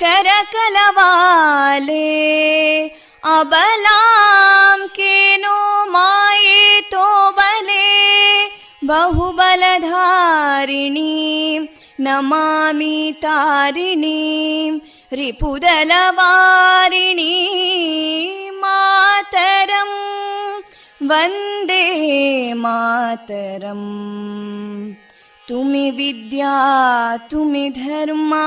कलकल निनाद कराले कोटि कोटि भुजैदृता करकलवाले अबलां केनो मायेतो बले बहुबलधारिणीं नमामि तारिणीं रिपुदलवारिणी मातरम् वन्दे मातरम् तुमि विद्या तुमि धर्मा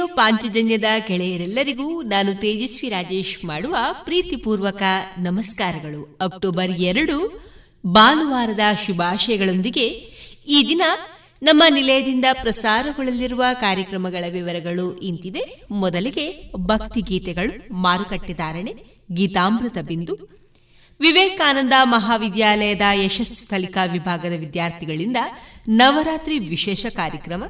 ರೇಡಿಯೋ ಪಾಂಚಜನ್ಯದ ಗೆಳೆಯರೆಲ್ಲರಿಗೂ ನಾನು ತೇಜಸ್ವಿ ರಾಜೇಶ್ ಮಾಡುವ ಪ್ರೀತಿಪೂರ್ವಕ ನಮಸ್ಕಾರಗಳು. ಅಕ್ಟೋಬರ್ ಎರಡು, ಭಾನುವಾರದ ಶುಭಾಶಯಗಳೊಂದಿಗೆ ಈ ದಿನ ನಮ್ಮ ನಿಲಯದಿಂದ ಪ್ರಸಾರಗೊಳ್ಳಲಿರುವ ಕಾರ್ಯಕ್ರಮಗಳ ವಿವರಗಳು ಇಂತಿದೆ. ಮೊದಲಿಗೆ ಭಕ್ತಿ ಗೀತೆಗಳು ಮಾರುಕಟ್ಟೆದಾರಣೆ ಗೀತಾಮೃತ ಬಿಂದು, ವಿವೇಕಾನಂದ ಮಹಾವಿದ್ಯಾಲಯದ ಯಶಸ್ ಕಲಿಕಾ ವಿಭಾಗದ ವಿದ್ಯಾರ್ಥಿಗಳಿಂದ ನವರಾತ್ರಿ ವಿಶೇಷ ಕಾರ್ಯಕ್ರಮ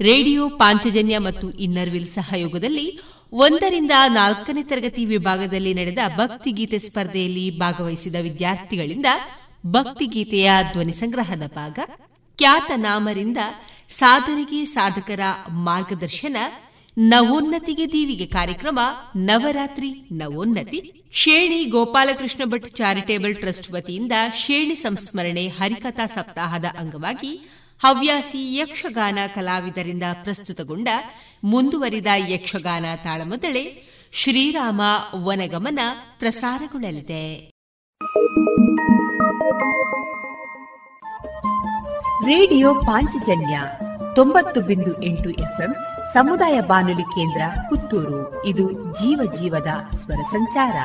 ರೇಡಿಯೋ, ಪಾಂಚಜನ್ಯ ಮತ್ತು ಇನ್ನರ್ವಿಲ್ ಸಹಯೋಗದಲ್ಲಿ ಒಂದರಿಂದ ನಾಲ್ಕನೇ ತರಗತಿ ವಿಭಾಗದಲ್ಲಿ ನಡೆದ ಭಕ್ತಿಗೀತೆ ಸ್ಪರ್ಧೆಯಲ್ಲಿ ಭಾಗವಹಿಸಿದ ವಿದ್ಯಾರ್ಥಿಗಳಿಂದ ಭಕ್ತಿಗೀತೆಯ ಧ್ವನಿ ಸಂಗ್ರಹದ ಭಾಗ, ಖ್ಯಾತ ನಾಮರಿಂದ ಸಾಧನೆಗೆ ಸಾಧಕರ ಮಾರ್ಗದರ್ಶನ, ನವೋನ್ನತಿಗೆ ದೀವಿಗೆ ಕಾರ್ಯಕ್ರಮ, ನವರಾತ್ರಿ, ನವೋನ್ನತಿ, ಶೇಣಿ ಗೋಪಾಲಕೃಷ್ಣ ಭಟ್ ಚಾರಿಟೇಬಲ್ ಟ್ರಸ್ಟ್ ವತಿಯಿಂದ ಶೇಣಿ ಸಂಸ್ಮರಣೆ ಹರಿಕಥಾ ಸಪ್ತಾಹದ ಅಂಗವಾಗಿ ಹವ್ಯಾಸಿ ಯಕ್ಷಗಾನ ಕಲಾವಿದರಿಂದ ಪ್ರಸ್ತುತಗೊಂಡ ಮುಂದುವರಿದ ಯಕ್ಷಗಾನ ತಾಳಮದಳೆ ಶ್ರೀರಾಮ ವನಗಮನ ಪ್ರಸಾರಗೊಳ್ಳಲಿದೆ. ರೇಡಿಯೋ ಪಾಂಚಜನ್ಯ ತೊಂಬತ್ತು ಬಿಂದು ಎಂಟು ಎಫ್ಎಂ ಸಮುದಾಯ ಬಾನುಲಿ ಕೇಂದ್ರ ಪುತ್ತೂರು. ಇದು ಜೀವ ಜೀವದ ಸ್ವರ ಸಂಚಾರ.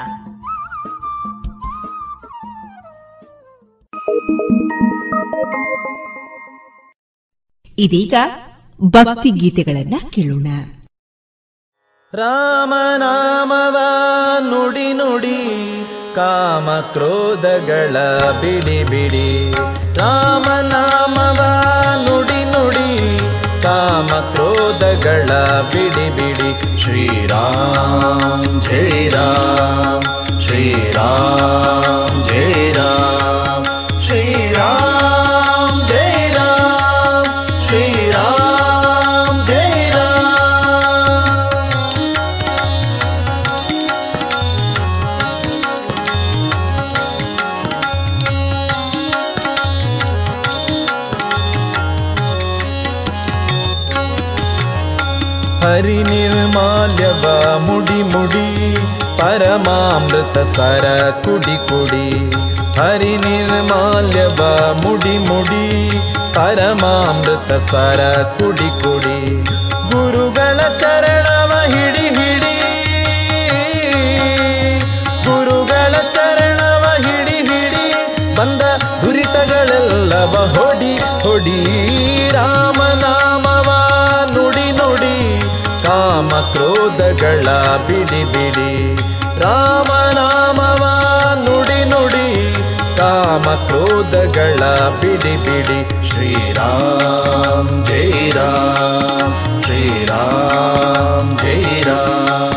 ಇದೀಗ ಭಕ್ತಿ ಗೀತೆಗಳನ್ನ ಕೇಳೋಣ ರಾಮನಾಮವ ನುಡಿ ನುಡಿ ಕಾಮ ಕ್ರೋಧಗಳ ಬಿಡಿ ಬಿಡಿ. ರಾಮನಾಮವ ನುಡಿ ನುಡಿ ಕಾಮ ಕ್ರೋಧಗಳ ಬಿಡಿ ಬಿಡಿ. ಶ್ರೀರಾಮ್ ಜಯ ರಾಮ್, ಶ್ರೀರಾಮ್ ಜಯ ರಾಮ್. ಪರಮಾಮೃತ ಸರ ಕುಡಿ ಕುಡಿ ಹರಿನಿರ್ಮಾಲ್ಯವ ಮುಡಿ ಮುಡಿ ಪರಮಾಮೃತ ಸರ ಕುಡಿ ಕುಡಿ ಗುರುಗಳ ಚರಣವ ಹಿಡಿ ಹಿಡಿ ಗುರುಗಳ ಚರಣವ ಹಿಡಿ ಹಿಡಿ ಬಂದ ದುರಿತಗಳೆಲ್ಲವ ಹೊಡಿ ಹೊಡಿ ರಾಮನಾಮವ ನುಡಿ ನುಡಿ ಕಾಮ ಕ್ರೋಧಗಳ ಬಿಡಿ ಬಿಡಿ ಕಾಮ ಕ್ರೋಧಗಳ ಬಿಡಿ ಬಿಡಿ ಶ್ರೀರಾಮ್ ಜೈ ರಾಮ್ ಶ್ರೀರಾಮ್ ಜೈ ರಾಮ್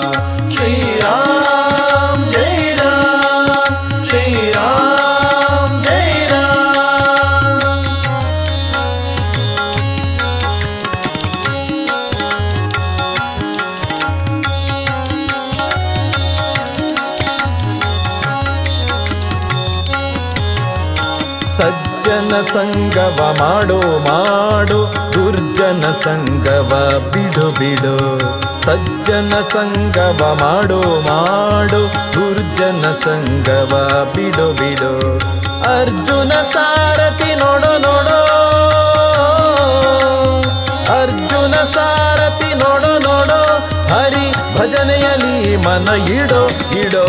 ಸಂಗವ ಮಾಡೋ, ಮಾಡು, ದುರ್ಜನ ಸಂಗವ ಬಿಡು ಬಿಡು. ಸಜ್ಜನ ಸಂಗವ ಮಾಡೋ, ಮಾಡು, ದುರ್ಜನ ಸಂಗವ ಬಿಡು ಬಿಡು. ಅರ್ಜುನ ಸಾರಥಿ ನೋಡು, ನೋಡೋ. ಅರ್ಜುನ ಸಾರಥಿ ನೋಡು, ನೋಡೋ. ಹರಿ ಭಜನೆಯಲ್ಲಿ ಮನ ಇಡೋ ಇಡೋ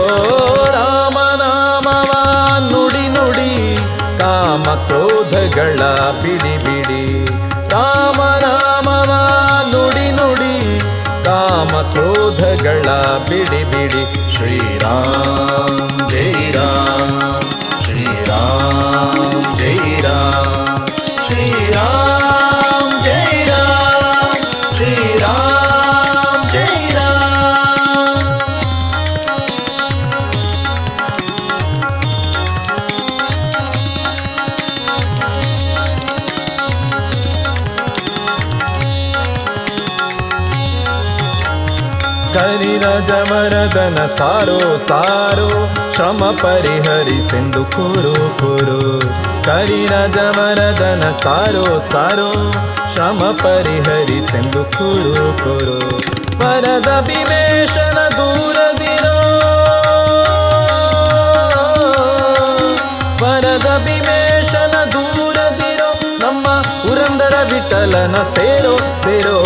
ಕಾಮ ಕ್ರೋಧಗಳ ಬಿಡಿ ಬಿಡಿ ರಾಮನಾಮವ ನುಡಿ ನುಡಿ. ಕಾಮ ಕ್ರೋಧಗಳ ಬಿಡಿ ಬಿಡಿ ಶ್ರೀರಾಮ್, ಜೈ ರಾಮ್. ಶ್ರೀರಾಮ್, ಜೈ ರಾಮ್. ಶ್ರೀರಾಮ್. ಕರಿರಜವರದನ ಸಾರೋ ಸಾರೋ, ಶ್ರಮ ಪರಿಹರಿಸೆಂದು ಕುರು ಕುರು. ಕರಿರಜವರದನ ಸಾರೋ ಸಾರೋ, ಶ್ರಮ ಪರಿಹರಿಸೆಂದು ಕುರು ಕುರು. ವರದ ಭೀಮೇಶನ ದೂರದಿರೋ ವರದ ಭೀಮೇಶನ ದೂರದಿರೋ ನಮ್ಮ ಪುರಂದರ ವಿಠಲನ ಸೇರೋ ಸೇರೋ.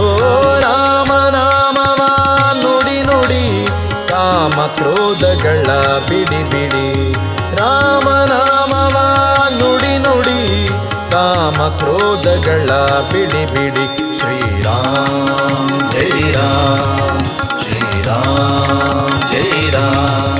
ಕ್ರೋಧಗಳ ಬಿಡಿ ಬಿಡಿ. ರಾಮನಾಮವ ನುಡಿ ನುಡಿ. ಕಾಮ ಕ್ರೋಧಗಳ ಬಿಡಿ ಬಿಡಿ. ಶ್ರೀರಾಮ, ಜೈ ರಾಮ ಶ್ರೀರಾಮ ಜೈ ರಾಮ.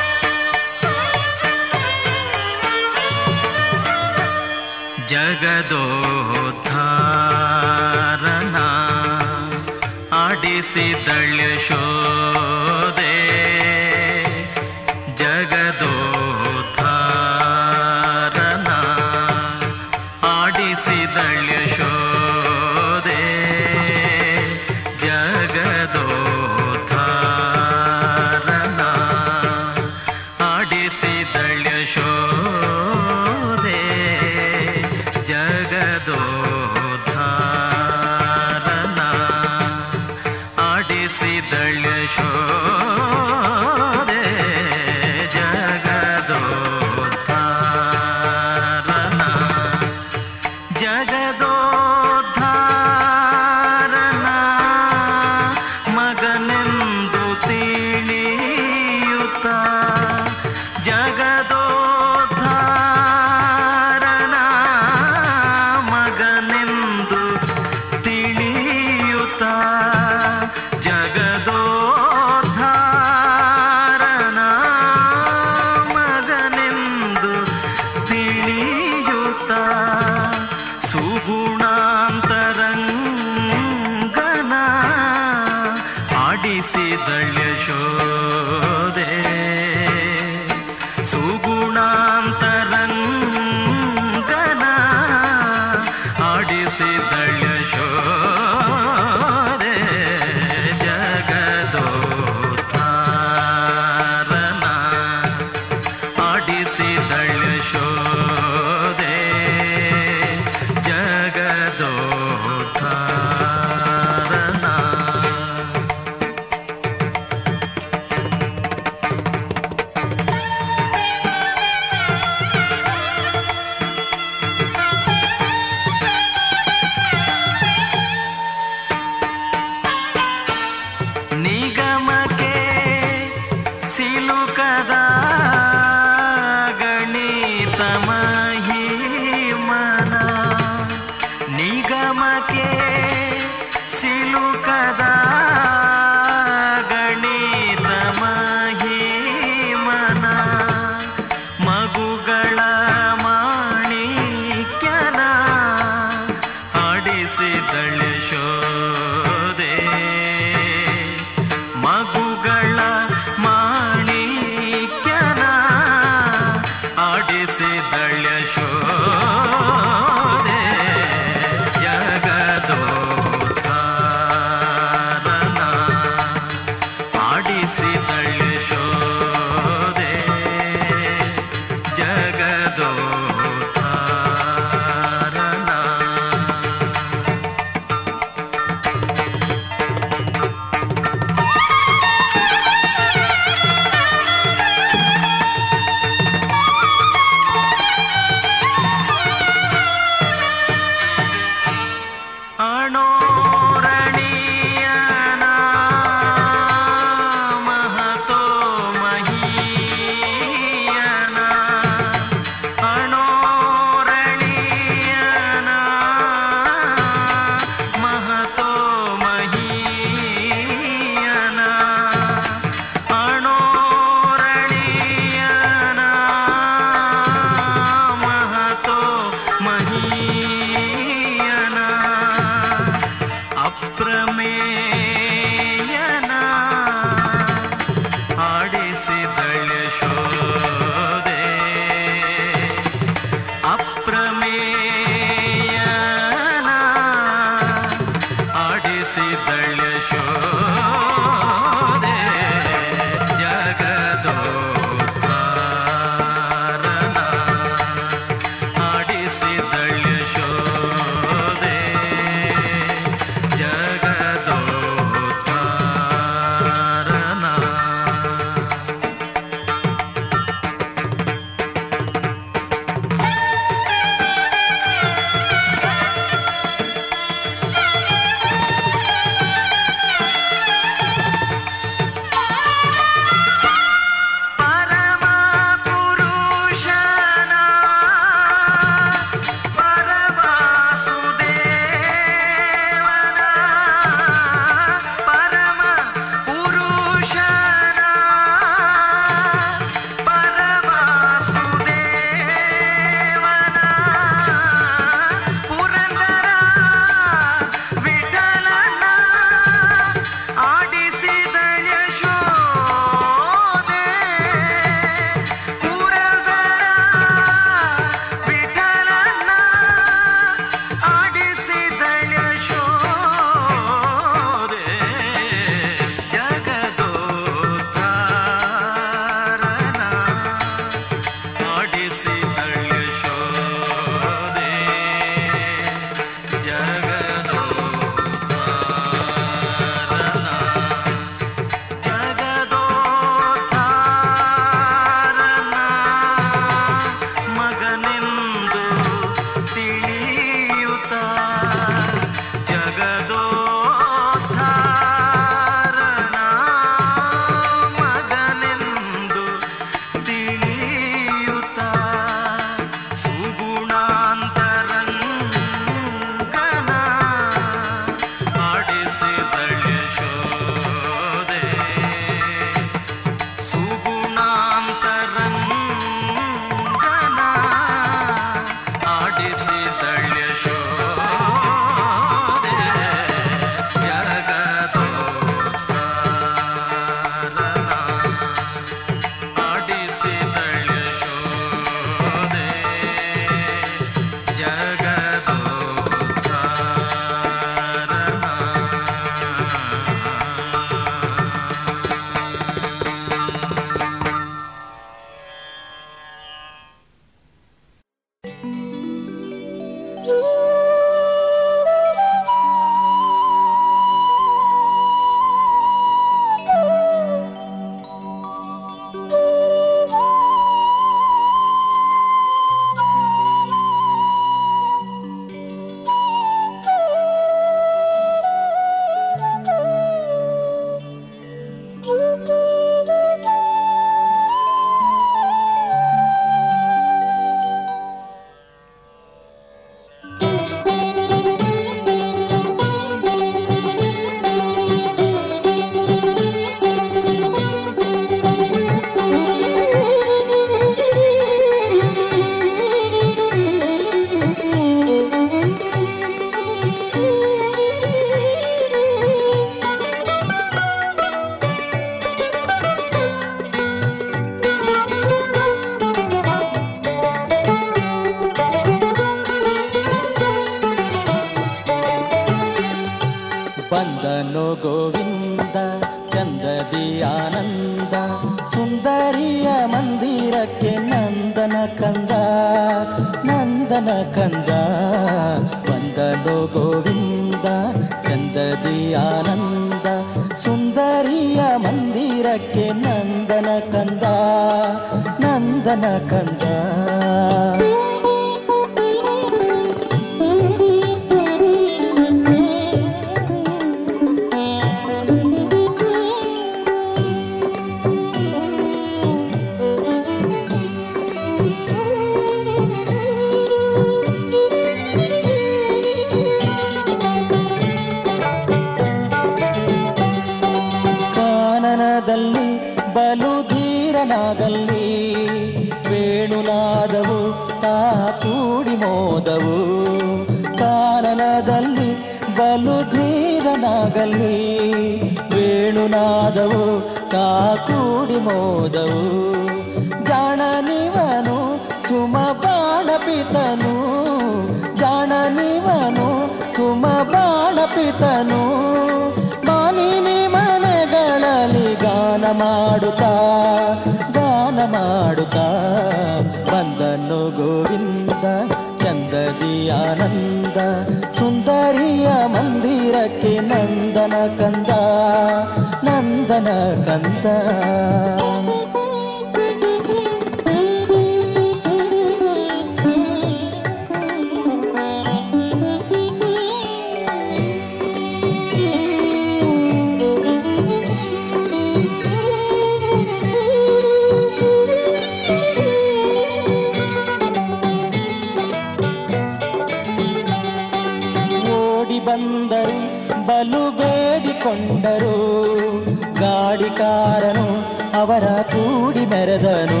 ಬೇಡಿಕೊಂಡರು ಗಾಡಿಕಾರನು ಅವರ ಕೂಡಿ ಮೆರೆದನು.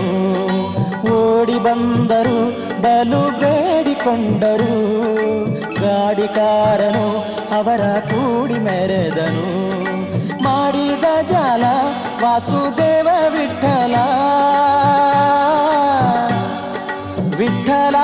ಓಡಿ ಬಂದರು, ಬಲು ಬೇಡಿಕೊಂಡರು. ಗಾಡಿಕಾರನು ಅವರ ಕೂಡಿ ಮೆರೆದನು. ಮಾಡಿದ ಜಾಲ ವಾಸುದೇವ ವಿಠಲ. ವಿಠಲ.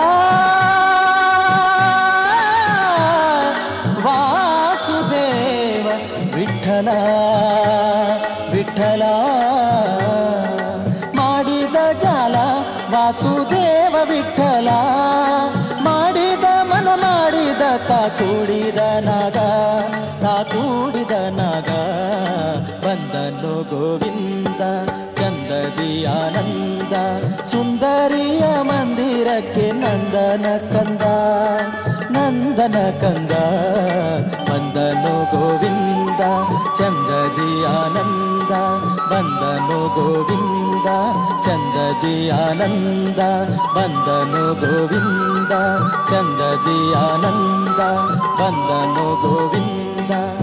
ನಂದನ ಕಂದ ನಂದನ ಕಂದ, ಬಂದನು ಗೋವಿಂದ, ಚಂದದಿ ಆನಂದ, ಬಂದನು ಗೋವಿಂದ, ಚಂದದಿ ಆನಂದ, ಬಂದನು ಗೋವಿಂದ, ಚಂದದಿ ಆನಂದ, ಬಂದನು ಗೋವಿಂದ.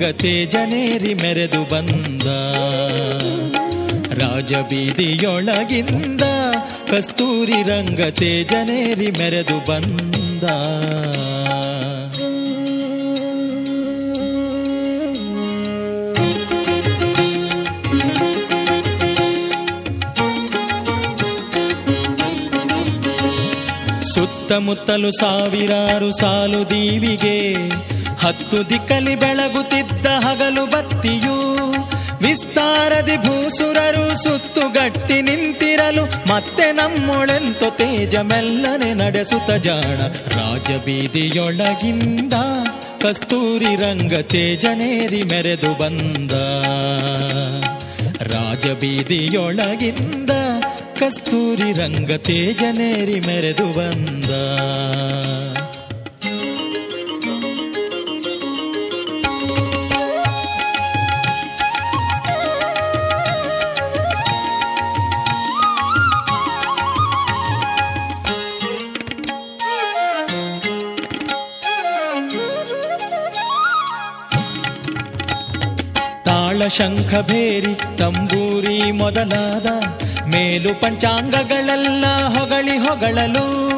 ಕಸ್ತೂರಿ ಜನೇರಿ ತೇಜನೇರಿ ಮೆರೆದು ಬಂದ. ರಾಜಬೀದಿಯೊಳಗಿಂದ ಕಸ್ತೂರಿ ರಂಗ ತೇಜನೇರಿ ಮೆರೆದು ಬಂದ. ಸುತ್ತಮುತ್ತಲು ಸಾವಿರಾರು ಸಾಲು ದೀವಿಗೆ ಹತ್ತು ದಿಕ್ಕಲಿ ಬೆಳಗುತ್ತಿದ್ದ ಹಗಲು ಬತ್ತಿಯು, ವಿಸ್ತಾರದಿ ಭೂಸುರರು ಸುತ್ತುಗಟ್ಟಿ ನಿಂತಿರಲು, ಮತ್ತೆ ನಮ್ಮೊಳೆಂತು ತೇಜ ಮೆಲ್ಲನೆ ನಡೆಸುತ್ತ ಜಾಣ. ರಾಜಬೀದಿಯೊಳಗಿಂದ ಕಸ್ತೂರಿ ರಂಗ ತೇಜನೇರಿ ಮೆರೆದು ಬಂದ. ರಾಜಬೀದಿಯೊಳಗಿಂದ ಕಸ್ತೂರಿ ರಂಗ ತೇಜನೇರಿ ಮೆರೆದು ಬಂದ. ಶಂಖಭೇರಿ ತಂಬೂರಿ ಮೊದಲಾದ ಮೇಲು ಪಂಚಾಂಗಗಳೆಲ್ಲ ಹೊಗಳಿ ಹೊಗಳಲು.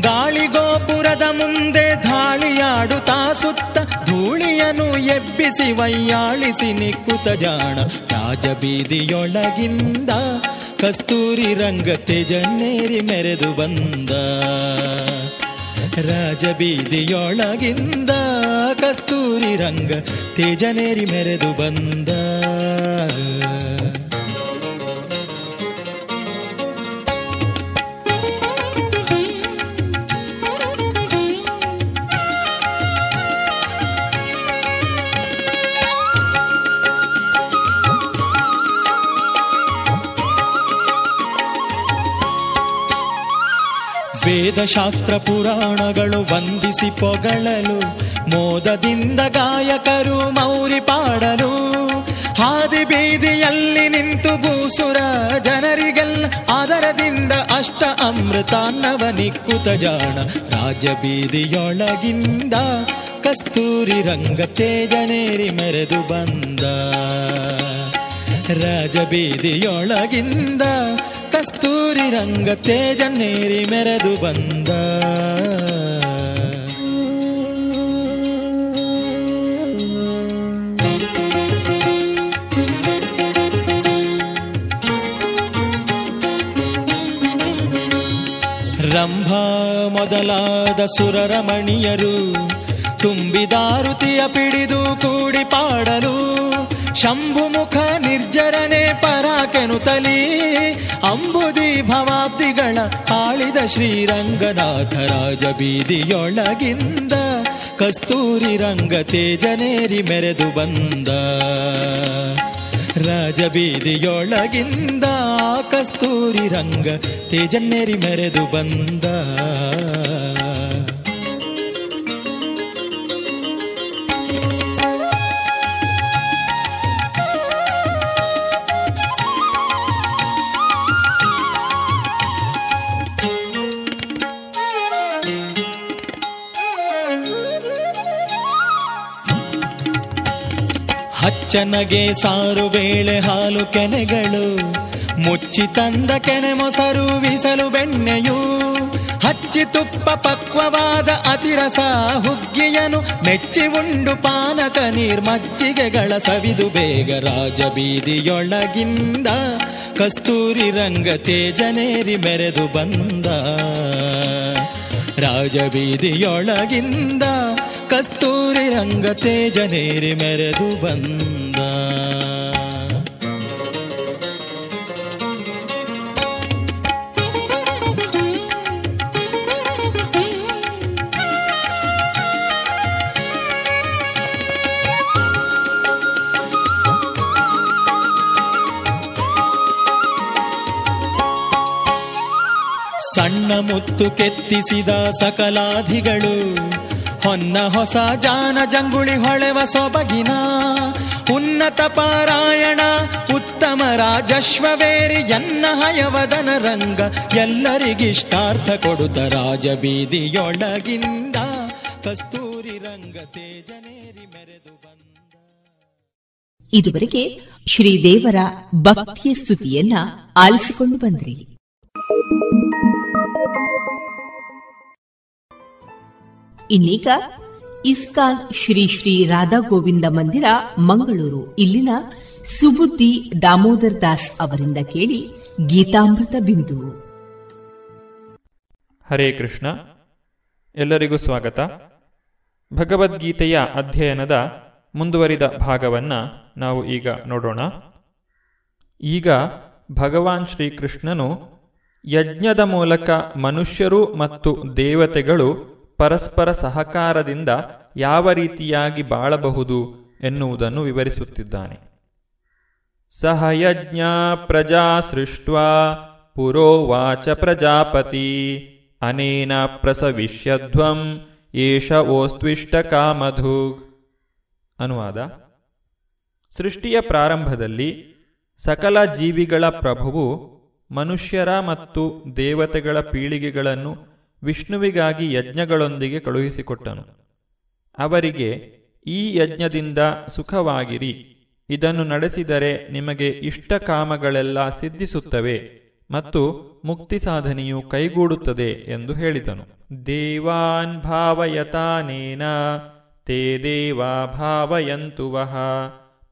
ಗಾಳಿ ಗೋಪುರದ ಮುಂದೆ ಧಾಳಿಯಾಡುತ್ತಾ ಸುತ್ತ ಧೂಳಿಯನು ಎಬ್ಬಿಸಿ ವೈಯಾಳಿಸಿ ನಿಕ್ಕುತ ಜಾಣ. ರಾಜಬೀದಿಯೊಳಗಿಂದ ಕಸ್ತೂರಿ ರಂಗ ತೇಜನ್ನೇರಿ ಮೆರೆದು ಬಂದ. ರಾಜಬೀದಿಯೊಳಗಿಂದ ಕಸ್ತೂರಿ ರಂಗ ತೇಜನೇರಿ ಮೆರೆದು ಬಂದ ವೇದಶಾಸ್ತ್ರ ಪುರಾಣಗಳು ವಂದಿಸಿ ಪೊಗಳಲು, ಮೋದದಿಂದ ಗಾಯಕರು ಮೌರಿ ಪಾಡಲು. ಹಾದಿ ಬೀದಿಯಲ್ಲಿ ನಿಂತು ಭೂಸುರ ಜನರಿಗೆಲ್ಲ ಆದರದಿಂದ ಅಷ್ಟ ಅಮೃತಾನ್ನವ ನಿಕ್ಕುತ ಜಾಣ. ರಾಜ ಬೀದಿಯೊಳಗಿಂದ ಕಸ್ತೂರಿ ರಂಗ ತೇಜನೇರಿ ಮೆರೆದು ಬಂದ. ರಾಜಬೀದಿಯೊಳಗಿಂದ ಕಸ್ತೂರಿ ರಂಗ ತೇಜನ್ನೇರಿ ಮೆರೆದು ಬಂದ. ರಂಭಾ ಮೊದಲಾದ ಸುರರಮಣಿಯರು ತುಂಬಿದಾರುತಿಯ ಪಿಡಿದು ಕೂಡಿ ಪಾಡಲು. ಶಂಭುಮುಖ ನಿರ್ಜರನೆ ಪರಾಕೆನುತಲಿ ಅಂಬುದಿ ಭವಾಬ್ದಿಗಳ ಆಳಿದ ಶ್ರೀರಂಗನಾಥ ರಾಜ ಬೀದಿಯೊಳಗಿಂದ ಕಸ್ತೂರಿ ರಂಗ ತೇಜನೇರಿ ಮೆರೆದು ಬಂದ. ರಾಜ ಬೀದಿಯೊಳಗಿಂದ ಕಸ್ತೂರಿ ರಂಗ ತೇಜನೇರಿ ಮೆರೆದು ಬಂದ. ಹಚ್ಚನಗೆ ಸಾರು ಬೇಳೆ ಹಾಲು ಕೆನೆಗಳು, ಮುಚ್ಚಿ ತಂದ ಕೆನೆ ಮೊಸರು ವಿಸಲು ಬೆಣ್ಣೆಯು, ಹಚ್ಚಿ ತುಪ್ಪ ಪಕ್ವವಾದ ಅತಿರಸ ಹುಗ್ಗಿಯನು, ಮೆಚ್ಚಿ ಉಂಡು ಪಾನಕ ನೀರ್ಮಜ್ಜಿಗೆಗಳ ಸವಿದು ಬೇಗ ರಾಜ ಬೀದಿಯೊಳಗಿಂದ, ಕಸ್ತೂರಿ ರಂಗ ತೇಜನೇರಿ ಮೆರೆದು ಬಂದ. ರಾಜ ಬೀದಿಯೊಳಗಿಂದ ಕಸ್ತೂರಿ ರಂಗ ತೇಜನೇರಿ ಮೆರೆದು ಬಂದ. ಸಣ್ಣ ಮುತ್ತು ಕೆತ್ತಿಸಿದ ಸಕಲಾಧಿಗಳು ಹೊನ್ನ ಹೊಸ ಜಾನ ಜಂಗುಳಿ ಹೊಳೆವ ಸೊಬಗಿನ. ಉನ್ನತ ಪಾರಾಯಣ, ಉತ್ತಮ ರಾಜಶ್ವವೇರಿ ಎನ್ನ ಹಯವದನ ರಂಗ. ಎಲ್ಲರಿಗಿಷ್ಟಾರ್ಥ ಕೊಡುತ್ತ ರಾಜ ಬೀದಿಯೊಳಗಿಂದ ಕಸ್ತೂರಿ ರಂಗ ತೇಜನೇರಿ ಮೆರೆದು ಬಂದ. ಇದುವರೆಗೆ ಶ್ರೀದೇವರ ಭಕ್ತಿಯ ಸ್ತುತಿಯನ್ನ ಆಲಿಸಿಕೊಂಡು ಬಂದ್ರಿ. ಇನ್ನೀಗ ಇಸ್ಕಾನ್ ಶ್ರೀ ಶ್ರೀ ರಾಧಾ ಗೋವಿಂದ ಮಂದಿರ, ಮಂಗಳೂರು. ಇಲ್ಲಿನ ಸುಬುದ್ದಿ ದಾಮೋದರ್ ದಾಸ್ ಅವರಿಂದ ಕೇಳಿ ಗೀತಾಮೃತ ಬಿಂದು. ಹರೇ ಕೃಷ್ಣ. ಎಲ್ಲರಿಗೂ ಸ್ವಾಗತ. ಭಗವದ್ಗೀತೆಯ ಅಧ್ಯಯನದ ಮುಂದುವರಿದ ಭಾಗವನ್ನ ನಾವು ಈಗ ನೋಡೋಣ. ಈಗ ಭಗವಾನ್ ಶ್ರೀಕೃಷ್ಣನು ಯಜ್ಞದ ಮೂಲಕ ಮನುಷ್ಯರು ಮತ್ತು ದೇವತೆಗಳು ಪರಸ್ಪರ ಸಹಕಾರದಿಂದ ಯಾವ ರೀತಿಯಾಗಿ ಬಾಳಬಹುದು ಎನ್ನುವುದನ್ನು ವಿವರಿಸುತ್ತಿದ್ದಾನೆ. ಸಹಯಜ್ಞ ಪ್ರಜಾ ಸೃಷ್ಟ ಪುರೋವಾಚ ಪ್ರಜಾಪತಿ ಅನೇನ ಪ್ರಸವಿಷ್ಯಧ್ವಂ ಏಷ ಓಸ್ತ್ವಿಷ್ಟ ಕಾಮಧು ಅನುವಾದ. ಸೃಷ್ಟಿಯ ಪ್ರಾರಂಭದಲ್ಲಿ ಸಕಲ ಜೀವಿಗಳ ಪ್ರಭುವು ಮನುಷ್ಯರ ಮತ್ತು ದೇವತೆಗಳ ಪೀಳಿಗೆಗಳನ್ನು ವಿಷ್ಣುವಿಗಾಗಿ ಯಜ್ಞಗಳೊಂದಿಗೆ ಕಳುಹಿಸಿಕೊಟ್ಟನು. ಅವರಿಗೆ, ಈ ಯಜ್ಞದಿಂದ ಸುಖವಾಗಿರಿ. ಇದನ್ನು ನಡೆಸಿದರೆ ನಿಮಗೆ ಇಷ್ಟ ಕಾಮಗಳೆಲ್ಲ ಸಿದ್ಧಿಸುತ್ತವೆ ಮತ್ತು ಮುಕ್ತಿ ಸಾಧನೆಯು ಕೈಗೂಡುತ್ತದೆ ಎಂದು ಹೇಳಿದನು. ದೇವಾನ್ ಭಾವಯತಾನೇನ ತೇ ದೇವಾ ಭಾವಯಂತು ವಹ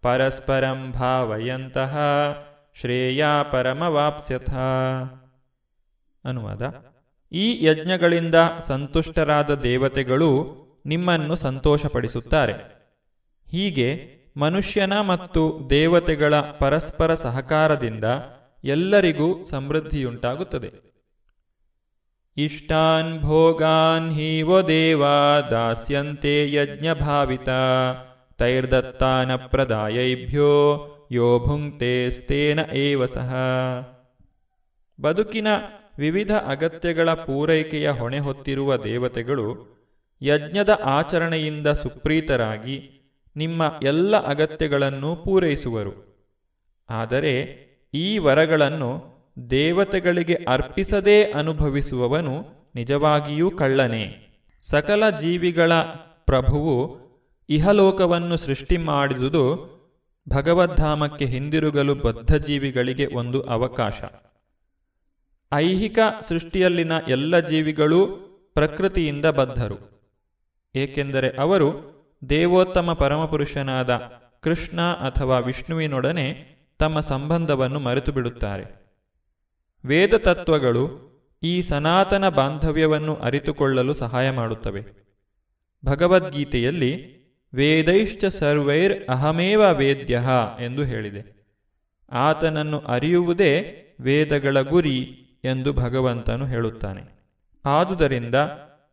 ಪರಸ್ಪರಂ ಭಾವಯಂತಹ ಶ್ರೇಯಾ ಪರಮವಾಪ್ಸ್ಯಥ. ಅನುವಾದ. ಈ ಯಜ್ಞಗಳಿಂದ ಸಂತುಷ್ಟರಾದ ದೇವತೆಗಳು ನಿಮ್ಮನ್ನು ಸಂತೋಷಪಡಿಸುತ್ತಾರೆ. ಹೀಗೆ ಮನುಷ್ಯನ ಮತ್ತು ದೇವತೆಗಳ ಪರಸ್ಪರ ಸಹಕಾರದಿಂದ ಎಲ್ಲರಿಗೂ ಸಮೃದ್ಧಿಯುಂಟಾಗುತ್ತದೆ. ಇಷ್ಟಾನ್ ಭೋಗಾನ್ ಹೀವೋ ದೇವಾ ದಾಸ್ಯಂತೆ ಯಜ್ಞಭಾವಿತ ತೈರ್ದತ್ತಾನ ಪ್ರದಾಯೈಭ್ಯೋ ಯೋ ಭುಂಕ್ತೇಸ್ತೇನ ಏವ ಸಹ. ಬದುಕಿನ ವಿವಿಧ ಅಗತ್ಯಗಳ ಪೂರೈಕೆಯ ಹೊಣೆ ಹೊತ್ತಿರುವ ದೇವತೆಗಳು ಯಜ್ಞದ ಆಚರಣೆಯಿಂದ ಸುಪ್ರೀತರಾಗಿ ನಿಮ್ಮ ಎಲ್ಲ ಅಗತ್ಯಗಳನ್ನು ಪೂರೈಸುವರು. ಆದರೆ ಈ ವರಗಳನ್ನು ದೇವತೆಗಳಿಗೆ ಅರ್ಪಿಸದೇ ಅನುಭವಿಸುವವನು ನಿಜವಾಗಿಯೂ ಕಳ್ಳನೆ. ಸಕಲ ಜೀವಿಗಳ ಪ್ರಭುವು ಇಹಲೋಕವನ್ನು ಸೃಷ್ಟಿ ಮಾಡಿದುದು ಭಗವದ್ಧಾಮಕ್ಕೆ ಹಿಂದಿರುಗಲು ಬದ್ಧ ಜೀವಿಗಳಿಗೆ ಒಂದು ಅವಕಾಶ. ಐಹಿಕ ಸೃಷ್ಟಿಯಲ್ಲಿನ ಎಲ್ಲ ಜೀವಿಗಳೂ ಪ್ರಕೃತಿಯಿಂದ ಬದ್ಧರು. ಏಕೆಂದರೆ ಅವರು ದೇವೋತ್ತಮ ಪರಮಪುರುಷನಾದ ಕೃಷ್ಣ ಅಥವಾ ವಿಷ್ಣುವಿನೊಡನೆ ತಮ್ಮ ಸಂಬಂಧವನ್ನು ಮರೆತು ಬಿಡುತ್ತಾರೆ ವೇದ ತತ್ವಗಳು ಈ ಸನಾತನ ಬಾಂಧವ್ಯವನ್ನು ಅರಿತುಕೊಳ್ಳಲು ಸಹಾಯ ಮಾಡುತ್ತವೆ. ಭಗವದ್ಗೀತೆಯಲ್ಲಿ ವೇದೈಶ್ಚ ಸರ್ವೈರ್ ಅಹಮೇವ ವೇದ್ಯ ಎಂದು ಹೇಳಿದೆ. ಆತನನ್ನು ಅರಿಯುವುದೇ ವೇದಗಳ ಗುರಿ. ಎಂದು ಭಗವಂತನು ಹೇಳುತ್ತಾನೆ. ಆದುದರಿಂದ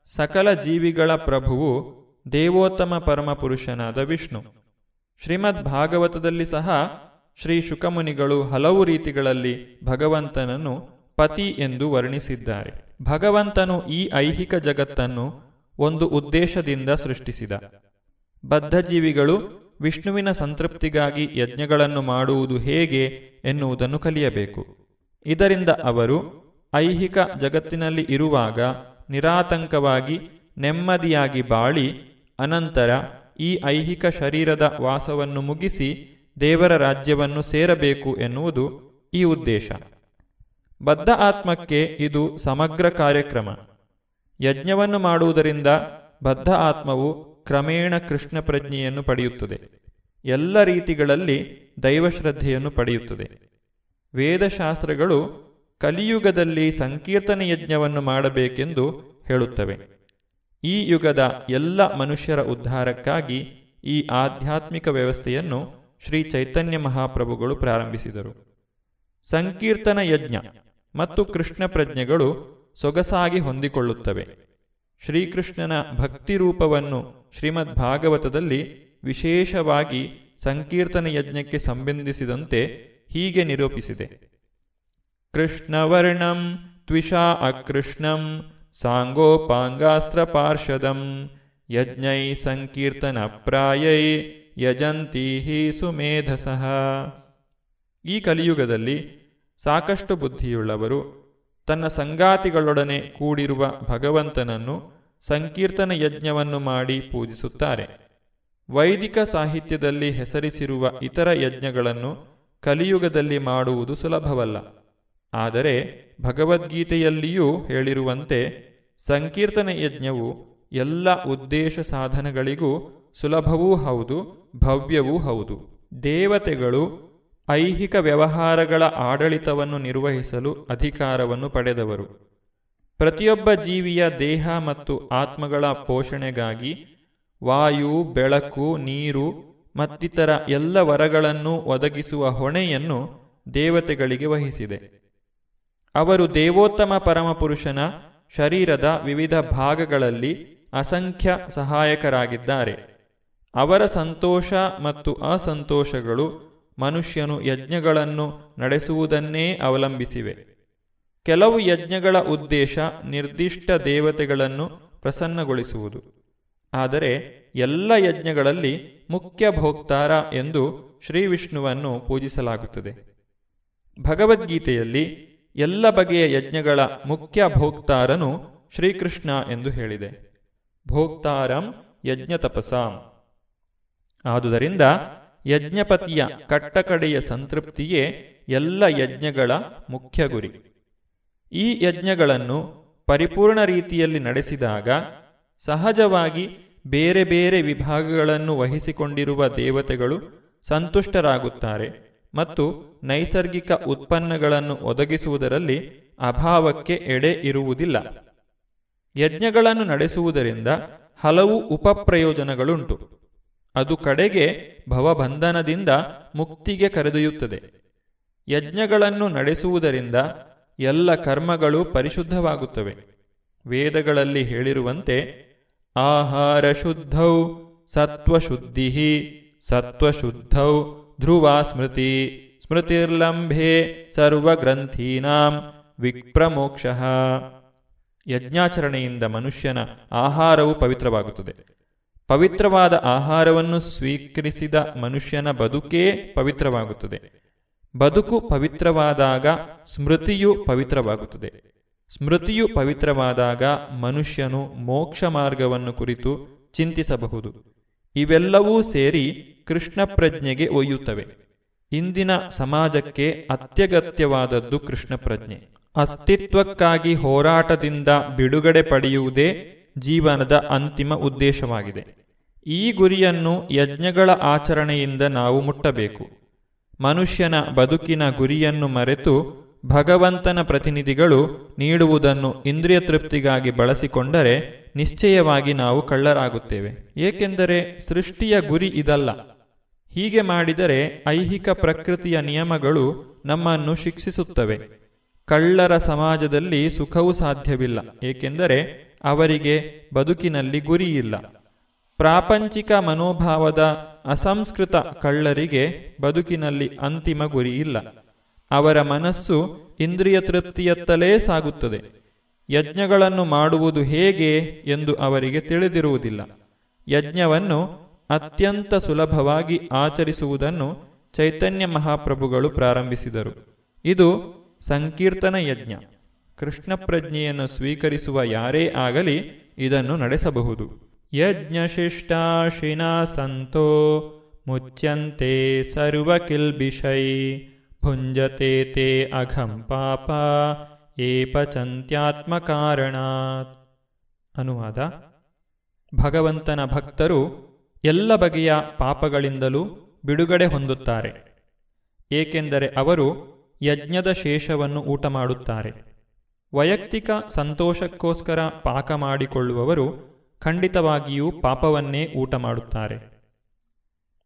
ಸಕಲ ಜೀವಿಗಳ ಪ್ರಭುವು ದೇವೋತ್ತಮ ಪರಮಪುರುಷನಾದ ವಿಷ್ಣು. ಶ್ರೀಮದ್ ಭಾಗವತದಲ್ಲಿ ಸಹ ಶ್ರೀ ಶುಕಮುನಿಗಳು ಹಲವು ರೀತಿಗಳಲ್ಲಿ ಭಗವಂತನನ್ನು ಪತಿ ಎಂದು ವರ್ಣಿಸಿದ್ದಾರೆ. ಭಗವಂತನು ಈ ಐಹಿಕ ಜಗತ್ತನ್ನು ಒಂದು ಉದ್ದೇಶದಿಂದ ಸೃಷ್ಟಿಸಿದ. ಬದ್ಧಜೀವಿಗಳು ವಿಷ್ಣುವಿನ ಸಂತೃಪ್ತಿಗಾಗಿ ಯಜ್ಞಗಳನ್ನು ಮಾಡುವುದು ಹೇಗೆ ಎನ್ನುವುದನ್ನು ಕಲಿಯಬೇಕು. ಇದರಿಂದ ಅವರು ಐಹಿಕ ಜಗತ್ತಿನಲ್ಲಿ ಇರುವಾಗ ನಿರಾತಂಕವಾಗಿ ನೆಮ್ಮದಿಯಾಗಿ ಬಾಳಿ, ಅನಂತರ ಈ ಐಹಿಕ ಶರೀರದ ವಾಸವನ್ನು ಮುಗಿಸಿ ದೇವರ ರಾಜ್ಯವನ್ನು ಸೇರಬೇಕು ಎನ್ನುವುದು ಈ ಉದ್ದೇಶ. ಬದ್ಧ ಆತ್ಮಕ್ಕೆ ಇದು ಸಮಗ್ರ ಕಾರ್ಯಕ್ರಮ. ಯಜ್ಞವನ್ನು ಮಾಡುವುದರಿಂದ ಬದ್ಧ ಆತ್ಮವು ಕ್ರಮೇಣ ಕೃಷ್ಣ ಪ್ರಜ್ಞೆಯನ್ನು ಪಡೆಯುತ್ತದೆ. ಎಲ್ಲ ರೀತಿಗಳಲ್ಲಿ ದೈವಶ್ರದ್ಧೆಯನ್ನು ಪಡೆಯುತ್ತದೆ. ವೇದಶಾಸ್ತ್ರಗಳು ಕಲಿಯುಗದಲ್ಲಿ ಸಂಕೀರ್ತನ ಯಜ್ಞವನ್ನು ಮಾಡಬೇಕೆಂದು ಹೇಳುತ್ತವೆ. ಈ ಯುಗದ ಎಲ್ಲ ಮನುಷ್ಯರ ಉದ್ಧಾರಕ್ಕಾಗಿ ಈ ಆಧ್ಯಾತ್ಮಿಕ ವ್ಯವಸ್ಥೆಯನ್ನು ಶ್ರೀ ಚೈತನ್ಯ ಮಹಾಪ್ರಭುಗಳು ಪ್ರಾರಂಭಿಸಿದರು. ಸಂಕೀರ್ತನ ಯಜ್ಞ ಮತ್ತು ಕೃಷ್ಣ ಪ್ರಜ್ಞೆಗಳು ಸೊಗಸಾಗಿ ಹೊಂದಿಕೊಳ್ಳುತ್ತವೆ. ಶ್ರೀಕೃಷ್ಣನ ಭಕ್ತಿ ರೂಪವನ್ನು ಶ್ರೀಮದ್ ಭಾಗವತದಲ್ಲಿ ವಿಶೇಷವಾಗಿ ಸಂಕೀರ್ತನ ಯಜ್ಞಕ್ಕೆ ಸಂಬಂಧಿಸಿದಂತೆ ಹೀಗೆ ನಿರೂಪಿಸಿದೆ. ಕೃಷ್ಣವರ್ಣಂ ತ್ವಿಷಾ ಅಕೃಷ್ಣಂ ಸಾಂಗೋಪಾಂಗಾಸ್ತ್ರ ಪಾರ್ಷದಂ ಯಜ್ಞೈ ಸಂಕೀರ್ತನ ಪ್ರಾಯೈ ಯಜಂತಿ ಹಿ ಸುಮೇಧಸಃ. ಈ ಕಲಿಯುಗದಲ್ಲಿ ಸಾಕಷ್ಟು ಬುದ್ಧಿಯುಳ್ಳವರು ತನ್ನ ಸಂಗಾತಿಗಳೊಡನೆ ಕೂಡಿರುವ ಭಗವಂತನನ್ನು ಸಂಕೀರ್ತನ ಯಜ್ಞವನ್ನು ಮಾಡಿ ಪೂಜಿಸುತ್ತಾರೆ. ವೈದಿಕ ಸಾಹಿತ್ಯದಲ್ಲಿ ಹೆಸರಿಸಿರುವ ಇತರ ಯಜ್ಞಗಳನ್ನು ಕಲಿಯುಗದಲ್ಲಿ ಮಾಡುವುದು ಸುಲಭವಲ್ಲ. ಆದರೆ ಭಗವದ್ಗೀತೆಯಲ್ಲಿಯೂ ಹೇಳಿರುವಂತೆ ಸಂಕೀರ್ತನ ಯಜ್ಞವು ಎಲ್ಲ ಉದ್ದೇಶ ಸಾಧನಗಳಿಗೂ ಸುಲಭವೂ ಹೌದು, ಭವ್ಯವೂ ಹೌದು. ದೇವತೆಗಳು ಐಹಿಕ ವ್ಯವಹಾರಗಳ ಆಡಳಿತವನ್ನು ನಿರ್ವಹಿಸಲು ಅಧಿಕಾರವನ್ನು ಪಡೆದವರು. ಪ್ರತಿಯೊಬ್ಬ ಜೀವಿಯ ದೇಹ ಮತ್ತು ಆತ್ಮಗಳ ಪೋಷಣೆಗಾಗಿ ವಾಯು, ಬೆಳಕು, ನೀರು ಮತ್ತಿತರ ಎಲ್ಲ ವರಗಳನ್ನು ಒದಗಿಸುವ ಹೊಣೆಯನ್ನು ದೇವತೆಗಳಿಗೆ ವಹಿಸಿದೆ. ಅವರು ದೇವೋತ್ತಮ ಪರಮಪುರುಷನ ಶರೀರದ ವಿವಿಧ ಭಾಗಗಳಲ್ಲಿ ಅಸಂಖ್ಯ ಸಹಾಯಕರಾಗಿದ್ದಾರೆ. ಅವರ ಸಂತೋಷ ಮತ್ತು ಅಸಂತೋಷಗಳು ಮನುಷ್ಯನು ಯಜ್ಞಗಳನ್ನು ನಡೆಸುವುದನ್ನೇ ಅವಲಂಬಿಸಿವೆ. ಕೆಲವು ಯಜ್ಞಗಳ ಉದ್ದೇಶ ನಿರ್ದಿಷ್ಟ ದೇವತೆಗಳನ್ನು ಪ್ರಸನ್ನಗೊಳಿಸುವುದು. ಆದರೆ ಎಲ್ಲ ಯಜ್ಞಗಳಲ್ಲಿ ಮುಖ್ಯ ಭೋಕ್ತಾರ ಎಂದು ಶ್ರೀ ವಿಷ್ಣುವನ್ನು ಪೂಜಿಸಲಾಗುತ್ತದೆ. ಭಗವದ್ಗೀತೆಯಲ್ಲಿ ಎಲ್ಲ ಬಗೆಯ ಯಜ್ಞಗಳ ಮುಖ್ಯ ಭೋಕ್ತಾರನು ಶ್ರೀಕೃಷ್ಣ ಎಂದು ಹೇಳಿದೆ. ಭೋಕ್ತಾರಂ ಯಜ್ಞ ತಪಸಾಂ. ಆದುದರಿಂದ ಯಜ್ಞಪತಿಯ ಕಟ್ಟಕಡೆಯ ಸಂತೃಪ್ತಿಯೇ ಎಲ್ಲ ಯಜ್ಞಗಳ ಮುಖ್ಯ ಗುರಿ. ಈ ಯಜ್ಞಗಳನ್ನು ಪರಿಪೂರ್ಣ ರೀತಿಯಲ್ಲಿ ನಡೆಸಿದಾಗ ಸಹಜವಾಗಿ ಬೇರೆ ಬೇರೆ ವಿಭಾಗಗಳನ್ನು ವಹಿಸಿಕೊಂಡಿರುವ ದೇವತೆಗಳು ಸಂತುಷ್ಟರಾಗುತ್ತಾರೆ. ಮತ್ತು ನೈಸರ್ಗಿಕ ಉತ್ಪನ್ನಗಳನ್ನು ಒದಗಿಸುವುದರಲ್ಲಿ ಅಭಾವಕ್ಕೆ ಎಡೆ ಇರುವುದಿಲ್ಲ. ಯಜ್ಞಗಳನ್ನು ನಡೆಸುವುದರಿಂದ ಹಲವು ಉಪಪ್ರಯೋಜನಗಳುಂಟು. ಅದು ಕಡೆಗೆ ಭವಬಂಧನದಿಂದ ಮುಕ್ತಿಗೆ ಕರೆದೊಯ್ಯುತ್ತದೆ. ಯಜ್ಞಗಳನ್ನು ನಡೆಸುವುದರಿಂದ ಎಲ್ಲ ಕರ್ಮಗಳು ಪರಿಶುದ್ಧವಾಗುತ್ತವೆ. ವೇದಗಳಲ್ಲಿ ಹೇಳಿರುವಂತೆ ಆಹಾರ ಶುದ್ಧೌ ಸತ್ವಶುದ್ಧಿ ಸತ್ವಶುದ್ಧೌ ಧ್ರುವ ಸ್ಮೃತಿ. ಸ್ಮೃತಿರ್ಲಂಭೆ ಸರ್ವಗ್ರಂಥೀನಾಂ ವಿಪ್ರಮೋಕ್ಷ ಯಜ್ಞಾಚರಣೆಯಿಂದ ಮನುಷ್ಯನ ಆಹಾರವು ಪವಿತ್ರವಾಗುತ್ತದೆ. ಪವಿತ್ರವಾದ ಆಹಾರವನ್ನು ಸ್ವೀಕರಿಸಿದ ಮನುಷ್ಯನ ಬದುಕೇ ಪವಿತ್ರವಾಗುತ್ತದೆ. ಬದುಕು ಪವಿತ್ರವಾದಾಗ ಸ್ಮೃತಿಯು ಪವಿತ್ರವಾಗುತ್ತದೆ. ಸ್ಮೃತಿಯು ಪವಿತ್ರವಾದಾಗ ಮನುಷ್ಯನು ಮೋಕ್ಷ ಮಾರ್ಗವನ್ನು ಕುರಿತು ಚಿಂತಿಸಬಹುದು. ಇವೆಲ್ಲವೂ ಸೇರಿ ಕೃಷ್ಣ ಪ್ರಜ್ಞೆಗೆ ಒಯ್ಯುತ್ತವೆ. ಇಂದಿನ ಸಮಾಜಕ್ಕೆ ಅತ್ಯಗತ್ಯವಾದದ್ದು ಕೃಷ್ಣ ಪ್ರಜ್ಞೆ. ಅಸ್ತಿತ್ವಕ್ಕಾಗಿ ಹೋರಾಟದಿಂದ ಬಿಡುಗಡೆ ಪಡೆಯುವುದೇ ಜೀವನದ ಅಂತಿಮ ಉದ್ದೇಶವಾಗಿದೆ. ಈ ಗುರಿಯನ್ನು ಯಜ್ಞಗಳ ಆಚರಣೆಯಿಂದ ನಾವು ಮುಟ್ಟಬೇಕು. ಮನುಷ್ಯನ ಬದುಕಿನ ಗುರಿಯನ್ನು ಮರೆತು ಭಗವಂತನ ಪ್ರತಿನಿಧಿಗಳು ನೀಡುವುದನ್ನು ಇಂದ್ರಿಯ ತೃಪ್ತಿಗಾಗಿ ಬಳಸಿಕೊಂಡರೆ ನಿಶ್ಚಯವಾಗಿ ನಾವು ಕಳ್ಳರಾಗುತ್ತೇವೆ. ಏಕೆಂದರೆ ಸೃಷ್ಟಿಯ ಗುರಿ ಇದಲ್ಲ. ಹೀಗೆ ಮಾಡಿದರೆ ಐಹಿಕ ಪ್ರಕೃತಿಯ ನಿಯಮಗಳು ನಮ್ಮನ್ನು ಶಿಕ್ಷಿಸುತ್ತವೆ. ಕಳ್ಳರ ಸಮಾಜದಲ್ಲಿ ಸುಖವೂ ಸಾಧ್ಯವಿಲ್ಲ, ಏಕೆಂದರೆ ಅವರಿಗೆ ಬದುಕಿನಲ್ಲಿ ಗುರಿಯಿಲ್ಲ. ಪ್ರಾಪಂಚಿಕ ಮನೋಭಾವದ ಅಸಂಸ್ಕೃತ ಕಳ್ಳರಿಗೆ ಬದುಕಿನಲ್ಲಿ ಅಂತಿಮ ಗುರಿಯಿಲ್ಲ. ಅವರ ಮನಸ್ಸು ಇಂದ್ರಿಯ ತೃಪ್ತಿಯತ್ತಲೇ ಸಾಗುತ್ತದೆ. ಯಜ್ಞಗಳನ್ನು ಮಾಡುವುದು ಹೇಗೆ ಎಂದು ಅವರಿಗೆ ತಿಳಿದಿರುವುದಿಲ್ಲ. ಯಜ್ಞವನ್ನು ಅತ್ಯಂತ ಸುಲಭವಾಗಿ ಆಚರಿಸುವುದನ್ನು ಚೈತನ್ಯ ಮಹಾಪ್ರಭುಗಳು ಪ್ರಾರಂಭಿಸಿದರು. ಇದು ಸಂಕೀರ್ತನ ಯಜ್ಞ. ಕೃಷ್ಣ ಪ್ರಜ್ಞೆಯನ್ನು ಸ್ವೀಕರಿಸುವ ಯಾರೇ ಆಗಲಿ ಇದನ್ನು ನಡೆಸಬಹುದು. ಯಜ್ಞಶಿಷ್ಟಾಶಿನ ಸಂತೋ ಮುಚ್ಯಂತೆ ಸರ್ವಕಿಲ್ಬಿಷೈ ಭುಂಜತೆ ತೇ ಅಘಂ ಪಾಪ ಏಪಚಂತ್ಯಾತ್ಮಕಾರಣಾತ್ ಅನುವಾದ ಭಗವಂತನ ಭಕ್ತರು ಎಲ್ಲ ಬಗೆಯ ಪಾಪಗಳಿಂದಲೂ ಬಿಡುಗಡೆ ಹೊಂದುತ್ತಾರೆ. ಏಕೆಂದರೆ ಅವರು ಯಜ್ಞದ ಶೇಷವನ್ನು ಊಟ ಮಾಡುತ್ತಾರೆ ವೈಯಕ್ತಿಕ ಸಂತೋಷಕ್ಕೋಸ್ಕರ ಪಾಕ ಮಾಡಿಕೊಳ್ಳುವವರು ಖಂಡಿತವಾಗಿಯೂ ಪಾಪವನ್ನೇ ಊಟ ಮಾಡುತ್ತಾರೆ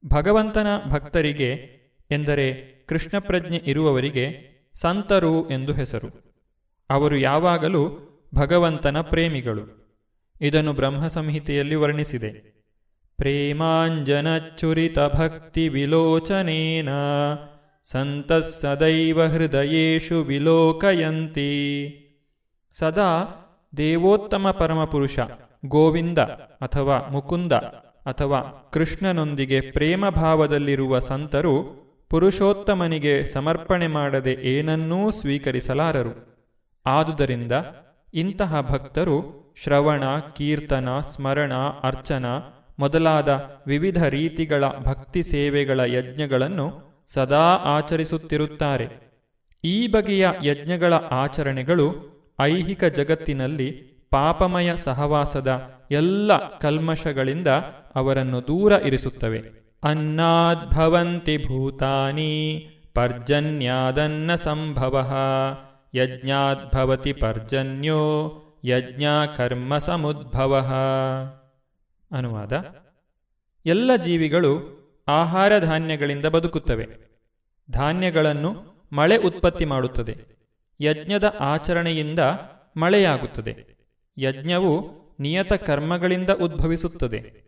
ಭಗವಂತನ ಭಕ್ತರಿಗೆ, ಎಂದರೆ ಕೃಷ್ಣ ಪ್ರಜ್ಞೆ ಇರುವವರಿಗೆ, ಸಂತರು ಎಂದು ಹೆಸರು. ಅವರು ಯಾವಾಗಲೂ ಭಗವಂತನ ಪ್ರೇಮಿಗಳು. ಇದನ್ನು ಬ್ರಹ್ಮ ಸಂಹಿತೆಯಲ್ಲಿ ವರ್ಣಿಸಿದೆ. ವಿಲೋಚನೇನ ಸಂತ ಸದೈವ ಹೃದಯೇಶು ವಿಲೋಕಯಂತಿ ಸದಾ ದೇವೋತ್ತಮ ಪರಮಪುರುಷ ಗೋವಿಂದ ಅಥವಾ ಮುಕುಂದ ಅಥವಾ ಕೃಷ್ಣನೊಂದಿಗೆ ಪ್ರೇಮ ಭಾವದಲ್ಲಿರುವ ಸಂತರು ಪುರುಷೋತ್ತಮನಿಗೆ ಸಮರ್ಪಣೆ ಮಾಡದೆ ಏನನ್ನೂ ಸ್ವೀಕರಿಸಲಾರರು. ಆದುದರಿಂದ ಇಂತಹ ಭಕ್ತರು ಶ್ರವಣ, ಕೀರ್ತನ, ಸ್ಮರಣ, ಅರ್ಚನ ಮೊದಲಾದ ವಿವಿಧ ರೀತಿಗಳ ಭಕ್ತಿ ಸೇವೆಗಳ ಯಜ್ಞಗಳನ್ನು ಸದಾ ಆಚರಿಸುತ್ತಿರುತ್ತಾರೆ. ಈ ಬಗೆಯ ಯಜ್ಞಗಳ ಆಚರಣೆಗಳು ಐಹಿಕ ಜಗತ್ತಿನಲ್ಲಿ ಪಾಪಮಯ ಸಹವಾಸದ ಎಲ್ಲ ಕಲ್ಮಶಗಳಿಂದ ಅವರನ್ನು ದೂರ ಇರಿಸುತ್ತವೆ. ಅನ್ನಾದ್ಭವಂತಿ ಭೂತಾನಿ ಪರ್ಜನ್ಯಾದನ್ನ ಸಂಭವ. ಯಜ್ಞಾದ್ಭವತಿ ಪರ್ಜನ್ಯೋ ಯಜ್ಞ ಕರ್ಮ ಸಮುದ್ಭವ. ಅನುವಾದ. ಎಲ್ಲ ಜೀವಿಗಳು ಆಹಾರ ಧಾನ್ಯಗಳಿಂದ ಬದುಕುತ್ತವೆ. ಧಾನ್ಯಗಳನ್ನು ಮಳೆ ಉತ್ಪತ್ತಿ ಮಾಡುತ್ತದೆ. ಯಜ್ಞದ ಆಚರಣೆಯಿಂದ ಮಳೆಯಾಗುತ್ತದೆ. ಯಜ್ಞವು ನಿಯತ ಕರ್ಮಗಳಿಂದ ಉದ್ಭವಿಸುತ್ತದೆ.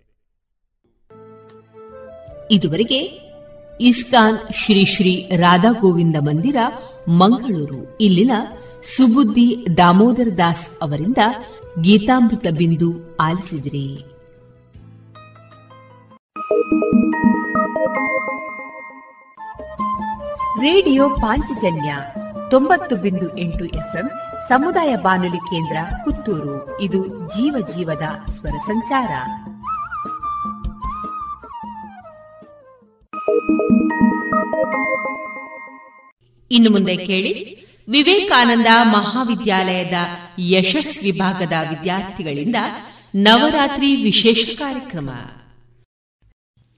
ಇದುವರೆಗೆ ಇಸ್ಕಾನ್ ಶ್ರೀ ಶ್ರೀ ರಾಧಾ ಗೋವಿಂದ ಮಂದಿರ, ಮಂಗಳೂರು. ಇಲ್ಲಿನ ಸುಬುದ್ದಿ ದಾಮೋದರ ದಾಸ್ ಅವರಿಂದ ಗೀತಾಮೃತ ಬಿಂದು ಆಲಿಸಿದಿರಿ. ರೇಡಿಯೋ ಪಾಂಚಜನ್ಯ ತೊಂಬತ್ತು ಬಿಂದು ಎಂಟು ಎಫ್ಎಂ ಸಮುದಾಯ ಬಾನುಲಿ ಕೇಂದ್ರ ಪುತ್ತೂರು. ಇದು ಜೀವ ಜೀವದ ಸ್ವರ ಸಂಚಾರ. ಇನ್ನು ಮುಂದೆ ಕೇಳಿ, ವಿವೇಕಾನಂದ ಮಹಾವಿದ್ಯಾಲಯದ ಯಶಸ್ ವಿಭಾಗದ ವಿದ್ಯಾರ್ಥಿಗಳಿಂದ ನವರಾತ್ರಿ ವಿಶೇಷ ಕಾರ್ಯಕ್ರಮ.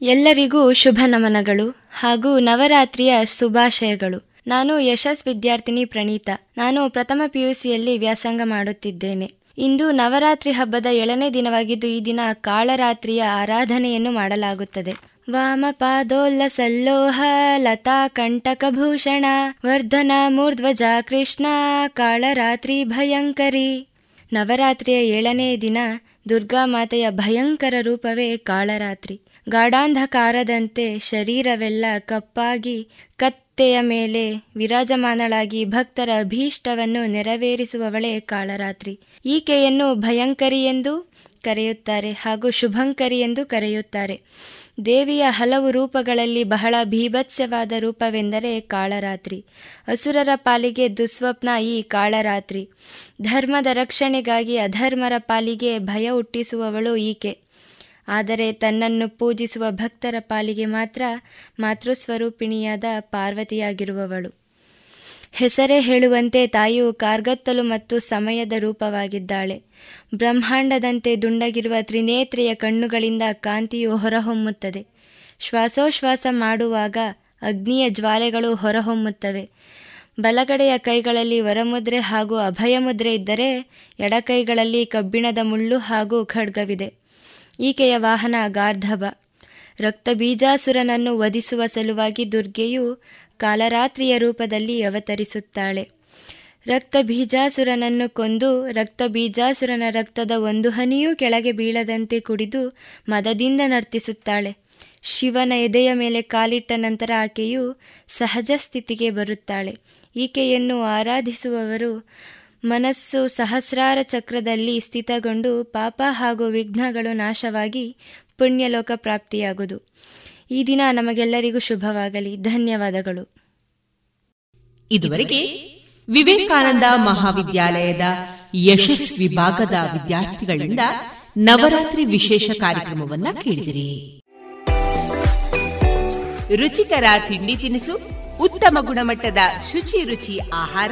ಎಲ್ಲರಿಗೂ ಶುಭ ನಮನಗಳು ಹಾಗೂ ನವರಾತ್ರಿಯ ಶುಭಾಶಯಗಳು. ನಾನು ಯಶಸ್ ವಿದ್ಯಾರ್ಥಿನಿ ಪ್ರಣೀತಾ. ನಾನು ಪ್ರಥಮ ಪಿಯುಸಿಯಲ್ಲಿ ವ್ಯಾಸಂಗ ಮಾಡುತ್ತಿದ್ದೇನೆ. ಇಂದು ನವರಾತ್ರಿ ಹಬ್ಬದ ಏಳನೇ ದಿನವಾಗಿದ್ದು ಈ ದಿನ ಕಾಳರಾತ್ರಿಯ ಆರಾಧನೆಯನ್ನು ಮಾಡಲಾಗುತ್ತದೆ. ವಾಮಪಾದೋಲ್ಲಸಲ್ಲೋಹ ಲತಾ ಕಂಟಕಭೂಷಣ ವರ್ಧನ ಮೂರ್ಧ್ವಜ ಕೃಷ್ಣ, ಕಾಳರಾತ್ರಿ ಭಯಂಕರಿ. ನವರಾತ್ರಿಯ ಏಳನೇ ದಿನ ದುರ್ಗಾ ಮಾತೆಯ ಭಯಂಕರ ರೂಪವೇ ಕಾಳರಾತ್ರಿ. ಗಾಢಾಂಧಕಾರದಂತೆ ಶರೀರವೆಲ್ಲ ಕಪ್ಪಾಗಿ ಕತ್ತೆಯ ಮೇಲೆ ವಿರಾಜಮಾನಳಾಗಿ ಭಕ್ತರ ಅಭೀಷ್ಟವನ್ನು ನೆರವೇರಿಸುವವಳೇ ಕಾಳರಾತ್ರಿ. ಈಕೆಯನ್ನು ಭಯಂಕರಿ ಎಂದು ಕರೆಯುತ್ತಾರೆ ಹಾಗೂ ಶುಭಂಕರಿ ಎಂದು ಕರೆಯುತ್ತಾರೆ. ದೇವಿಯ ಹಲವು ರೂಪಗಳಲ್ಲಿ ಬಹಳ ಭೀಭತ್ಸವಾದ ರೂಪವೆಂದರೆ ಕಾಳರಾತ್ರಿ. ಅಸುರರ ಪಾಲಿಗೆ ದುಸ್ವಪ್ನ ಈ ಕಾಳರಾತ್ರಿ. ಧರ್ಮದ ರಕ್ಷಣೆಗಾಗಿ ಅಧರ್ಮರ ಪಾಲಿಗೆ ಭಯ ಹುಟ್ಟಿಸುವವಳು ಈಕೆ. ಆದರೆ ತನ್ನನ್ನು ಪೂಜಿಸುವ ಭಕ್ತರ ಪಾಲಿಗೆ ಮಾತ್ರ ಮಾತೃಸ್ವರೂಪಿಣಿಯಾದ ಪಾರ್ವತಿಯಾಗಿರುವವಳು. ಹೆಸರೇ ಹೇಳುವಂತೆ ತಾಯಿಯು ಕಾರ್ಗತ್ತಲು ಮತ್ತು ಸಮಯದ ರೂಪವಾಗಿದ್ದಾಳೆ. ಬ್ರಹ್ಮಾಂಡದಂತೆ ದುಂಡಗಿರುವ ತ್ರಿನೇತ್ರೆಯ ಕಣ್ಣುಗಳಿಂದ ಕಾಂತಿಯು ಹೊರಹೊಮ್ಮುತ್ತದೆ. ಶ್ವಾಸೋಶ್ವಾಸ ಮಾಡುವಾಗ ಅಗ್ನಿಯ ಜ್ವಾಲೆಗಳು ಹೊರಹೊಮ್ಮುತ್ತವೆ. ಬಲಗಡೆಯ ಕೈಗಳಲ್ಲಿ ವರಮುದ್ರೆ ಹಾಗೂ ಅಭಯಮುದ್ರೆ ಇದ್ದರೆ ಎಡಕೈಗಳಲ್ಲಿ ಕಬ್ಬಿಣದ ಮುಳ್ಳು ಹಾಗೂ ಖಡ್ಗವಿದೆ. ಈಕೆಯ ವಾಹನ ಗಾರ್ಧಬ ರಕ್ತ ಬೀಜಾಸುರನನ್ನು ವಧಿಸುವ ಸಲುವಾಗಿ ದುರ್ಗೆಯು ಕಾಲರಾತ್ರಿಯ ರೂಪದಲ್ಲಿ ಅವತರಿಸುತ್ತಾಳೆ. ರಕ್ತ ಬೀಜಾಸುರನನ್ನು ಕೊಂದು ರಕ್ತ ಬೀಜಾಸುರನ ರಕ್ತದ ಒಂದು ಹನಿಯೂ ಕೆಳಗೆ ಬೀಳದಂತೆ ಕುಡಿದು ಮದದಿಂದ ನರ್ತಿಸುತ್ತಾಳೆ. ಶಿವನ ಎದೆಯ ಮೇಲೆ ಕಾಲಿಟ್ಟ ನಂತರ ಆಕೆಯು ಸಹಜ ಸ್ಥಿತಿಗೆ ಬರುತ್ತಾಳೆ. ಈಕೆಯನ್ನು ಆರಾಧಿಸುವವರು ಮನಸ್ಸು ಸಹಸ್ರಾರ ಚಕ್ರದಲ್ಲಿ ಸ್ಥಿತಗೊಂಡು ಪಾಪ ಹಾಗೂ ವಿಘ್ನಗಳು ನಾಶವಾಗಿ ಪುಣ್ಯಲೋಕ ಪ್ರಾಪ್ತಿಯಾಗುವುದು. ಈ ದಿನ ನಮಗೆಲ್ಲರಿಗೂ ಶುಭವಾಗಲಿ. ಧನ್ಯವಾದಗಳು. ಇದುವರೆಗೆ ವಿವೇಕಾನಂದ ಮಹಾವಿದ್ಯಾಲಯದ ಯಶಸ್ ವಿಭಾಗದ ವಿದ್ಯಾರ್ಥಿಗಳಿಂದ ನವರಾತ್ರಿ ವಿಶೇಷ ಕಾರ್ಯಕ್ರಮವನ್ನ ಕೇಳಿದಿರಿ. ರುಚಿಕರ ತಿಂಡಿ ತಿನಿಸು, ಉತ್ತಮ ಗುಣಮಟ್ಟದ ಶುಚಿ ರುಚಿ ಆಹಾರ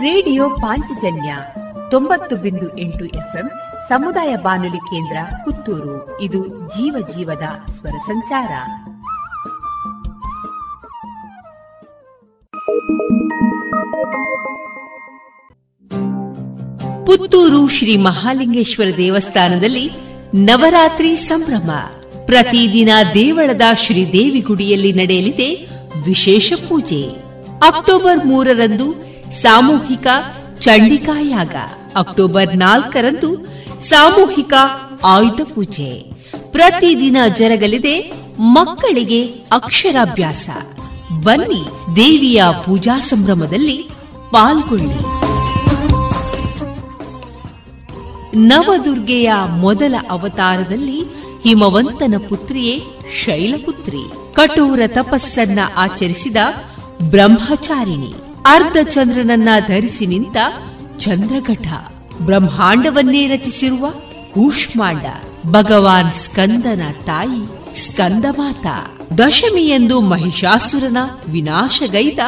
ರೇಡಿಯೋ ಪಾಂಚಜನ್ಯ ತೊಂಬತ್ತು ಬಿಂದು ಎಂಟು ಎಫ್ಎಂ ಸಮುದಾಯ ಬಾನುಲಿ ಕೇಂದ್ರ ಪುತ್ತೂರು. ಇದು ಜೀವ ಜೀವದ ಸ್ವರ ಸಂಚಾರ. ಪುತ್ತೂರು ಶ್ರೀ ಮಹಾಲಿಂಗೇಶ್ವರ ದೇವಸ್ಥಾನದಲ್ಲಿ ನವರಾತ್ರಿ ಸಂಭ್ರಮ. ಪ್ರತಿದಿನ ದೇವಳದ ಶ್ರೀದೇವಿ ಗುಡಿಯಲ್ಲಿ ನಡೆಯಲಿದೆ ವಿಶೇಷ ಪೂಜೆ. ಅಕ್ಟೋಬರ್ ಮೂರರಂದು ಸಾಮೂಹಿಕ ಚಂಡಿಕಾಯಾಗ. ಅಕ್ಟೋಬರ್ ನಾಲ್ಕರಂದು ಸಾಮೂಹಿಕ ಆಯುಧ ಪೂಜೆ. ಪ್ರತಿದಿನ ಜರಗಲಿದೆ ಮಕ್ಕಳಿಗೆ ಅಕ್ಷರಾಭ್ಯಾಸ. ಬನ್ನಿ ದೇವಿಯ ಪೂಜಾ ಸಂಭ್ರಮದಲ್ಲಿ ಪಾಲ್ಗೊಳ್ಳಿ. ನವದುರ್ಗೆಯ ಮೊದಲ ಅವತಾರದಲ್ಲಿ ಹಿಮವಂತನ ಪುತ್ರಿಯೇ ಶೈಲಪುತ್ರಿ. ಕಠೋರ ತಪಸ್ಸನ್ನ ಆಚರಿಸಿದ ಬ್ರಹ್ಮಚಾರಿಣಿ. ಅರ್ಧ ಚಂದ್ರನನ್ನ ಧರಿಸಿ ನಿಂತ ಚಂದ್ರಘಟ. ಬ್ರಹ್ಮಾಂಡವನ್ನೇ ರಚಿಸಿರುವ ಕೂಷ್ಮಾಂಡ. ಭಗವಾನ್ ಸ್ಕಂದನ ತಾಯಿ ಸ್ಕಂದಮಾತ. ದಶಮಿಯಂದು ಮಹಿಷಾಸುರನ ವಿನಾಶಗೈದ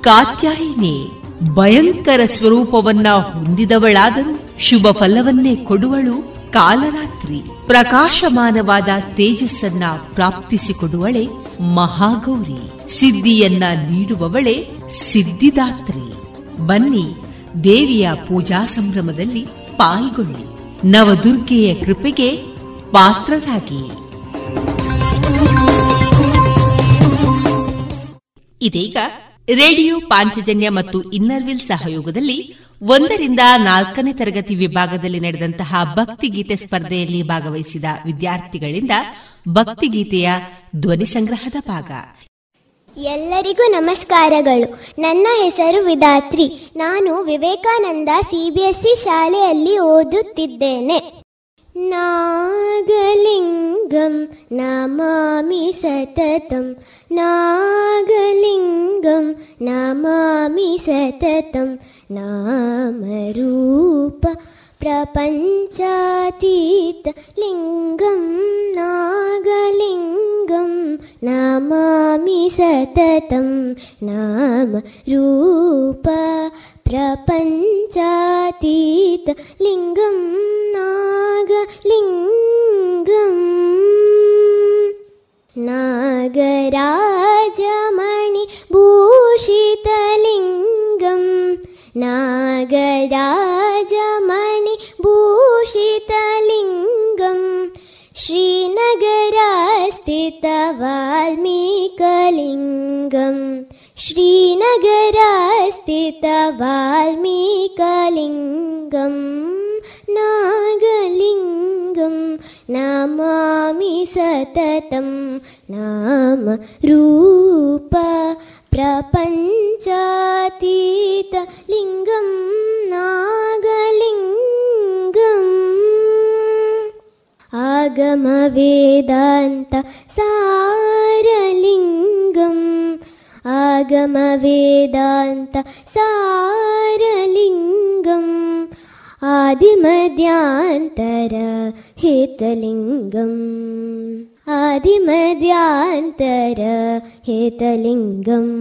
ಕಾತ್ಯಾಯಿನಿ. ಭಯಂಕರ ಸ್ವರೂಪವನ್ನ ಹೊಂದಿದವಳಾದರೂ ಶುಭ ಫಲವನ್ನೇ ಕೊಡುವಳು ಕಾಲರಾತ್ರಿ. ಪ್ರಕಾಶಮಾನವಾದ ತೇಜಸ್ಸನ್ನ ಪ್ರಾಪ್ತಿಸಿಕೊಡುವಳೆ ಮಹಾಗೌರಿ. ಸಿದ್ಧಿಯನ್ನ ನೀಡುವವಳೆ ಸಿದ್ಧಿದಾತ್ರಿ. ಬನ್ನಿ ದೇವಿಯ ಪೂಜಾ ಸಂಭ್ರಮದಲ್ಲಿ ಪಾಲ್ಗೊಳ್ಳಿ. ನವದುರ್ಗೆಯ ಕೃಪೆಗೆ ಪಾತ್ರರಾಗಿ. ಇದೀಗ ರೇಡಿಯೋ ಪಾಂಚಜನ್ಯ ಮತ್ತು ಇನ್ನರ್ವಿಲ್ ಸಹಯೋಗದಲ್ಲಿ ಒಂದರಿಂದ ನಾಲ್ಕನೇ ತರಗತಿ ವಿಭಾಗದಲ್ಲಿ ನಡೆದಂತಹ ಭಕ್ತಿಗೀತೆ ಸ್ಪರ್ಧೆಯಲ್ಲಿ ಭಾಗವಹಿಸಿದ ವಿದ್ಯಾರ್ಥಿಗಳಿಂದ ಭಕ್ತಿಗೀತೆಯ ಧ್ವನಿ ಸಂಗ್ರಹದ ಭಾಗ. ಎಲ್ಲರಿಗೂ ನಮಸ್ಕಾರಗಳು. ನನ್ನ ಹೆಸರು ವಿದಾತ್ರಿ ನಾನು ವಿವೇಕಾನಂದ ಸಿಬಿಎಸ್ಇ ಶಾಲೆಯಲ್ಲಿ ಓದುತ್ತಿದ್ದೇನೆ. ನಾಗಲಿಂಗಂ ನಮಾಮಿ ಸತತಂ. ನಾಗಲಿಂಗಂ ನಮಾಮಿ ಸತತಂ. ನಾಮರೂಪ प्रपञ्चातीतलिङ्गं नागलिङ्गं नमामि सततं नाम रूप प्रपञ्चातीतलिङ्गं नागलिङ्गम् नागराजमणिभूषितलिङ्गम् नागराजमणिभूषितलिङ्गं श्रीनगरास्थितवाल्मीकलिङ्गं श्रीनगरास्थितवाल्मीकलिङ्गं नागलिङ्गं नमामि सततं नाम रूप प्रपञ्चातीत लिङ्गं नागलिङ्गम्। आगमवेदान्त सारलिङ्गम् आगमवेदान्त सारलिङ्गम् आदिमध्यान्तर हितलिङ्गम् दिमध्यान्तरहेतलिङ्गम्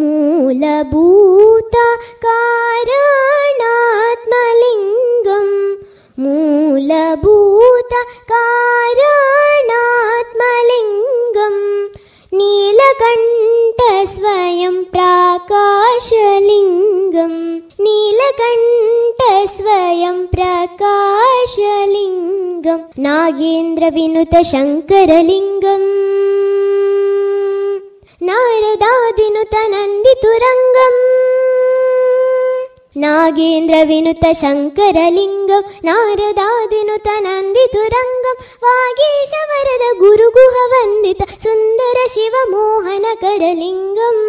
मूलभूत मूलभूतकारणात्मलिङ्गम्। मूलभूत काराणात्मलिङ्गम् नीलकण्ठस्वयं प्राकाशलिङ्गं नीलकण्ठ स्वयं प्राकाश लिङ्गम् नागेन्द्रविनुतशङ्करलिङ्गम्। नारदादिनुतनन्दितुरङ्गम्। नागेन्द्रविनुत शङ्करलिङ्गं नारदादिनुत नन्दितुरङ्गं वागीशवरद गुरुगुहवन्दित सुन्दर शिवमोहनकरलिङ्गम्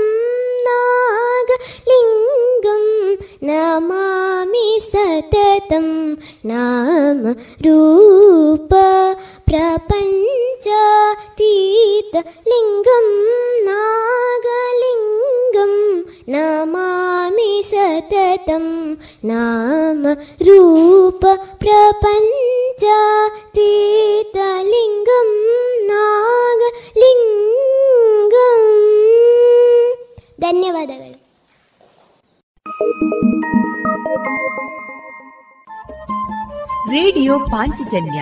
नागलिङ्गं नमामि सततं नाम रूप प्रपञ्चातीत लिङ्गं नागलिङ्गं नमामि सततं नाम रूप प्रपञ्चातीतलिङ्गं नागलिङ्गम् ಧನ್ಯವಾದಗಳು ರೇಡಿಯೋ ಪಾಂಚಜನ್ಯ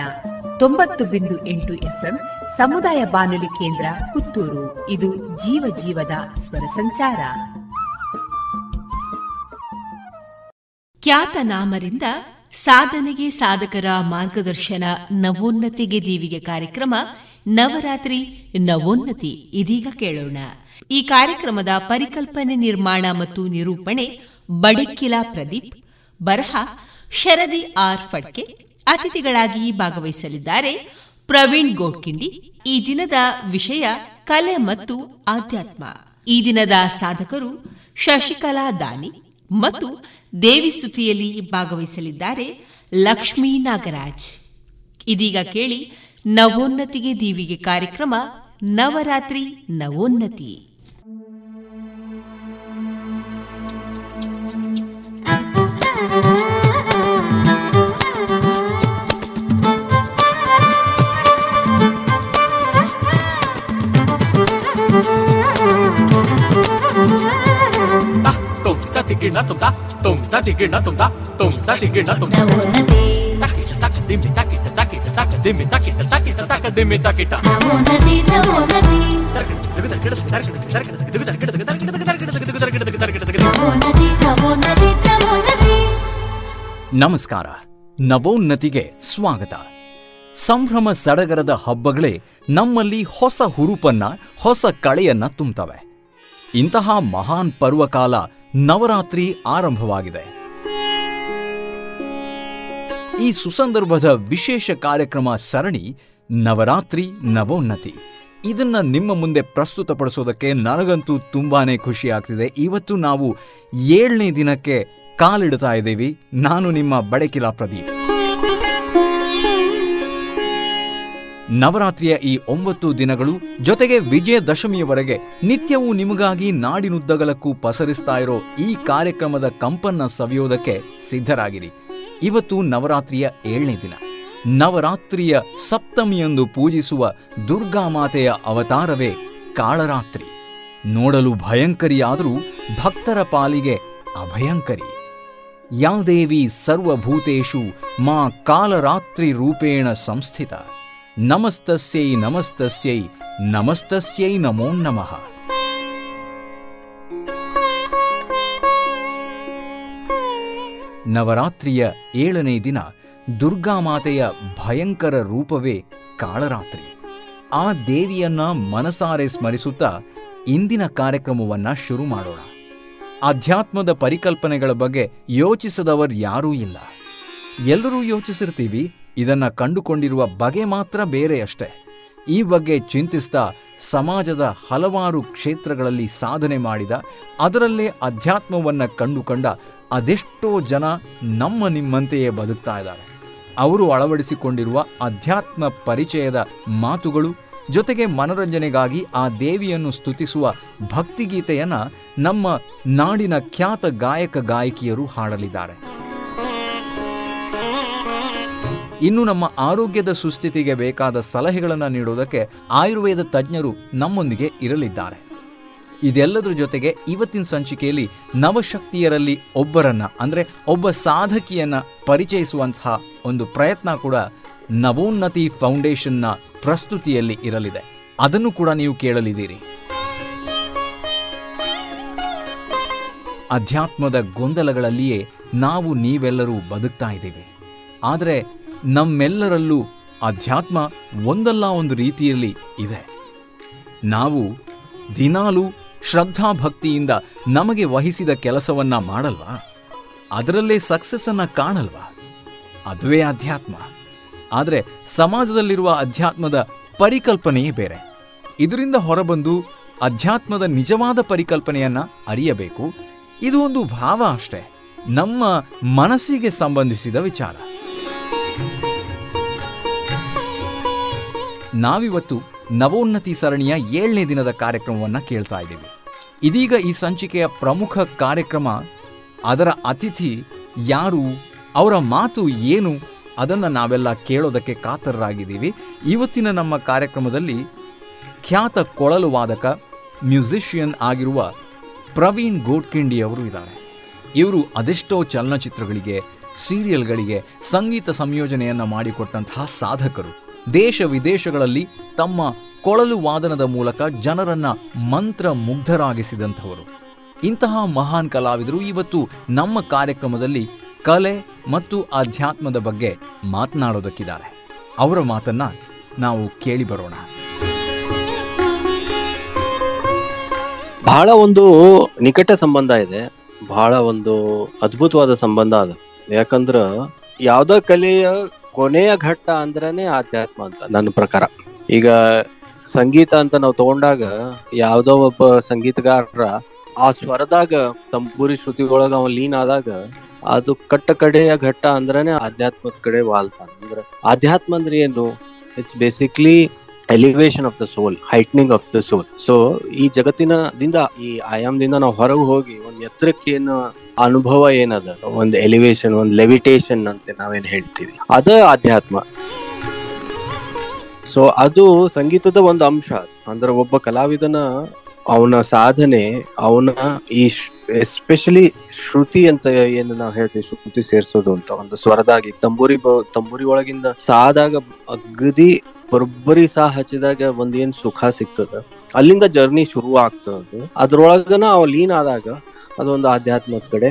ತೊಂಬತ್ತು ಬಿಂದು ಎಂಟು ಎಫ್ಎಂ ಸಮುದಾಯ ಬಾನುಲಿ ಕೇಂದ್ರ ಪುತ್ತೂರು ಇದು ಜೀವ ಜೀವದ ಸ್ವರ ಸಂಚಾರ ಖ್ಯಾತನಾಮರಿಂದ ಸಾಧನೆಗೆ ಸಾಧಕರ ಮಾರ್ಗದರ್ಶನ ನವೋನ್ನತಿಗೆ ದೀವಿಗೆ ಕಾರ್ಯಕ್ರಮ ನವರಾತ್ರಿ ನವೋನ್ನತಿ ಇದೀಗ ಕೇಳೋಣ. ಈ ಕಾರ್ಯಕ್ರಮದ ಪರಿಕಲ್ಪನೆ ನಿರ್ಮಾಣ ಮತ್ತು ನಿರೂಪಣೆ ಬಡಕಿಲ ಪ್ರದೀಪ್, ಬರಹ ಶರದಿ ಆರ್ ಫಡ್ಕೆ, ಅತಿಥಿಗಳಾಗಿ ಭಾಗವಹಿಸಲಿದ್ದಾರೆ ಪ್ರವೀಣ್ ಗೋಡ್ಕಿಂಡಿ. ಈ ದಿನದ ವಿಷಯ ಕಲೆ ಮತ್ತು ಆಧ್ಯಾತ್ಮ. ಈ ದಿನದ ಸಾಧಕರು ಶಶಿಕಲಾ ದಾನಿ ಮತ್ತು ದೇವಿ ಸ್ತುತಿಯಲ್ಲಿ ಭಾಗವಹಿಸಲಿದ್ದಾರೆ ಲಕ್ಷ್ಮೀ ನಾಗರಾಜ್. ಇದೀಗ ಕೇಳಿ ನವೋನ್ನತಿಗೆ ದೀವಿಗೆ ಕಾರ್ಯಕ್ರಮ ನವರಾತ್ರಿ ನವೋನ್ನತಿ. ದಿಮ್ಮಿ ತಕಿಟ ನಮಸ್ಕಾರ. ನವೋನ್ನತಿಗೆ ಸ್ವಾಗತ. ಸಂಭ್ರಮ ಸಡಗರದ ಹಬ್ಬಗಳೇ ನಮ್ಮಲ್ಲಿ ಹೊಸ ಹುರುಪನ್ನ ಹೊಸ ಕಳೆಯನ್ನ ತುಂಬುತ್ತವೆ ಇಂತಹ ಮಹಾನ್ ಪರ್ವಕಾಲ ನವರಾತ್ರಿ ಆರಂಭವಾಗಿದೆ. ಈ ಸುಸಂದರ್ಭದ ವಿಶೇಷ ಕಾರ್ಯಕ್ರಮ ಸರಣಿ ನವರಾತ್ರಿ ನವೋನ್ನತಿ. ಇದನ್ನ ನಿಮ್ಮ ಮುಂದೆ ಪ್ರಸ್ತುತಪಡಿಸೋದಕ್ಕೆ ನನಗಂತೂ ತುಂಬಾನೇ ಖುಷಿ ಆಗ್ತಿದೆ ಇವತ್ತು ನಾವು ಏಳನೇ ದಿನಕ್ಕೆ ಕಾಲಿಡ್ತಾ ಇದ್ದೀವಿ. ನಾನು ನಿಮ್ಮ ಬಡಕಿಲಾ ಪ್ರದೀಪ್. ನವರಾತ್ರಿಯ ಈ ಒಂಬತ್ತು ದಿನಗಳು ಜೊತೆಗೆ ವಿಜಯದಶಮಿಯವರೆಗೆ ನಿತ್ಯವೂ ನಿಮಗಾಗಿ ನಾಡಿನುದ್ದಗಲಕ್ಕೂ ಪಸರಿಸ್ತಾ ಇರೋ ಈ ಕಾರ್ಯಕ್ರಮದ ಕಂಪನ್ನ ಸವಿಯೋದಕ್ಕೆ ಸಿದ್ಧರಾಗಿರಿ. ಇವತ್ತು ನವರಾತ್ರಿಯ ಏಳನೇ ದಿನ. ನವರಾತ್ರಿಯ ಸಪ್ತಮಿಯಂದು ಪೂಜಿಸುವ ದುರ್ಗಾಮಾತೆಯ ಅವತಾರವೇ ಕಾಳರಾತ್ರಿ. ನೋಡಲು ಭಯಂಕರಿಯಾದರೂ ಭಕ್ತರ ಪಾಲಿಗೆ ಅಭಯಂಕರಿ. ಯಾ ದೇವಿ ಸರ್ವಭೂತೇಷು ಮಾ ಕಾಲರಾತ್ರಿ ರೂಪೇಣ ಸಂಸ್ಥಿತ. ನಮಸ್ತಸ್ಯೈ ನಮಸ್ತಸ್ಯೈ ನಮಸ್ತಸ್ಯೈ ನಮೋ ನಮಃ. ನವರಾತ್ರಿಯ ಏಳನೇ ದಿನ ದುರ್ಗಾಮಾತೆಯ ಭಯಂಕರ ರೂಪವೇ ಕಾಳರಾತ್ರಿ. ಆ ದೇವಿಯನ್ನ ಮನಸಾರೆ ಸ್ಮರಿಸುತ್ತಾ ಇಂದಿನ ಕಾರ್ಯಕ್ರಮವನ್ನ ಶುರು ಮಾಡೋಣ. ಅಧ್ಯಾತ್ಮದ ಪರಿಕಲ್ಪನೆಗಳ ಬಗ್ಗೆ ಯೋಚಿಸದವರು ಯಾರೂ ಇಲ್ಲ. ಎಲ್ಲರೂ ಯೋಚಿಸಿರ್ತೀವಿ ಇದನ್ನ ಕಂಡುಕೊಂಡಿರುವ ಬಗೆ ಮಾತ್ರ ಬೇರೆ ಈ ಬಗ್ಗೆ ಚಿಂತಿಸ್ತಾ ಸಮಾಜದ ಹಲವಾರು ಕ್ಷೇತ್ರಗಳಲ್ಲಿ ಸಾಧನೆ ಮಾಡಿದ, ಅದರಲ್ಲೇ ಅಧ್ಯಾತ್ಮವನ್ನು ಕಂಡುಕೊಂಡ ಅದೆಷ್ಟೋ ಜನ ನಮ್ಮ ನಿಮ್ಮಂತೆಯೇ ಬದುಕ್ತಾ ಇದ್ದಾರೆ. ಅವರು ಅಳವಡಿಸಿಕೊಂಡಿರುವ ಅಧ್ಯಾತ್ಮ ಪರಿಚಯದ ಮಾತುಗಳು, ಜೊತೆಗೆ ಮನರಂಜನೆಗಾಗಿ ಆ ದೇವಿಯನ್ನು ಸ್ತುತಿಸುವ ಭಕ್ತಿಗೀತೆಯನ್ನು ನಮ್ಮ ನಾಡಿನ ಖ್ಯಾತ ಗಾಯಕ, ಗಾಯಕಿಯರು ಹಾಡಲಿದ್ದಾರೆ. ಇನ್ನು ನಮ್ಮ ಆರೋಗ್ಯದ ಸುಸ್ಥಿತಿಗೆ ಬೇಕಾದ ಸಲಹೆಗಳನ್ನು ನೀಡುವುದಕ್ಕೆ ಆಯುರ್ವೇದ ತಜ್ಞರು ನಮ್ಮೊಂದಿಗೆ ಇರಲಿದ್ದಾರೆ. ಇದೆಲ್ಲದರ ಜೊತೆಗೆ ಇವತ್ತಿನ ಸಂಚಿಕೆಯಲ್ಲಿ ನವಶಕ್ತಿಯರಲ್ಲಿ ಒಬ್ಬರನ್ನ, ಅಂದರೆ ಒಬ್ಬ ಸಾಧಕಿಯನ್ನ ಪರಿಚಯಿಸುವಂತಹ ಒಂದು ಪ್ರಯತ್ನ ಕೂಡ ನವೋನ್ನತಿ ಫೌಂಡೇಶನ್ನ ಪ್ರಸ್ತುತಿಯಲ್ಲಿ ಇರಲಿದೆ. ಅದನ್ನು ಕೂಡ ನೀವು ಕೇಳಲಿದ್ದೀರಿ. ಅಧ್ಯಾತ್ಮದ ಗೊಂದಲಗಳಲ್ಲಿಯೇ ನಾವು ನೀವೆಲ್ಲರೂ ಬದುಕ್ತಾ ಇದ್ದೀವಿ. ಆದರೆ ನಮ್ಮೆಲ್ಲರಲ್ಲೂ ಅಧ್ಯಾತ್ಮ ಒಂದಲ್ಲ ಒಂದು ರೀತಿಯಲ್ಲಿ ಇದೆ. ನಾವು ದಿನಾಲೂ ಶ್ರದ್ಧಾಭಕ್ತಿಯಿಂದ ನಮಗೆ ವಹಿಸಿದ ಕೆಲಸವನ್ನ ಮಾಡಲ್ವಾ? ಅದರಲ್ಲೇ ಸಕ್ಸಸ್ ಅನ್ನ ಕಾಣಲ್ವಾ? ಅದುವೇ ಅಧ್ಯಾತ್ಮ ಆದರೆ ಸಮಾಜದಲ್ಲಿರುವ ಅಧ್ಯಾತ್ಮದ ಪರಿಕಲ್ಪನೆಯೇ ಬೇರೆ. ಇದರಿಂದ ಹೊರಬಂದು ಅಧ್ಯಾತ್ಮದ ನಿಜವಾದ ಪರಿಕಲ್ಪನೆಯನ್ನ ಅರಿಯಬೇಕು. ಇದು ಒಂದು ಭಾವ ಅಷ್ಟೇ. ನಮ್ಮ ಮನಸ್ಸಿಗೆ ಸಂಬಂಧಿಸಿದ ವಿಚಾರ. ನಾವಿವತ್ತು ನವೋನ್ನತಿ ಸರಣಿಯ ಏಳನೇ ದಿನದ ಕಾರ್ಯಕ್ರಮವನ್ನು ಕೇಳ್ತಾ ಇದ್ದೀವಿ. ಇದೀಗ ಈ ಸಂಚಿಕೆಯ ಪ್ರಮುಖ ಕಾರ್ಯಕ್ರಮ ಅದರ ಅತಿಥಿ ಯಾರು, ಅವರ ಮಾತು ಏನು, ಅದನ್ನು ನಾವೆಲ್ಲ ಕೇಳೋದಕ್ಕೆ ಕಾತರರಾಗಿದ್ದೀವಿ. ಇವತ್ತಿನ ನಮ್ಮ ಕಾರ್ಯಕ್ರಮದಲ್ಲಿ ಖ್ಯಾತ ಕೊಳಲು ವಾದಕ, ಮ್ಯೂಸಿಷಿಯನ್ ಆಗಿರುವ ಪ್ರವೀಣ್ ಗೋಡ್ಕಿಂಡಿ ಅವರು ಇದ್ದಾರೆ. ಇವರು ಅದೆಷ್ಟೋ ಚಲನಚಿತ್ರಗಳಿಗೆ ಸೀರಿಯಲ್ಗಳಿಗೆ ಸಂಗೀತ ಸಂಯೋಜನೆಯನ್ನ ಮಾಡಿಕೊಟ್ಟಂತಹ ಸಾಧಕರು. ದೇಶ ವಿದೇಶಗಳಲ್ಲಿ ತಮ್ಮ ಕೊಳಲು ವಾದನದ ಮೂಲಕ ಜನರನ್ನ ಮಂತ್ರ ಮುಗ್ಧರಾಗಿಸಿದಂಥವರು ಇಂತಹ ಮಹಾನ್ ಕಲಾವಿದರು ಇವತ್ತು ನಮ್ಮ ಕಾರ್ಯಕ್ರಮದಲ್ಲಿ ಕಲೆ ಮತ್ತು ಅಧ್ಯಾತ್ಮದ ಬಗ್ಗೆ ಮಾತನಾಡೋದಕ್ಕಿದ್ದಾರೆ. ಅವರ ಮಾತನ್ನ ನಾವು ಕೇಳಿ ಬರೋಣ. ಬಹಳ ಒಂದು ನಿಕಟ ಸಂಬಂಧ ಇದೆ. ಬಹಳ ಒಂದು ಅದ್ಭುತವಾದ ಸಂಬಂಧ ಅದ. ಯಾಕಂದ್ರ ಯಾವ್ದ ಕಲೆಯ ಕೊನೆಯ ಘಟ್ಟ ಅಂದ್ರನೇ ಆಧ್ಯಾತ್ಮ ಅಂತ ನನ್ನ ಪ್ರಕಾರ. ಈಗ ಸಂಗೀತ ಅಂತ ನಾವು ತಗೊಂಡಾಗ ಯಾವ್ದೋ ಒಬ್ಬ ಸಂಗೀತಗಾರರ ಆ ಸ್ವರದಾಗ ತಂಬೂರಿ ಶ್ರುತಿ ಒಳಗ ಅವ ಲೀನ್ ಆದಾಗ ಅದು ಕಟ್ಟ ಕಡೆಯ ಘಟ್ಟ ಅಂದ್ರನೇ ಆಧ್ಯಾತ್ಮದ ಕಡೆ ವಾಲ್ತಾನ. ಅಂದ್ರ ಆಧ್ಯಾತ್ಮ ಅಂದ್ರೆ ಏನು? It's basically elevation of the soul heightening of the soul so ಈ ಜಗತ್ತಿನದಿಂದ, ಈ ಆಯಾಮದಿಂದ ನಾವು ಹೊರಗೆ ಹೋಗಿ ಒಂದು ಎತ್ತರಕ್ಕೆ ಏನು ಅನುಭವ ಏನದ? ಒಂದು ಎಲಿವೇಶನ್ ಒಂದು ಲೆವಿಟೇಷನ್ ಅಂತ ನಾವೇನ್ ಹೇಳ್ತೀವಿ. ಅದ ಆಧ್ಯಾತ್ಮ. ಸೊ ಅದು ಸಂಗೀತದ ಒಂದು ಅಂಶ. ಅಂದ್ರೆ ಒಬ್ಬ ಕಲಾವಿದನ ಅವನ ಸಾಧನೆ, ಅವನ ಈ ಎಸ್ಪೆಷಲಿ ಶ್ರುತಿ ಅಂತ ಏನು ನಾವು ಹೇಳ್ತೀವಿ, ಶ್ರುತಿ ಸೇರ್ಸೋದು ಅಂತ ಒಂದು ಸ್ವರದಾಗಿ, ತಂಬೂರಿ ತಂಬೂರಿ ಒಳಗಿಂದ ಸಾದಾಗ ಅಗದಿ ಬರೋಬ್ಬರಿ ಸಾ ಹಚ್ಚಿದಾಗ ಒಂದೇನ್ ಸುಖ ಸಿಗ್ತದ? ಅಲ್ಲಿಂದ ಜರ್ನಿ ಶುರು ಆಗ್ತದ ಅದ್ರೊಳಗನ ಅವ ಲೀನ್ ಆದಾಗ ಅದೊಂದು ಆಧ್ಯಾತ್ಮದ ಕಡೆ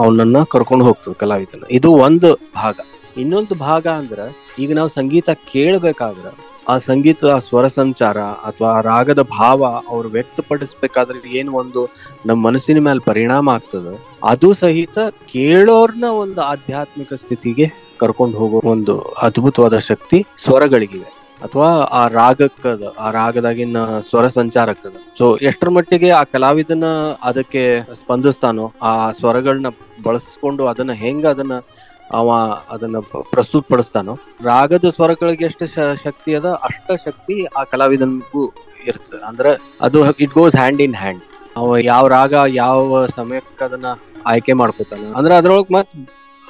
ಅವನನ್ನ ಕರ್ಕೊಂಡು ಹೋಗ್ತದೆ ಕಲಾವಿದನ. ಇದು ಒಂದು ಭಾಗ. ಇನ್ನೊಂದು ಭಾಗ ಅಂದ್ರ ಈಗ ನಾವು ಸಂಗೀತ ಕೇಳ್ಬೇಕಾದ್ರ ಆ ಸಂಗೀತ ಸ್ವರ ಸಂಚಾರ ಅಥವಾ ಆ ರಾಗದ ಭಾವ ಅವ್ರು ವ್ಯಕ್ತಪಡಿಸ್ಬೇಕಾದ್ರೆ ಏನು ಒಂದು ನಮ್ಮ ಮನಸ್ಸಿನ ಮೇಲೆ ಪರಿಣಾಮ ಆಗ್ತದ, ಅದು ಸಹಿತ ಕೇಳೋರ್ನ ಒಂದು ಆಧ್ಯಾತ್ಮಿಕ ಸ್ಥಿತಿಗೆ ಕರ್ಕೊಂಡು ಹೋಗೋ ಒಂದು ಅದ್ಭುತವಾದ ಶಕ್ತಿ ಸ್ವರಗಳಿಗಿವೆ. ಅಥವಾ ಆ ರಾಗಕ್ಕದ, ಆ ರಾಗದಾಗಿನ ಸ್ವರ ಸಂಚಾರಕ್ಕದ. ಸೊ ಎಷ್ಟರ ಮಟ್ಟಿಗೆ ಆ ಕಲಾವಿದನ ಅದಕ್ಕೆ ಸ್ಪಂದಿಸ್ತಾನೋ, ಆ ಸ್ವರಗಳನ್ನ ಬಳಸ್ಕೊಂಡು ಅದನ್ನ ಹೆಂಗ ಅದನ್ನ ಅವ ಅದನ್ನ ಪ್ರಸ್ತುತ ಪಡಿಸ್ತಾನೋ ರಾಗದ ಸ್ವರಗಳಿಗೆ ಎಷ್ಟು ಶಕ್ತಿ ಅದ, ಅಷ್ಟ ಶಕ್ತಿ ಆ ಕಲಾವಿದನಿಗೂ ಇರ್ತದೆ. ಅಂದ್ರೆ ಅದು it goes hand in hand ಅವ ಯಾವ ರಾಗ ಯಾವ ಸಮಯಕ್ಕೆ ಅದನ್ನ ಆಯ್ಕೆ ಮಾಡ್ಕೋತಾನ. ಅಂದ್ರೆ ಅದ್ರೊಳಗೆ ಮತ್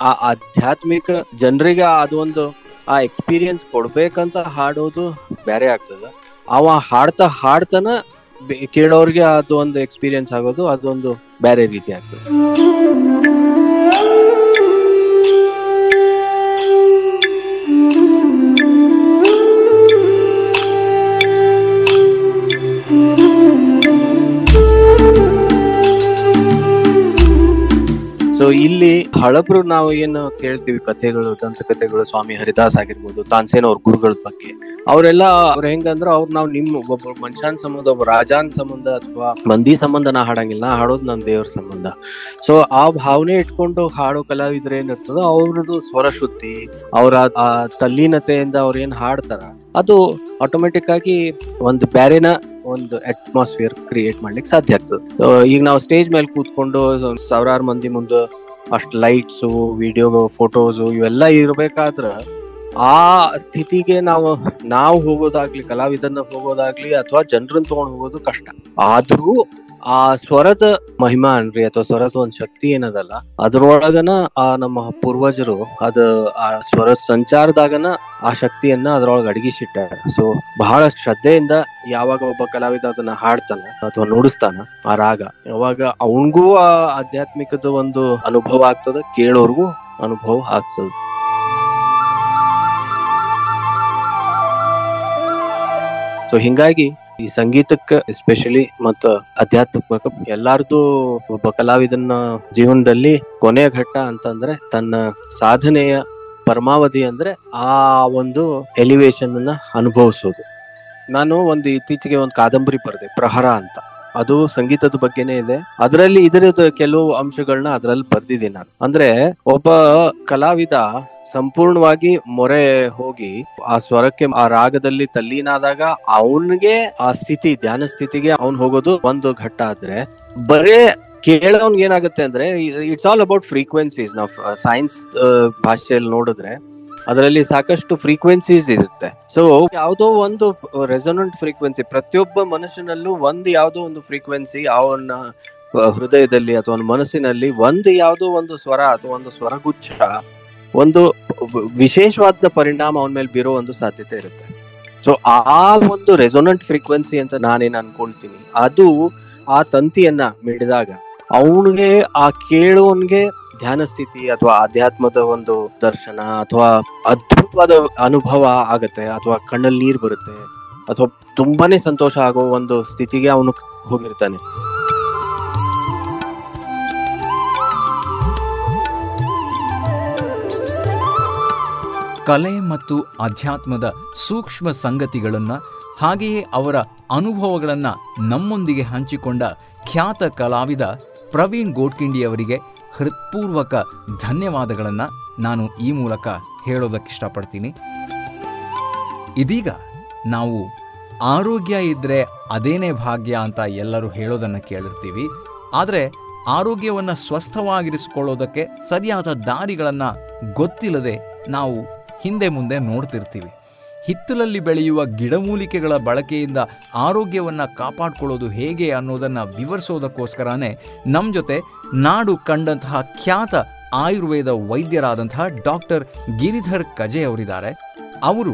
ಆ ಆಧ್ಯಾತ್ಮಿಕ ಜನರಿಗೆ ಅದೊಂದು ಆ ಎಕ್ಸ್ಪೀರಿಯನ್ಸ್ ಕೊಡ್ಬೇಕಂತ ಹಾಡೋದು ಬೇರೆ ಆಗ್ತದ. ಅವ ಹಾಡ್ತಾ ಹಾಡ್ತಾನ ಅದು ಒಂದು ಎಕ್ಸ್ಪೀರಿಯನ್ಸ್ ಆಗೋದು, ಅದೊಂದು ಬೇರೆ ರೀತಿ ಆಗ್ತದೆ. ಸೊ ಇಲ್ಲಿ ಹಳಬ್ರು ನಾವು ಏನು ಕೇಳ್ತೀವಿ ಕಥೆಗಳು ದಂತಕಥೆಗಳು ಸ್ವಾಮಿ ಹರಿದಾಸ್ ಆಗಿರ್ಬೋದು, ತಾನ್ಸೇನ್ ಅವ್ರ ಗುರುಗಳ ಬಗ್ಗೆ. ಅವರೆಲ್ಲ ಅವ್ರ ಹೆಂಗಂದ್ರ ಅವ್ರು ನಾವು ನಿಮ್ ಒಬ್ಬ ಮನುಷ್ಯನ್ ಸಂಬಂಧ, ಒಬ್ಬ ರಾಜಾನ್ ಸಂಬಂಧ ಅಥವಾ ಮಂದಿ ಸಂಬಂಧ ನಾ ಹಾಡಂಗಿಲ್ಲ ಹಾಡೋದು ನನ್ ದೇವ್ರ ಸಂಬಂಧ. ಸೊ ಆ ಭಾವನೆ ಇಟ್ಕೊಂಡು ಹಾಡೋ ಕಲಾವಿದ್ರು ಏನಿರ್ತದ ಅವ್ರದ್ದು ಸ್ವರ ಶುದ್ಧಿ ಅವರ ತಲ್ಲೀನತೆಯಿಂದ ಅವ್ರ ಏನ್ ಹಾಡ್ತಾರ, ಅದು ಆಟೋಮೆಟಿಕ್ ಆಗಿ ಒಂದು ಬ್ಯಾರೆನ ಒಂದು ಅಟ್ಮಾಸ್ಫಿಯರ್ ಕ್ರಿಯೇಟ್ ಮಾಡ್ಲಿಕ್ಕೆ ಸಾಧ್ಯ ಆಗ್ತದೆ. ಈಗ ನಾವು ಸ್ಟೇಜ್ ಮೇಲೆ ಕೂತ್ಕೊಂಡು ಸಾವಿರಾರು ಮಂದಿ ಮುಂದೆ ಅಷ್ಟು ಲೈಟ್ಸು ವಿಡಿಯೋ ಫೋಟೋಸು ಇವೆಲ್ಲ ಇರಬೇಕಾದ್ರೆ ಆ ಸ್ಥಿತಿಗೆ ನಾವು ನಾವು ಹೋಗೋದಾಗ್ಲಿ, ಕಲಾವಿದನ್ನ ಹೋಗೋದಾಗ್ಲಿ ಅಥವಾ ಜನರನ್ನ ತಗೊಂಡು ಹೋಗೋದು ಕಷ್ಟ. ಆದ್ರೂ ಆ ಸ್ವರದ ಮಹಿಮಾ ಅನ್ರಿ, ಅಥವಾ ಸ್ವರದ ಒಂದ್ ಶಕ್ತಿ ಏನದಲ್ಲ, ಅದ್ರೊಳಗನ ಆ ನಮ್ಮ ಪೂರ್ವಜರು ಅದ ಆ ಸ್ವರ ಸಂಚಾರದಾಗನ ಆ ಶಕ್ತಿಯನ್ನ ಅದ್ರೊಳಗೆ ಅಡಗಿಸಿಟ್ಟಾರ. ಸೊ ಬಹಳ ಶ್ರದ್ಧೆಯಿಂದ ಯಾವಾಗ ಒಬ್ಬ ಕಲಾವಿದ ಅದನ್ನ ಹಾಡ್ತಾನ ಅಥವಾ ನುಡಿಸ್ತಾನ, ಆ ರಾಗ, ಯಾವಾಗ ಅವನ್ಗೂ ಆ ಆಧ್ಯಾತ್ಮಿಕದ ಒಂದು ಅನುಭವ ಆಗ್ತದ, ಕೇಳೋರ್ಗೂ ಅನುಭವ ಆಗ್ತದ. ಸೊ ಹಿಂಗಾಗಿ ಈ ಸಂಗೀತಕ್ಕೆ ಎಸ್ಪೆಷಲಿ ಮತ್ತ ಅಧ್ಯಾತ್ಮಕ ಎಲ್ಲಾರ್ದು ಒಬ್ಬ ಕಲಾವಿದನ ಜೀವನದಲ್ಲಿ ಕೊನೆಯ ಘಟ್ಟ ಅಂತಂದ್ರೆ ತನ್ನ ಸಾಧನೆಯ ಪರಮಾವಧಿ ಅಂದ್ರೆ ಆ ಒಂದು ಎಲಿವೇಶನ್ ಅನ್ನ ಅನುಭವಿಸೋದು. ನಾನು ಒಂದು ಇತ್ತೀಚೆಗೆ ಒಂದು ಕಾದಂಬರಿ ಬರೆದೆ, ಪ್ರಹರ ಅಂತ. ಅದು ಸಂಗೀತದ ಬಗ್ಗೆನೇ ಇದೆ. ಅದರಲ್ಲಿ ಇದರದ ಕೆಲವು ಅಂಶಗಳನ್ನ ಅದ್ರಲ್ಲಿ ಬರ್ದಿದ್ದೀನಿ ನಾನು. ಅಂದ್ರೆ ಒಬ್ಬ ಕಲಾವಿದ ಸಂಪೂರ್ಣವಾಗಿ ಮೊರೆ ಹೋಗಿ ಆ ಸ್ವರಕ್ಕೆ, ಆ ರಾಗದಲ್ಲಿ ತಲ್ಲೀನಾದಾಗ ಅವನಿಗೆ ಆ ಸ್ಥಿತಿ, ಧ್ಯಾನ ಸ್ಥಿತಿಗೆ ಅವ್ನ್ ಹೋಗೋದು ಒಂದು ಘಟ್ಟ ಆದ್ರೆ ಬರೇ ಕೇಳೋನ್ಗೆ ಏನಾಗುತ್ತೆ ಅಂದ್ರೆ ಇಟ್ಸ್ ಆಲ್ ಅಬೌಟ್ ಫ್ರೀಕ್ವೆನ್ಸೀಸ್ ನಾವು ಸೈನ್ಸ್ ಭಾಷೆಯಲ್ಲಿ ನೋಡಿದ್ರೆ ಅದರಲ್ಲಿ ಸಾಕಷ್ಟು ಫ್ರೀಕ್ವೆನ್ಸೀಸ್ ಇರುತ್ತೆ. ಸೊ ಯಾವುದೋ ಒಂದು ರೆಸೊನೆಂಟ್ ಫ್ರೀಕ್ವೆನ್ಸಿ ಪ್ರತಿಯೊಬ್ಬ ಮನುಷ್ಯನಲ್ಲೂ ಒಂದು ಯಾವುದೋ ಒಂದು ಫ್ರೀಕ್ವೆನ್ಸಿ ಅವನ ಹೃದಯದಲ್ಲಿ ಅಥವಾ ಮನಸ್ಸಿನಲ್ಲಿ ಒಂದು ಯಾವುದೋ ಒಂದು ಸ್ವರ ಅಥವಾ ಒಂದು ಸ್ವರಗುಚ್ಛ, ಒಂದು ವಿಶೇಷವಾದ ಪರಿಣಾಮ ಅವನ ಮೇಲೆ ಬೀರೋ ಒಂದು ಸಾಧ್ಯತೆ ಇರುತ್ತೆ. ಸೊ ಆ ಒಂದು ರೆಸೊನೆಂಟ್ ಫ್ರೀಕ್ವೆನ್ಸಿ ಅಂತ ನಾನೇನು ಅನ್ಕೊಳ್ತೀನಿ ಅದು ಆ ತಂತಿಯನ್ನ ಮಿಡಿದಾಗ, ಅವನಿಗೆ, ಆ ಕೇಳುವನ್ಗೆ ಧ್ಯಾನ ಸ್ಥಿತಿ ಅಥವಾ ಆಧ್ಯಾತ್ಮದ ಒಂದು ದರ್ಶನ ಅಥವಾ ಅದ್ಭುತವಾದ ಅನುಭವ ಆಗತ್ತೆ ಅಥವಾ ಕಣ್ಣಲ್ಲಿ ನೀರು ಬರುತ್ತೆ ಅಥವಾ ತುಂಬಾನೇ ಸಂತೋಷ ಆಗೋ ಒಂದು ಸ್ಥಿತಿಗೆ ಅವನು ಹೋಗಿರ್ತಾನೆ. ಕಲೆ ಮತ್ತು ಅಧ್ಯಾತ್ಮದ ಸೂಕ್ಷ್ಮ ಸಂಗತಿಗಳನ್ನು ಹಾಗೆಯೇ ಅವರ ಅನುಭವಗಳನ್ನು ನಮ್ಮೊಂದಿಗೆ ಹಂಚಿಕೊಂಡ ಖ್ಯಾತ ಕಲಾವಿದ ಪ್ರವೀಣ್ ಗೋಡ್ಕಿಂಡಿಯವರಿಗೆ ಹೃತ್ಪೂರ್ವಕ ಧನ್ಯವಾದಗಳನ್ನು ನಾನು ಈ ಮೂಲಕ ಹೇಳೋದಕ್ಕೆ ಇಷ್ಟಪಡ್ತೀನಿ. ಇದೀಗ ನಾವು ಆರೋಗ್ಯ ಇದ್ದರೆ ಅದೇನೇ ಭಾಗ್ಯ ಅಂತ ಎಲ್ಲರೂ ಹೇಳೋದನ್ನು ಕೇಳಿರ್ತೀವಿ. ಆದರೆ ಆರೋಗ್ಯವನ್ನು ಸ್ವಸ್ಥವಾಗಿರಿಸಿಕೊಳ್ಳೋದಕ್ಕೆ ಸರಿಯಾದ ದಾರಿಗಳನ್ನು ಗೊತ್ತಿಲ್ಲದೆ ನಾವು ಹಿಂದೆ ಮುಂದೆ ನೋಡ್ತಿರ್ತೀವಿ. ಹಿತ್ತಲಲ್ಲಿ ಬೆಳೆಯುವ ಗಿಡಮೂಲಿಕೆಗಳ ಬಳಕೆಯಿಂದ ಆರೋಗ್ಯವನ್ನು ಕಾಪಾಡಿಕೊಳ್ಳೋದು ಹೇಗೆ ಅನ್ನೋದನ್ನು ವಿವರಿಸೋದಕ್ಕೋಸ್ಕರನೇ ನಮ್ಮ ಜೊತೆ ನಾಡು ಕಂಡಂತಹ ಖ್ಯಾತ ಆಯುರ್ವೇದ ವೈದ್ಯರಾದಂತಹ ಡಾಕ್ಟರ್ ಗಿರಿಧರ್ ಕಜೆ ಅವರಿದ್ದಾರೆ. ಅವರು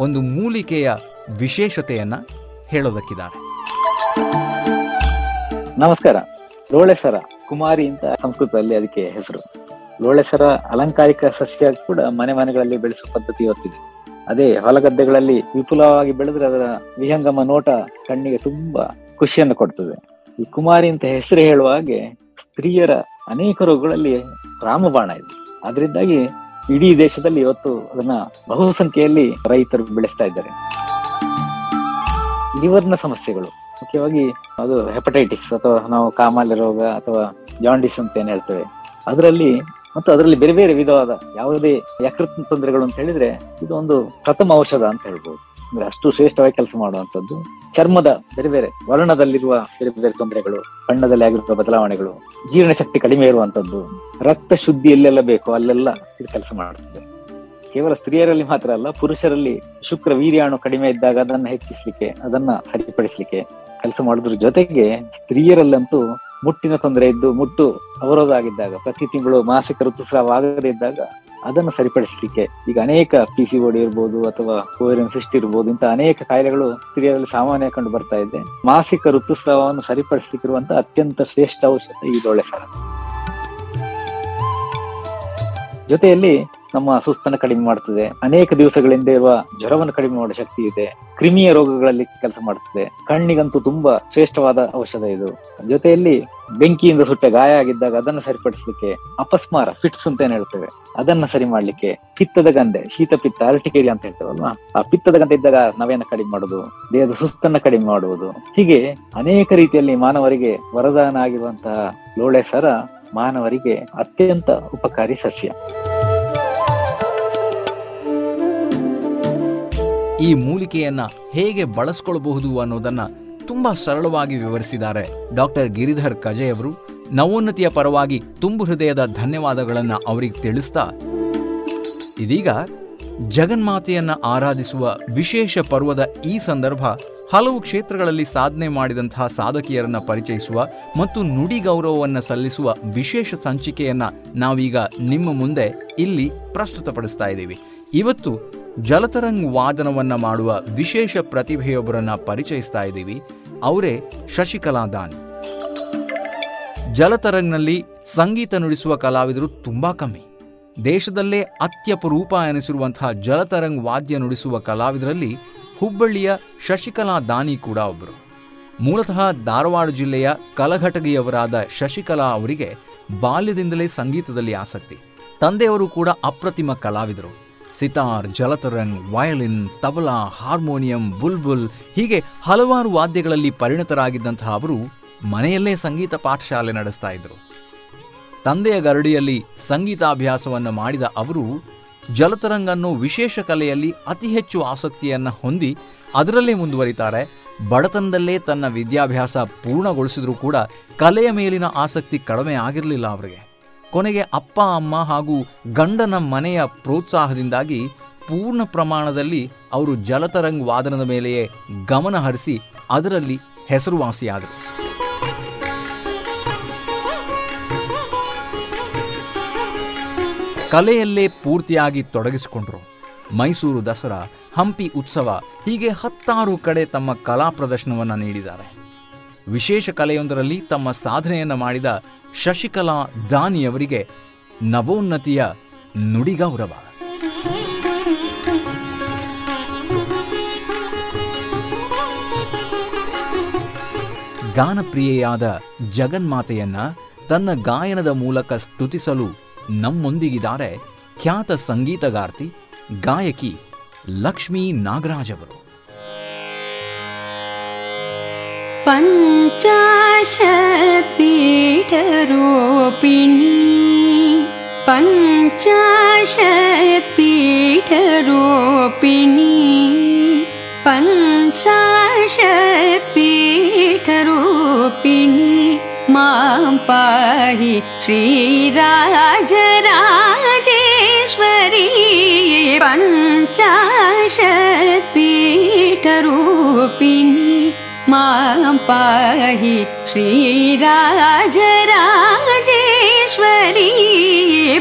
ಒಂದು ಮೂಲಿಕೆಯ ವಿಶೇಷತೆಯನ್ನು ಹೇಳೋದಕ್ಕಿದ್ದಾರೆ. ನಮಸ್ಕಾರ. ಲೋಳೆಸರ ಕುಮಾರಿ ಅಂತ ಸಂಸ್ಕೃತದಲ್ಲಿ ಅದಕ್ಕೆ ಹೆಸರು. ಲೋಳೆಸರ ಅಲಂಕಾರಿಕ ಸಸ್ಯ ಕೂಡ ಮನೆ ಮನೆಗಳಲ್ಲಿ ಬೆಳೆಸುವ ಪದ್ಧತಿ ಇವತ್ತಿದೆ ಅದೇ ಹೊಲಗದ್ದೆಗಳಲ್ಲಿ ವಿಪುಲವಾಗಿ ಬೆಳೆದ್ರೆ ಅದರ ವಿಹಂಗಮ ನೋಟ ಕಣ್ಣಿಗೆ ತುಂಬಾ ಖುಷಿಯನ್ನು ಕೊಡ್ತದೆ. ಈ ಕುಮಾರಿ ಅಂತ ಹೆಸರು ಹೇಳುವ ಹಾಗೆ ಸ್ತ್ರೀಯರ ಅನೇಕ ರೋಗಗಳಲ್ಲಿ ರಾಮಬಾಣ ಇದೆ. ಅದರಿಂದಾಗಿ ಇಡೀ ದೇಶದಲ್ಲಿ ಇವತ್ತು ಅದನ್ನ ಬಹುಸಂಖ್ಯೆಯಲ್ಲಿ ರೈತರು ಬೆಳೆಸ್ತಾ ಇದ್ದಾರೆ. ಲಿವರ್ನ ಸಮಸ್ಯೆಗಳು, ಮುಖ್ಯವಾಗಿ ಅದು ಹೆಪಟೈಟಿಸ್ ಅಥವಾ ನಾವು ಕಾಮಾಲೆ ರೋಗ ಅಥವಾ ಜಾಂಡಿಸ್ ಅಂತ ಏನ್ ಹೇಳ್ತೇವೆ. ಅದರಲ್ಲಿ ಮತ್ತು ಅದರಲ್ಲಿ ಬೇರೆ ಬೇರೆ ವಿಧವಾದ ಯಾವುದೇ ಯಕೃತ್ ತೊಂದರೆಗಳು ಅಂತ ಹೇಳಿದ್ರೆ ಇದು ಒಂದು ಪ್ರಥಮ ಔಷಧ ಅಂತ ಹೇಳ್ಬೋದು. ಅಂದ್ರೆ ಅಷ್ಟು ಶ್ರೇಷ್ಠವಾಗಿ ಕೆಲಸ ಮಾಡುವಂಥದ್ದು. ಚರ್ಮದ ಬೇರೆ ಬೇರೆ, ವರ್ಣದಲ್ಲಿರುವ ಬೇರೆ ಬೇರೆ ತೊಂದರೆಗಳು, ಬಣ್ಣದಲ್ಲಿ ಆಗಿರುವ ಬದಲಾವಣೆಗಳು ಜೀರ್ಣಶಕ್ತಿ ಕಡಿಮೆ ಇರುವಂತದ್ದು ರಕ್ತ ಶುದ್ಧಿ ಎಲ್ಲೆಲ್ಲ ಬೇಕೋ ಅಲ್ಲೆಲ್ಲ ಇದು ಕೆಲಸ ಮಾಡುತ್ತದೆ. ಕೇವಲ ಸ್ತ್ರೀಯರಲ್ಲಿ ಮಾತ್ರ ಅಲ್ಲ, ಪುರುಷರಲ್ಲಿ ಶುಕ್ರ ವೀರ್ಯಾಣು ಕಡಿಮೆ ಇದ್ದಾಗ ಅದನ್ನ ಹೆಚ್ಚಿಸ್ಲಿಕ್ಕೆ, ಅದನ್ನ ಸರಿಪಡಿಸ್ಲಿಕ್ಕೆ ಕೆಲಸ ಮಾಡೋದ್ರ ಜೊತೆಗೆ ಸ್ತ್ರೀಯರಲ್ಲಂತೂ ಮುಟ್ಟಿನ ತೊಂದರೆ ಇದ್ದು, ಮುಟ್ಟು ಅವರೋಧ ಆಗಿದ್ದಾಗ ಪ್ರತಿ ತಿಂಗಳು ಮಾಸಿಕ ಋತುಸ್ರಾವ ಆಗದೇ ಇದ್ದಾಗ ಅದನ್ನು ಸರಿಪಡಿಸಲಿಕ್ಕೆ ಈಗ ಅನೇಕ ಪಿ ಸಿ ಓಡಿ ಇರ್ಬೋದು ಅಥವಾ ಕೋರಿನ್ ಸಿಸ್ಟ್ ಇರ್ಬೋದು ಇಂತಹ ಅನೇಕ ಕಾಯಿಲೆಗಳು ಸ್ತ್ರೀಯರಲ್ಲಿ ಸಾಮಾನ್ಯ ಕಂಡು ಬರ್ತಾ ಇದೆ. ಮಾಸಿಕ ಋತುಸ್ರಾವವನ್ನು ಸರಿಪಡಿಸಲಿಕ್ಕಿರುವಂತಹ ಅತ್ಯಂತ ಶ್ರೇಷ್ಠ ಔಷಧ ಈ ಡೊಳ್ಳೆ ಜೊತೆಯಲ್ಲಿ ನಮ್ಮ ಸುಸ್ತನ್ನು ಕಡಿಮೆ ಮಾಡ್ತದೆ. ಅನೇಕ ದಿವಸಗಳಿಂದ ಇರುವ ಜ್ವರವನ್ನು ಕಡಿಮೆ ಮಾಡುವ ಶಕ್ತಿ ಇದೆ. ಕ್ರಿಮಿಯ ರೋಗಗಳಲ್ಲಿ ಕೆಲಸ ಮಾಡುತ್ತದೆ ಕಣ್ಣಿಗಂತೂ ತುಂಬಾ ಶ್ರೇಷ್ಠವಾದ ಔಷಧ ಇದು. ಜೊತೆಯಲ್ಲಿ ಬೆಂಕಿಯಿಂದ ಸುಟ್ಟ ಗಾಯ ಆಗಿದ್ದಾಗ ಅದನ್ನು ಸರಿಪಡಿಸಲಿಕ್ಕೆ ಅಪಸ್ಮಾರ ಫಿಟ್ಸ್ ಅಂತ ಏನ್ ಹೇಳ್ತೇವೆ. ಅದನ್ನ ಸರಿ ಮಾಡ್ಲಿಕ್ಕೆ ಪಿತ್ತದ ಗಂಧೆ ಶೀತ ಪಿತ್ತ ಅರಟಿಕೇರಿ ಅಂತ ಹೇಳ್ತೇವಲ್ವಾ? ಆ ಪಿತ್ತದ ಗಂಧೆ ಇದ್ದಾಗ ನವೆಯನ್ನ ಕಡಿಮೆ ಮಾಡುದು ದೇಹದ ಸುಸ್ತನ್ನ ಕಡಿಮೆ ಮಾಡುವುದು. ಹೀಗೆ ಅನೇಕ ರೀತಿಯಲ್ಲಿ ಮಾನವರಿಗೆ ವರದಾನ ಆಗಿರುವಂತಹ ಲೋಳೆ ಸರ ಮಾನವರಿಗೆ ಅತ್ಯಂತ ಉಪಕಾರಿ ಸಸ್ಯ. ಈ ಮೂಲಿಕೆಯನ್ನ ಹೇಗೆ ಬಳಸ್ಕೊಳ್ಬಹುದು ಅನ್ನೋದನ್ನ ತುಂಬಾ ಸರಳವಾಗಿ ವಿವರಿಸಿದ್ದಾರೆ ಡಾಕ್ಟರ್ ಗಿರಿಧರ್ ಕಜೆ ಅವರು. ನವೋನ್ನತಿಯ ಪರವಾಗಿ ತುಂಬು ಹೃದಯದ ಧನ್ಯವಾದಗಳನ್ನು ಅವರಿಗೆ ತಿಳಿಸ್ತಾ ಇದೀಗ ಜಗನ್ಮಾತೆಯನ್ನ ಆರಾಧಿಸುವ ವಿಶೇಷ ಪರ್ವದ ಈ ಸಂದರ್ಭ ಹಲವು ಕ್ಷೇತ್ರಗಳಲ್ಲಿ ಸಾಧನೆ ಮಾಡಿದಂತಹ ಸಾಧಕಿಯರನ್ನ ಪರಿಚಯಿಸುವ ಮತ್ತು ನುಡಿ ಗೌರವವನ್ನು ಸಲ್ಲಿಸುವ ವಿಶೇಷ ಸಂಚಿಕೆಯನ್ನ ನಾವೀಗ ನಿಮ್ಮ ಮುಂದೆ ಇಲ್ಲಿ ಪ್ರಸ್ತುತಪಡಿಸ್ತಾ ಇದ್ದೀವಿ. ಇವತ್ತು ಜಲತರಂಗ್ ವಾದನವನ್ನ ಮಾಡುವ ವಿಶೇಷ ಪ್ರತಿಭೆಯೊಬ್ಬರನ್ನ ಪರಿಚಯಿಸ್ತಾ ಇದ್ದೀವಿ. ಅವರೇ ಶಶಿಕಲಾ ದಾನ್. ಜಲತರಂಗ್ನಲ್ಲಿ ಸಂಗೀತ ನುಡಿಸುವ ಕಲಾವಿದರು ತುಂಬಾ ಕಮ್ಮಿ. ದೇಶದಲ್ಲೇ ಅತ್ಯಪರೂಪ ಎನಿಸಿರುವಂತಹ ಜಲತರಂಗ್ ವಾದ್ಯ ನುಡಿಸುವ ಕಲಾವಿದರಲ್ಲಿ ಹುಬ್ಬಳ್ಳಿಯ ಶಶಿಕಲಾ ದಾನಿ ಕೂಡ ಒಬ್ಬರು ಮೂಲತಃ ಧಾರವಾಡ ಜಿಲ್ಲೆಯ ಕಲಘಟಗಿಯವರಾದ ಶಶಿಕಲಾ ಅವರಿಗೆ ಬಾಲ್ಯದಿಂದಲೇ ಸಂಗೀತದಲ್ಲಿ ಆಸಕ್ತಿ. ತಂದೆಯವರು ಕೂಡ ಅಪ್ರತಿಮ ಕಲಾವಿದರು. ಸಿತಾರ್ ಜಲತರಂಗ್ ವಯಲಿನ್, ತಬಲಾ, ಹಾರ್ಮೋನಿಯಂ, ಬುಲ್ಬುಲ್ ಹೀಗೆ ಹಲವಾರು ವಾದ್ಯಗಳಲ್ಲಿ ಪರಿಣತರಾಗಿದ್ದಂತಹ ಅವರು ಮನೆಯಲ್ಲೇ ಸಂಗೀತ ಪಾಠಶಾಲೆ ನಡೆಸ್ತಾ ಇದ್ರು. ತಂದೆಯ ಗರಡಿಯಲ್ಲಿ ಸಂಗೀತಾಭ್ಯಾಸವನ್ನು ಮಾಡಿದ ಅವರು ಜಲತರಂಗನ್ನು ವಿಶೇಷ ಕಲೆಯಲ್ಲಿ ಅತಿ ಹೆಚ್ಚು ಆಸಕ್ತಿಯನ್ನು ಹೊಂದಿ ಅದರಲ್ಲೇ ಮುಂದುವರಿತಾರೆ. ಬಡತನದಲ್ಲೇ ತನ್ನ ವಿದ್ಯಾಭ್ಯಾಸ ಪೂರ್ಣಗೊಳಿಸಿದರೂ ಕೂಡ ಕಲೆಯ ಮೇಲಿನ ಆಸಕ್ತಿ ಕಡಿಮೆ ಆಗಿರಲಿಲ್ಲ ಅವರಿಗೆ. ಕೊನೆಗೆ ಅಪ್ಪ, ಅಮ್ಮ ಹಾಗೂ ಗಂಡನ ಮನೆಯ ಪ್ರೋತ್ಸಾಹದಿಂದಾಗಿ ಪೂರ್ಣ ಪ್ರಮಾಣದಲ್ಲಿ ಅವರು ಜಲತರಂಗ್ ವಾದನದ ಮೇಲೆಯೇ ಗಮನ ಹರಿಸಿ ಅದರಲ್ಲಿ ಹೆಸರುವಾಸಿಯಾದರು. ಕಲೆಯಲ್ಲೇ ಪೂರ್ತಿಯಾಗಿ ತೊಡಗಿಸಿಕೊಂಡರು. ಮೈಸೂರು ದಸರಾ, ಹಂಪಿ ಉತ್ಸವ ಹೀಗೆ ಹತ್ತಾರು ಕಡೆ ತಮ್ಮ ಕಲಾ ಪ್ರದರ್ಶನವನ್ನು ನೀಡಿದ್ದಾರೆ. ವಿಶೇಷ ಕಲೆಯೊಂದರಲ್ಲಿ ತಮ್ಮ ಸಾಧನೆಯನ್ನು ಮಾಡಿದ ಶಶಿಕಲಾ ದಾನಿಯವರಿಗೆ ನವೋನ್ನತಿಯ ನುಡಿಗೌರವ. ಗಾನಪ್ರಿಯೆಯಾದ ಜಗನ್ಮಾತೆಯನ್ನ ತನ್ನ ಗಾಯನದ ಮೂಲಕ ಸ್ತುತಿಸಲು ನಮ್ಮೊಂದಿಗಿದ್ದಾರೆ ಖ್ಯಾತ ಸಂಗೀತಗಾರ್ತಿ, ಗಾಯಕಿ ಲಕ್ಷ್ಮೀ ನಾಗರಾಜ್ ಅವರು. पञ्चाशत्पीठरूपिणी। पञ्चाशत्पीठरूपिणी। पञ्चाशत्पीठरूपिणी। मां पाहि श्रीराजराजेश्वरी। पञ्चाशत्पीठरूपिणी मां पाहि श्रीराजराजेश्वरी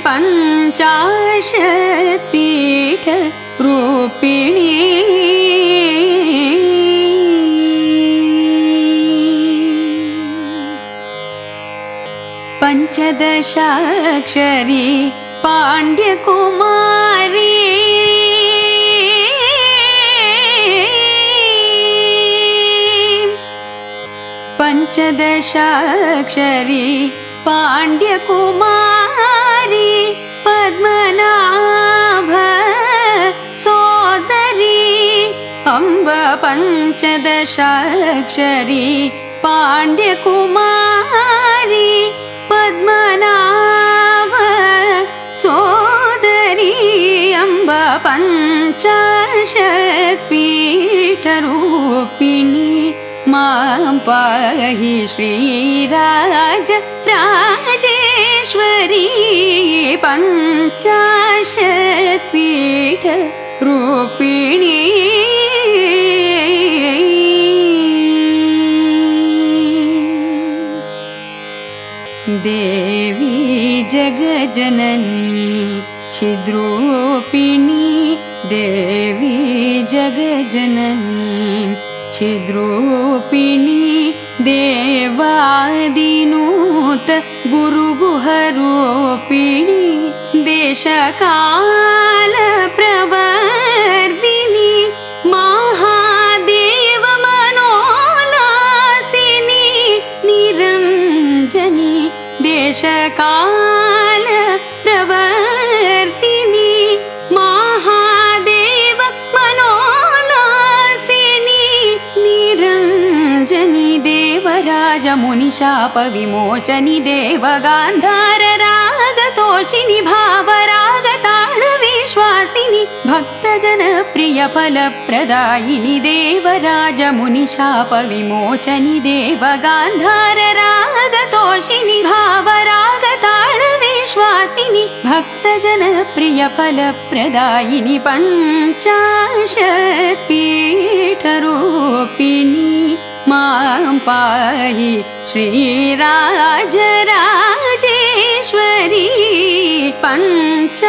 पञ्चाशत्पीठरूपिणी पञ्चदशाक्षरी पाण्ड्यकुमारी पञ्चदशाक्षरी पाण्ड्यकुमारी पद्मनाभ सोदरी अम्ब पञ्चदशाक्षरी पाण्ड्यकुमारी पद्मनाभ सोदरी अम्ब रूपिणी मां पाहि श्रीराज राजेश्वरी पञ्चाशत्पीठ रूपिणी। देवी जगजननी छिद्रूपिणी। देवी जगजननी छिद्रूपिणी देवादिनूत गुरुगुहरूपिणी देशकालप्रवर्दिनी महादेव मनोनासिनी निरञ्जनी देशकाल राजमुनिशापविमोचनि देवगान्धाररागतोषिनि रागतोषिनि भाव रागताळवेश्वासिनि भक्तजन प्रियफल प्रदायिनि देव राज मुनिषापविमोचनि मां पाहि श्रीराजराजेश्वरी पञ्चाशत्पीठ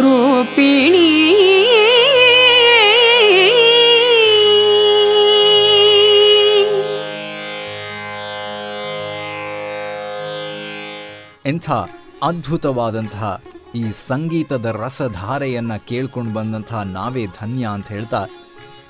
रूपिणी ಎಂಥ ಅದ್ಭುತವಾದಂತಹ ಈ ಸಂಗೀತದ ರಸಧಾರೆಯನ್ನ ಕೇಳ್ಕೊಂಡು ಬಂದಂತಹ ನಾವೇ ಧನ್ಯ ಅಂತ ಹೇಳ್ತಾ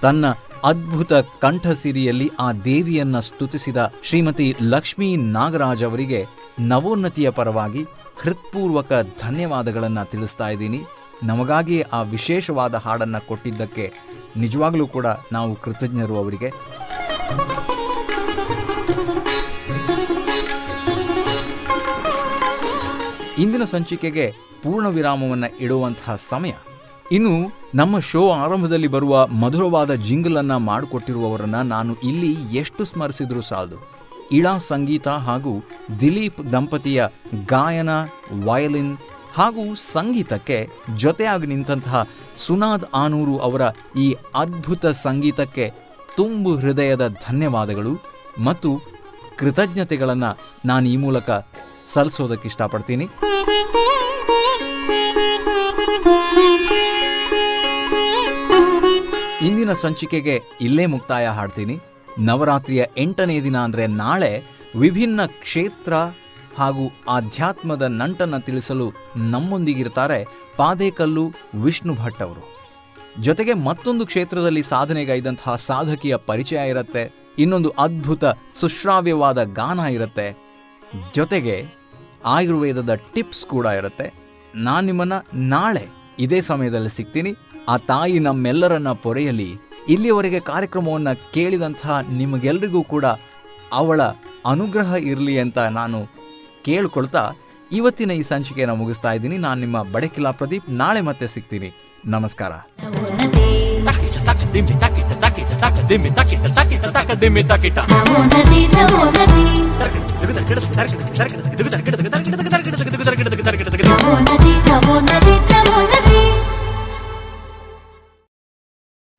ತನ್ನ ಅದ್ಭುತ ಕಂಠಸಿರಿಯಲ್ಲಿ ಆ ದೇವಿಯನ್ನ ಸ್ತುತಿಸಿದ ಶ್ರೀಮತಿ ಲಕ್ಷ್ಮೀ ನಾಗರಾಜ್ ಅವರಿಗೆ ನವೋನ್ನತಿಯ ಪರವಾಗಿ ಹೃತ್ಪೂರ್ವಕ ಧನ್ಯವಾದಗಳನ್ನು ತಿಳಿಸ್ತಾ ಇದ್ದೀನಿ. ನಮಗಾಗಿ ಆ ವಿಶೇಷವಾದ ಹಾಡನ್ನು ಕೊಟ್ಟಿದ್ದಕ್ಕೆ ನಿಜವಾಗ್ಲೂ ಕೂಡ ನಾವು ಕೃತಜ್ಞರು ಅವರಿಗೆ. ಇಂದಿನ ಸಂಚಿಕೆಗೆ ಪೂರ್ಣ ವಿರಾಮವನ್ನು ಇಡುವಂತಹ ಸಮಯ. ಇನ್ನು ನಮ್ಮ ಶೋ ಆರಂಭದಲ್ಲಿ ಬರುವ ಮಧುರವಾದ ಜಿಂಗಲ್ ಅನ್ನ ಮಾಡಿಕೊಟ್ಟಿರುವವರನ್ನ ನಾನು ಇಲ್ಲಿ ಎಷ್ಟು ಸ್ಮರಿಸಿದ್ರೂ ಸಾಲದು. ಇಳಾ ಸಂಗೀತ ಹಾಗೂ ದಿಲೀಪ್ ದಂಪತಿಯ ಗಾಯನ, ವಯಲಿನ್ ಹಾಗೂ ಸಂಗೀತಕ್ಕೆ ಜೊತೆಯಾಗಿ ನಿಂತಹ ಸುನಾದ್ ಆನೂರು ಅವರ ಈ ಅದ್ಭುತ ಸಂಗೀತಕ್ಕೆ ತುಂಬು ಹೃದಯದ ಧನ್ಯವಾದಗಳು ಮತ್ತು ಕೃತಜ್ಞತೆಗಳನ್ನು ನಾನು ಈ ಮೂಲಕ ಸಲ್ಲಿಸೋದಕ್ಕೆ ಇಷ್ಟಪಡ್ತೀನಿ. ಇಂದಿನ ಸಂಚಿಕೆಗೆ ಇಲ್ಲೇ ಮುಕ್ತಾಯ ಹಾಡ್ತೀನಿ. ನವರಾತ್ರಿಯ ಎಂಟನೇ ದಿನ ಅಂದರೆ ನಾಳೆ ವಿಭಿನ್ನ ಕ್ಷೇತ್ರ ಹಾಗೂ ಆಧ್ಯಾತ್ಮದ ನಂಟನ್ನು ತಿಳಿಸಲು ನಮ್ಮೊಂದಿಗಿರ್ತಾರೆ ಪಾದೇಕಲ್ಲು ವಿಷ್ಣು ಭಟ್ ಅವರು. ಜೊತೆಗೆ ಮತ್ತೊಂದು ಕ್ಷೇತ್ರದಲ್ಲಿ ಸಾಧನೆಗೈದಂತಹ ಸಾಧಕಿಯ ಪರಿಚಯ ಇರುತ್ತೆ. ಇನ್ನೊಂದು ಅದ್ಭುತ ಸುಶ್ರಾವ್ಯವಾದ ಗಾನ ಇರುತ್ತೆ. ಜೊತೆಗೆ ಆಯುರ್ವೇದದ ಟಿಪ್ಸ್ ಕೂಡ ಇರುತ್ತೆ. ನಾನು ನಿಮ್ಮನ್ನು ನಾಳೆ ಇದೇ ಸಮಯದಲ್ಲಿ ಸಿಗ್ತೀನಿ. ಆ ತಾಯಿ ನಮ್ಮೆಲ್ಲರನ್ನ ಪೊರೆಯಲಿ ಇಲ್ಲಿಯವರೆಗೆ ಕಾರ್ಯಕ್ರಮವನ್ನು ಕೇಳಿದಂತಹ ನಿಮಗೆಲ್ರಿಗೂ ಕೂಡ ಅವಳ ಅನುಗ್ರಹ ಇರಲಿ ಅಂತ ನಾನು ಕೇಳ್ಕೊಳ್ತಾ ಇವತ್ತಿನ ಈ ಸಂಚಿಕೆಯನ್ನು ಮುಗಿಸ್ತಾ ಇದ್ದೀನಿ ನಾನು ನಿಮ್ಮ ಬಡಕಿಲಾ ಪ್ರದೀಪ್ ನಾಳೆ ಮತ್ತೆ ಸಿಗ್ತೀನಿ ನಮಸ್ಕಾರ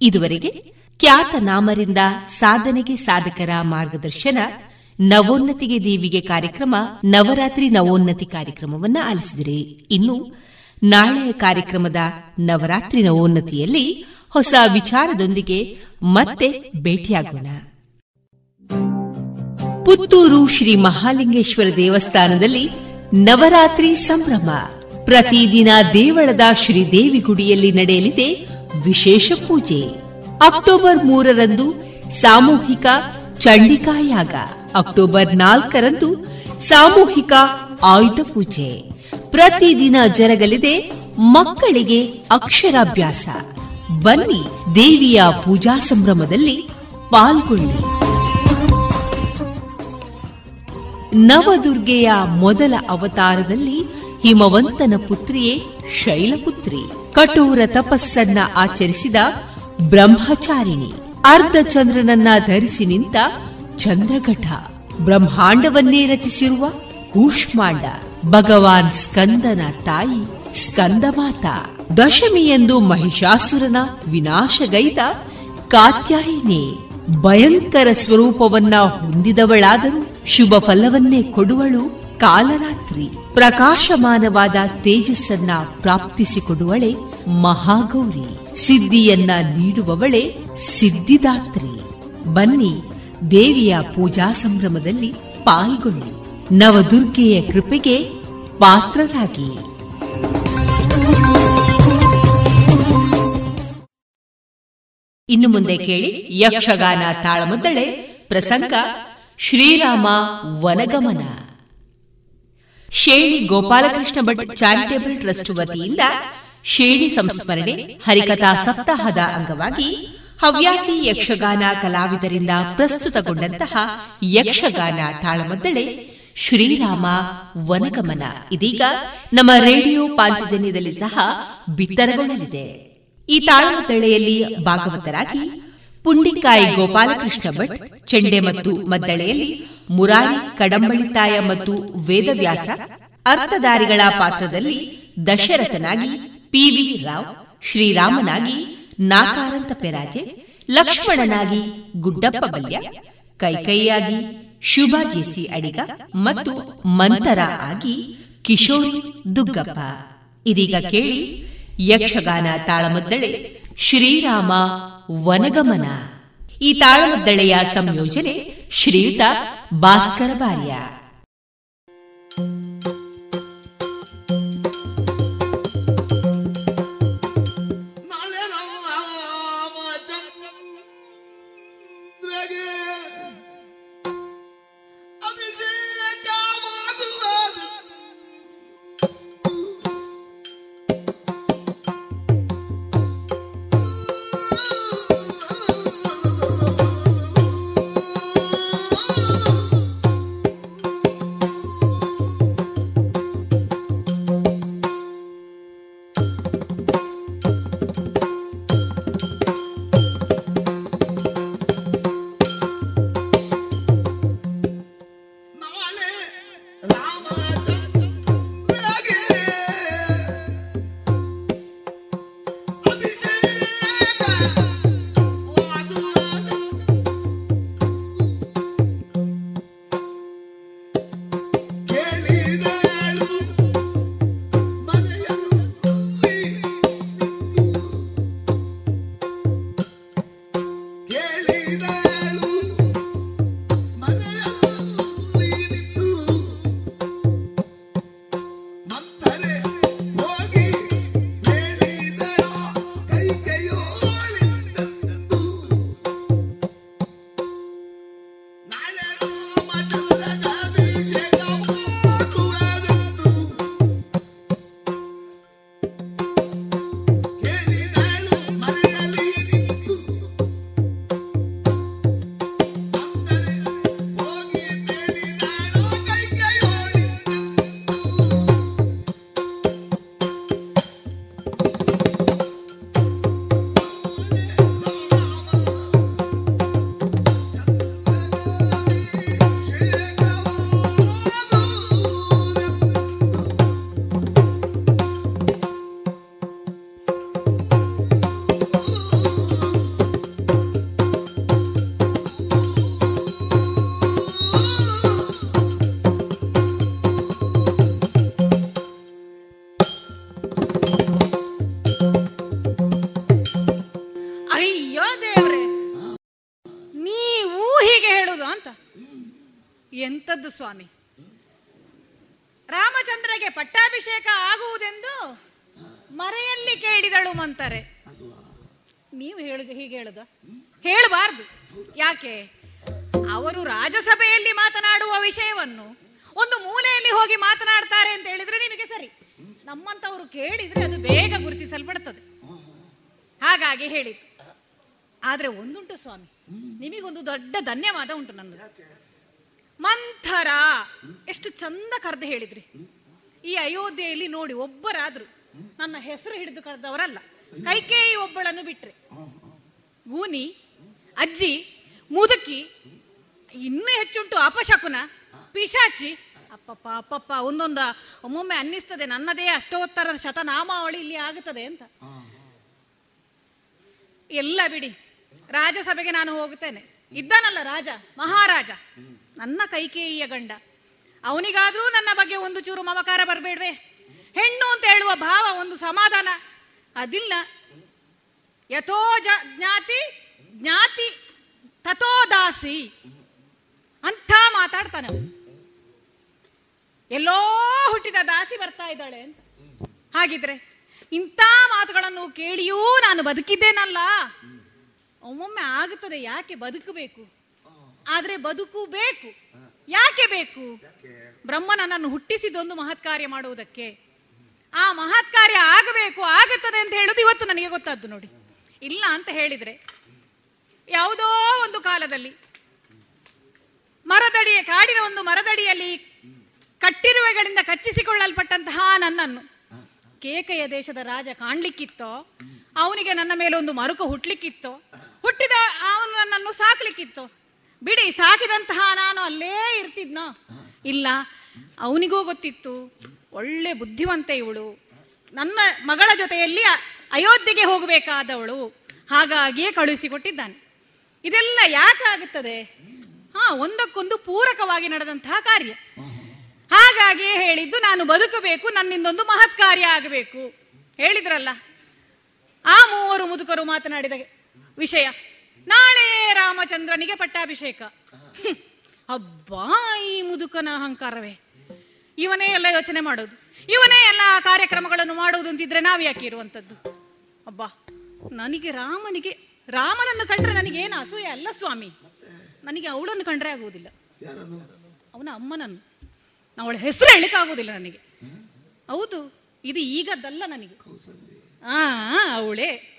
ಇದುವರೆಗೆ ಖ್ಯಾತ ನಾಮರಿಂದ ಸಾಧನೆಗೆ ಸಾಧಕರ ಮಾರ್ಗದರ್ಶನ ನವೋನ್ನತಿಗೆ ದೇವಿಗೆ ಕಾರ್ಯಕ್ರಮ, ನವರಾತ್ರಿ ನವೋನ್ನತಿ ಕಾರ್ಯಕ್ರಮವನ್ನು ಆಲಿಸಿದಿರಿ. ಇನ್ನು ನಾಳೆಯ ಕಾರ್ಯಕ್ರಮದ ನವರಾತ್ರಿ ನವೋನ್ನತಿಯಲ್ಲಿ ಹೊಸ ವಿಚಾರದೊಂದಿಗೆ ಮತ್ತೆ ಭೇಟಿಯಾಗೋಣ. ಪುತ್ತೂರು ಶ್ರೀ ಮಹಾಲಿಂಗೇಶ್ವರ ದೇವಸ್ಥಾನದಲ್ಲಿ ನವರಾತ್ರಿ ಸಂಭ್ರಮ. ಪ್ರತಿದಿನ ದೇವಳದ ಶ್ರೀದೇವಿ ಗುಡಿಯಲ್ಲಿ ನಡೆಯಲಿದೆ ವಿಶೇಷ ಪೂಜೆ. ಅಕ್ಟೋಬರ್ ಮೂರರಂದು ಸಾಮೂಹಿಕ ಚಂಡಿಕಾಯಾಗ ಅಕ್ಟೋಬರ್ ನಾಲ್ಕರಂದು ಸಾಮೂಹಿಕ ಆಯುಧ ಪೂಜೆ. ಪ್ರತಿದಿನ ಜರಗಲಿದೆ ಮಕ್ಕಳಿಗೆ ಅಕ್ಷರಾಭ್ಯಾಸ. ಬನ್ನಿ ದೇವಿಯ ಪೂಜಾ ಸಂಭ್ರಮದಲ್ಲಿ ಪಾಲ್ಗೊಳ್ಳಿ. ನವದುರ್ಗೆಯ ಮೊದಲ ಅವತಾರದಲ್ಲಿ ಹಿಮವಂತನ ಪುತ್ರಿಯೇ ಶೈಲಪುತ್ರಿ. ಕಠೋರ ತಪಸ್ಸನ್ನ ಆಚರಿಸಿದ ಬ್ರಹ್ಮಚಾರಿಣಿ. ಅರ್ಧ ಚಂದ್ರನನ್ನ ಧರಿಸಿ ನಿಂತ ಚಂದ್ರಘಟ. ಬ್ರಹ್ಮಾಂಡವನ್ನೇ ರಚಿಸಿರುವ ಕೂಷ್ಮಾಂಡ. ಭಗವಾನ್ ಸ್ಕಂದನ ತಾಯಿ ಸ್ಕಂದಮಾತ. ದಶಮಿಯೆಂದು ಮಹಿಷಾಸುರನ ವಿನಾಶಗೈದ ಕಾತ್ಯಾಯಿನಿ. ಭಯಂಕರ ಸ್ವರೂಪವನ್ನ ಹೊಂದಿದವಳಾದರೂ ಶುಭ ಫಲವನ್ನೇ ಕೊಡುವಳು ಕಾಲರಾತ್ರಿ ಪ್ರಕಾಶಮಾನವಾದ ತೇಜಸ್ಸನ್ನ ಪ್ರಾಪ್ತಿಸಿಕೊಡುವಳೆ ಮಹಾಗೌರಿ. ಸಿದ್ಧಿಯನ್ನ ನೀಡುವವಳೆ ಸಿದ್ಧಿದಾತ್ರಿ. ಬನ್ನಿ ದೇವಿಯ ಪೂಜಾ ಸಂಭ್ರಮದಲ್ಲಿ ಪಾಲ್ಗೊಳ್ಳಿ. ನವದುರ್ಗೆಯ ಕೃಪೆಗೆ ಪಾತ್ರರಾಗಿ. ಇನ್ನು ಮುಂದೆ ಕೇಳಿ ಯಕ್ಷಗಾನ ತಾಳಮದ್ದಳೆ ಪ್ರಸಂಗ ಶ್ರೀರಾಮ ವನಗಮನ. ಶೇಣಿ ಗೋಪಾಲಕೃಷ್ಣ ಭಟ್ ಚಾರಿಟೇಬಲ್ ಟ್ರಸ್ಟ್ ವತಿಯಿಂದ ಶೇಣಿ ಸಂಸ್ಮರಣೆ, ಹರಿಕಥಾ ಸಪ್ತಾಹದ ಅಂಗವಾಗಿ ಹವ್ಯಾಸಿ ಯಕ್ಷಗಾನ ಕಲಾವಿದರಿಂದ ಪ್ರಸ್ತುತಗೊಂಡಂತಹ ಯಕ್ಷಗಾನ ತಾಳಮದ್ದಳೆ ಶ್ರೀರಾಮ ವನಗಮನ. ಇದೀಗ ನಮ್ಮ ರೇಡಿಯೋ ಪಾಂಚಜನ್ಯದಲ್ಲಿ ಸಹ ಬಿತ್ತರಗೊಳ್ಳಲಿದೆ. ಈ ತಾಳಮದ್ದಳೆಯಲ್ಲಿ ಭಾಗವತರಾಗಿ ಪುಂಡಿಕಾಯಿ ಗೋಪಾಲಕೃಷ್ಣ ಭಟ್, ಚೆಂಡೆ ಮತ್ತು ಮದ್ದಳೆಯಲ್ಲಿ ಮುರಾರಿ ಕಡಂಬಳಿತಾಯ ಮತ್ತು ವೇದವ್ಯಾಸ, ಅರ್ಥಧಾರಿಗಳ ಪಾತ್ರದಲ್ಲಿ ದಶರಥನಾಗಿ ಪಿವಿ ರಾವ್, ಶ್ರೀರಾಮನಾಗಿ ನಾಕಾರಂತ ಪೆರಾಜೆ, ಲಕ್ಷ್ಮಣನಾಗಿ ಗುಡ್ಡಪ್ಪ ಬಲ್ಯ, ಕೈಕೈಯಾಗಿ ಶುಭಾ ಅಡಿಗ ಮತ್ತು ಮಂತರ ಆಗಿ ಕಿಶೋರಿ ದುಗ್ಗಪ್ಪ. ಇದೀಗ ಕೇಳಿ ಯಕ್ಷಗಾನ ತಾಳಮದ್ದಳೆ ಶ್ರೀರಾಮ ವನಗಮನ. ಈ ತಾಳಮದ್ದಳೆಯ ಸಂಯೋಜನೆ ಶ್ರೀಯುತ ಭಾಸ್ಕರ ಬಾರ್ಯ. ನೋಡಿ ಒಬ್ಬರಾದ್ರು ನನ್ನ ಹೆಸರು ಹಿಡಿದು ಕರೆದವರಲ್ಲ ಕೈಕೇಯಿ ಒಬ್ಬಳನ್ನು ಬಿಟ್ರೆ. ಗೂನಿ ಅಜ್ಜಿ ಮುದುಕಿ ಇನ್ನೂ ಹೆಚ್ಚುಂಟು ಅಪಶಕುನ ಪಿಶಾಚಿ. ಅಪ್ಪಪ್ಪ ಅಪ್ಪಪ್ಪ ಒಂದೊಂದು ಒಮ್ಮೊಮ್ಮೆ ಅನ್ನಿಸ್ತದೆ ನನ್ನದೇ ಅಷ್ಟೋತ್ತರ ಶತನಾಮಾವಳಿ ಇಲ್ಲಿ ಆಗುತ್ತದೆ ಅಂತ. ಎಲ್ಲ ಬಿಡಿ ರಾಜಸಭೆಗೆ ನಾನು ಹೋಗುತ್ತೇನೆ. ಇದ್ದಾನಲ್ಲ ರಾಜ ಮಹಾರಾಜ. ನನ್ನ ಕೈಕೇಯಿಯ ಗಂಡ. ಅವನಿಗಾದ್ರೂ ನನ್ನ ಬಗ್ಗೆ ಒಂದು ಚೂರು ಮಮಕಾರ ಬರಬೇಡ್ವೆ? ಹೆಣ್ಣು ಅಂತ ಹೇಳುವ ಭಾವ ಒಂದು ಸಮಾಧಾನ. ಅದಿಲ್ಲ. ಯಥೋ ಜ್ಞಾತಿ ಜ್ಞಾತಿ ತಥೋ ದಾಸಿ ಅಂಥ ಮಾತಾಡ್ತಾನೆ ಎಲ್ಲೋ ಹುಟ್ಟಿದ ದಾಸಿ ಬರ್ತಾ ಇದ್ದಾಳೆ ಅಂತ. ಹಾಗಿದ್ರೆ ಇಂಥ ಮಾತುಗಳನ್ನು ಕೇಳಿಯೂ ನಾನು ಬದುಕಿದ್ದೇನಲ್ಲ. ಒಮ್ಮೊಮ್ಮೆ ಆಗುತ್ತದೆ ಯಾಕೆ ಬದುಕಬೇಕು? ಆದ್ರೆ ಬದುಕು ಬೇಕು ಯಾಕೆ ಬೇಕು? ಬ್ರಹ್ಮ ನನ್ನನ್ನು ಹುಟ್ಟಿಸಿದೊಂದು ಮಹತ್ಕಾರ್ಯ ಮಾಡುವುದಕ್ಕೆ. ಆ ಮಹತ್ ಕಾರ್ಯ ಆಗಬೇಕು, ಆಗುತ್ತದೆ ಅಂತ ಹೇಳುದು ಇವತ್ತು ನನಗೆ ಗೊತ್ತಾದ್ದು ನೋಡಿ. ಇಲ್ಲ ಅಂತ ಹೇಳಿದ್ರೆ, ಯಾವುದೋ ಒಂದು ಕಾಲದಲ್ಲಿ ಮರದಡಿಯ, ಕಾಡಿನ ಒಂದು ಮರದಡಿಯಲ್ಲಿ ಕಟ್ಟಿರುವೆಗಳಿಂದ ಕಚ್ಚಿಸಿಕೊಳ್ಳಲ್ಪಟ್ಟಂತಹ ನನ್ನನ್ನು ಕೇಕೆಯ ದೇಶದ ರಾಜ ಕಾಣ್ಲಿಕ್ಕಿತ್ತೋ, ಅವನಿಗೆ ನನ್ನ ಮೇಲೆ ಒಂದು ಮರುಕ ಹುಟ್ಲಿಕ್ಕಿತ್ತೋ, ಹುಟ್ಟಿದ ಅವನು ನನ್ನನ್ನು ಸಾಕ್ಲಿಕ್ಕಿತ್ತೋ, ಬಿಡಿ ಸಾಕಿದಂತಹ ನಾನು ಅಲ್ಲೇ ಇರ್ತಿದ್ನೋ? ಇಲ್ಲ ಅವನಿಗೂ ಗೊತ್ತಿತ್ತು, ಒಳ್ಳೆ ಬುದ್ಧಿವಂತೆ ಇವಳು. ನನ್ನ ಮಗಳ ಜೊತೆಯಲ್ಲಿ ಅಯೋಧ್ಯೆಗೆ ಹೋಗಬೇಕಾದವಳು. ಹಾಗಾಗಿಯೇ ಕಳುಹಿಸಿಕೊಟ್ಟಿದ್ದಾನೆ. ಇದೆಲ್ಲ ಯಾಕಾಗುತ್ತದೆ ಹಾ, ಒಂದಕ್ಕೊಂದು ಪೂರಕವಾಗಿ ನಡೆದಂತಹ ಕಾರ್ಯ. ಹಾಗಾಗಿಯೇ ಹೇಳಿದ್ದು, ನಾನು ಬದುಕಬೇಕು, ನನ್ನಿಂದೊಂದು ಮಹತ್ ಕಾರ್ಯ ಆಗಬೇಕು. ಹೇಳಿದ್ರಲ್ಲ? ಆ ಮೂವರು ಮುದುಕರು ಮಾತನಾಡಿದ ವಿಷಯ. ನಾಳೆ ರಾಮಚಂದ್ರನಿಗೆ ಪಟ್ಟಾಭಿಷೇಕ. ಅಬ್ಬಾ, ಈ ಮುದುಕನ ಅಹಂಕಾರವೇ. ಇವನೇ ಎಲ್ಲ ಯೋಚನೆ ಮಾಡೋದು. ಇವನೇ ಎಲ್ಲ ಕಾರ್ಯಕ್ರಮಗಳನ್ನು ಮಾಡೋದು ಅಂತಿದ್ರೆ ನಾವು ಯಾಕೆ ಇರುವಂಥದ್ದು ಅಬ್ಬಾ ನನಗೆ ರಾಮನಿಗೆ ರಾಮನನ್ನು ಕಂಡ್ರೆ ನನಗೆ ಏನು ಅಸೂಯೆ ಅಲ್ಲ ಸ್ವಾಮಿ. ನನಗೆ ಅವಳನ್ನು ಕಂಡ್ರೆ ಆಗುವುದಿಲ್ಲ. ಅವನ ಅಮ್ಮನನ್ನು. ಅವಳ ಹೆಸರು ಹೇಳಿಕ್ಕಾಗುವುದಿಲ್ಲ ನನಗೆ. ಹೌದು ಇದು ಈಗದ್ದಲ್ಲ ನನಗೆ. ಆ ಅವಳೇ.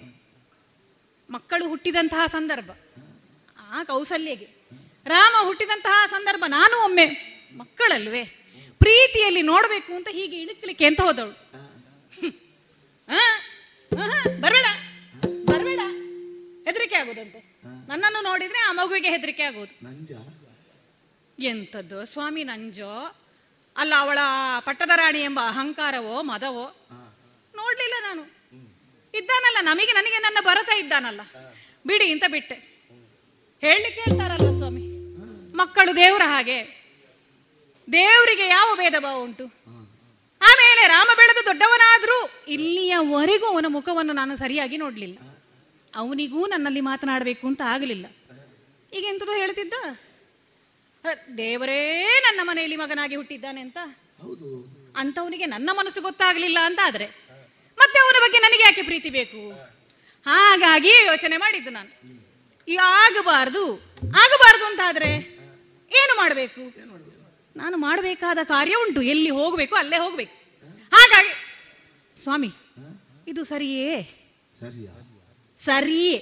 ಮಕ್ಕಳು ಹುಟ್ಟಿದಂತಹ ಸಂದರ್ಭ. ಆ ಕೌಸಲ್ಯಗೆ. ರಾಮ ಹುಟ್ಟಿದಂತಹ ಸಂದರ್ಭ ನಾನು ಒಮ್ಮೆ. ಮಕ್ಕಳಲ್ವೇ? ಪ್ರೀತಿಯಲ್ಲಿ ನೋಡಬೇಕು ಅಂತ ಹೀಗೆ ಇಣುಕ್ಲಿಕ್ಕೆ ಎಂತ ಹೋದವಳು? ಬರಬೇಡ. ಬರಬೇಡ. ಹೆದರಿಕೆ ಆಗುದಂತೆ. ನನ್ನನ್ನು ನೋಡಿದ್ರೆ ಆ ಮಗುವಿಗೆ ಹೆದರಿಕೆ ಆಗುವುದು. ಎಂಥದ್ದು ಸ್ವಾಮಿ ನಂಜೋ? ಅಲ್ಲ ಅವಳ ಪಟ್ಟದ ರಾಣಿ ಎಂಬ ಅಹಂಕಾರವೋ ಮದವೋ? ನೋಡ್ಲಿಲ್ಲ ನಾನು. ಇದ್ದಾನಲ್ಲ ನಮಗೆ ನನಗೆ ನನ್ನ ಭರತ ಇದ್ದಾನಲ್ಲ. ಬಿಡಿ ಅಂತ ಬಿಟ್ಟೆ. ಹೇಳಲಿಕ್ಕೆ ಹೇಳ್ತಾರಲ್ಲ ಸ್ವಾಮಿ. ಮಕ್ಕಳು ದೇವರ ಹಾಗೆ. ದೇವರಿಗೆ ಯಾವ ಭೇದ ಭಾವ ಉಂಟು? ಆಮೇಲೆ ರಾಮ ಬೆಳೆದು ದೊಡ್ಡವನಾದ್ರೂ ಇಲ್ಲಿಯವರೆಗೂ ಅವನ ಮುಖವನ್ನು ನಾನು ಸರಿಯಾಗಿ ನೋಡ್ಲಿಲ್ಲ. ಅವನಿಗೂ ನನ್ನಲ್ಲಿ ಮಾತನಾಡಬೇಕು ಅಂತ ಆಗಲಿಲ್ಲ. ಈಗ ಎಂತದೋ ಹೇಳ್ತಿದ್ದ? ದೇವರೇ ನನ್ನ ಮನೆಯಲ್ಲಿ ಮಗನಾಗಿ ಹುಟ್ಟಿದ್ದಾನೆ ಅಂತ. ಅಂತವನಿಗೆ ನನ್ನ ಮನಸ್ಸು ಗೊತ್ತಾಗಲಿಲ್ಲ ಅಂತ ಆದ್ರೆ ಮತ್ತೆ ಅವನ ಬಗ್ಗೆ ನನಗೆ ಯಾಕೆ ಪ್ರೀತಿ ಬೇಕು? ಹಾಗಾಗಿ ಯೋಚನೆ ಮಾಡಿದ್ದು ನಾನು. ಈ ಆಗಬಾರದು. ಆಗಬಾರದು ಅಂತ ಆದ್ರೆ ಏನು ಮಾಡಬೇಕು? ನಾನು ಮಾಡಬೇಕಾದ ಕಾರ್ಯ ಉಂಟು. ಎಲ್ಲಿ ಹೋಗಬೇಕು ಅಲ್ಲೇ ಹೋಗಬೇಕು. ಹಾಗಾಗಿ ಸ್ವಾಮಿ ಇದು ಸರಿಯೇ? ಸರಿಯೇ?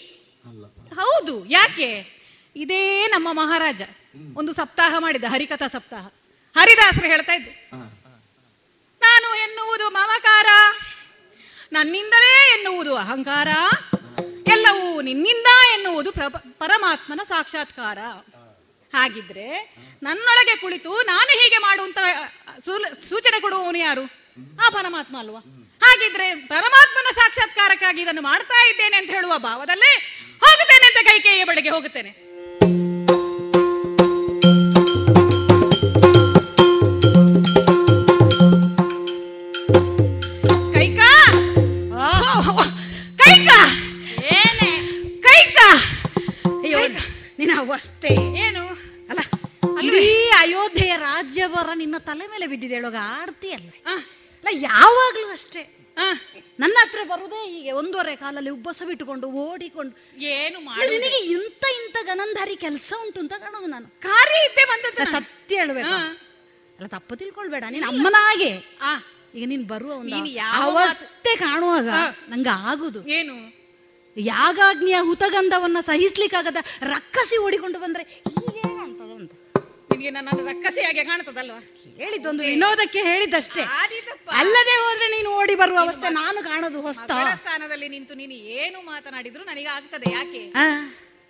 ಹೌದು ಯಾಕೆ? ಇದೇ ನಮ್ಮ ಮಹಾರಾಜ. ಒಂದು ಸಪ್ತಾಹ ಮಾಡಿದ ಹರಿಕಥಾ ಸಪ್ತಾಹ. ಹರಿದಾಸರು ಹೇಳ್ತಾ ಇದ್ದು ನಾನು ಎನ್ನುವುದು ಮಮಕಾರ. ನನ್ನಿಂದಲೇ ಎನ್ನುವುದು ಅಹಂಕಾರ. ಎಲ್ಲವೂ ನಿನ್ನಿಂದ ಎನ್ನುವುದು ಪರಮಾತ್ಮನ ಸಾಕ್ಷಾತ್ಕಾರ. ಹಾಗಿದ್ರೆ ನನ್ನೊಳಗೆ ಕುಳಿತು ನಾನು ಹೀಗೆ ಮಾಡುವಂತ ಸೂಚನೆ ಕೊಡುವವನು ಯಾರು? ಆ ಪರಮಾತ್ಮ ಅಲ್ವಾ? ಹಾಗಿದ್ರೆ ಪರಮಾತ್ಮನ ಸಾಕ್ಷಾತ್ಕಾರಕ್ಕಾಗಿ ಇದನ್ನು ಮಾಡ್ತಾ ಇದ್ದೇನೆ ಅಂತ ಹೇಳುವ ಭಾವದಲ್ಲೇ ಹೋಗುತ್ತೇನೆ ಅಂತ ಕೈಕೇಯ ಬಳಿಗೆ ಹೋಗುತ್ತೇನೆ. ತಲೆ ಮೇಲೆ ಬಿದ್ದಿದೆ ಹೇಳುವಾಗ ಆರ್ತಿ ಅಲ್ಲ ಯಾವಾಗ್ಲೂ ಅಷ್ಟೇ. ನನ್ನ ಹತ್ರ ಬರುದೇ ಹೀಗೆ ಒಂದೂವರೆ ಕಾಲಲ್ಲಿ ಉಬ್ಬಸ ಬಿಟ್ಟುಕೊಂಡು ಓಡಿಕೊಂಡು. ಏನು ನಿನಗೆ ಇಂತ ಇಂತ ಗನಂಧಾರಿ ಕೆಲಸ ಉಂಟು ಅಂತ ಕಾಣೋದು ನಾನು. ಕಾರ್ಯ ಇದ್ದೆ ಬಂದದ್ದು. ಸತ್ಯ ಹೇಳ್ಬೇಕು. ಅಲ್ಲ ತಪ್ಪು ತಿಳ್ಕೊಳ್ಬೇಡ. ನೀನ್ ಅಮ್ಮನಾಗೆ. ಆ, ಈಗ ನೀನ್ ಬರುವ ಯಾವ ಕಾಣುವಾಗ. ನಂಗೆ ಆಗುದು. ಏನು? ಯಾಗಾಗ್ನಿಯ ಹುತಗಂಧವನ್ನ ಸಹಿಸ್ಲಿಕ್ಕಾಗದ ರಕ್ಕಸಿ ಓಡಿಕೊಂಡು ಬಂದ್ರೆ ನಿನಗೆ ನನ್ನ ರಕ್ಕಸೆಯಾಗೆ ಕಾಣ್ತದಲ್ವಾ? ಹೇಳಿದ್ದೊಂದು ವಿನೋದಕ್ಕೆ ಹೇಳಿದ್ದಷ್ಟೇ. ಆದೀತಪ್ಪ. ಅಲ್ಲದೆ ಹೋದ್ರೆ ನೀನು ಓಡಿ ಬರುವ ಅವಸ್ಥೆ ನಾನು ಕಾಣೋದು ಹೊಸ್ತ. ಮಗಳ ಸ್ಥಾನದಲ್ಲಿ ನಿಂತು ನೀನು ಏನು ಮಾತನಾಡಿದ್ರು ನನಗೆ ಆಗ್ತದೆ. ಯಾಕೆ? ಆ,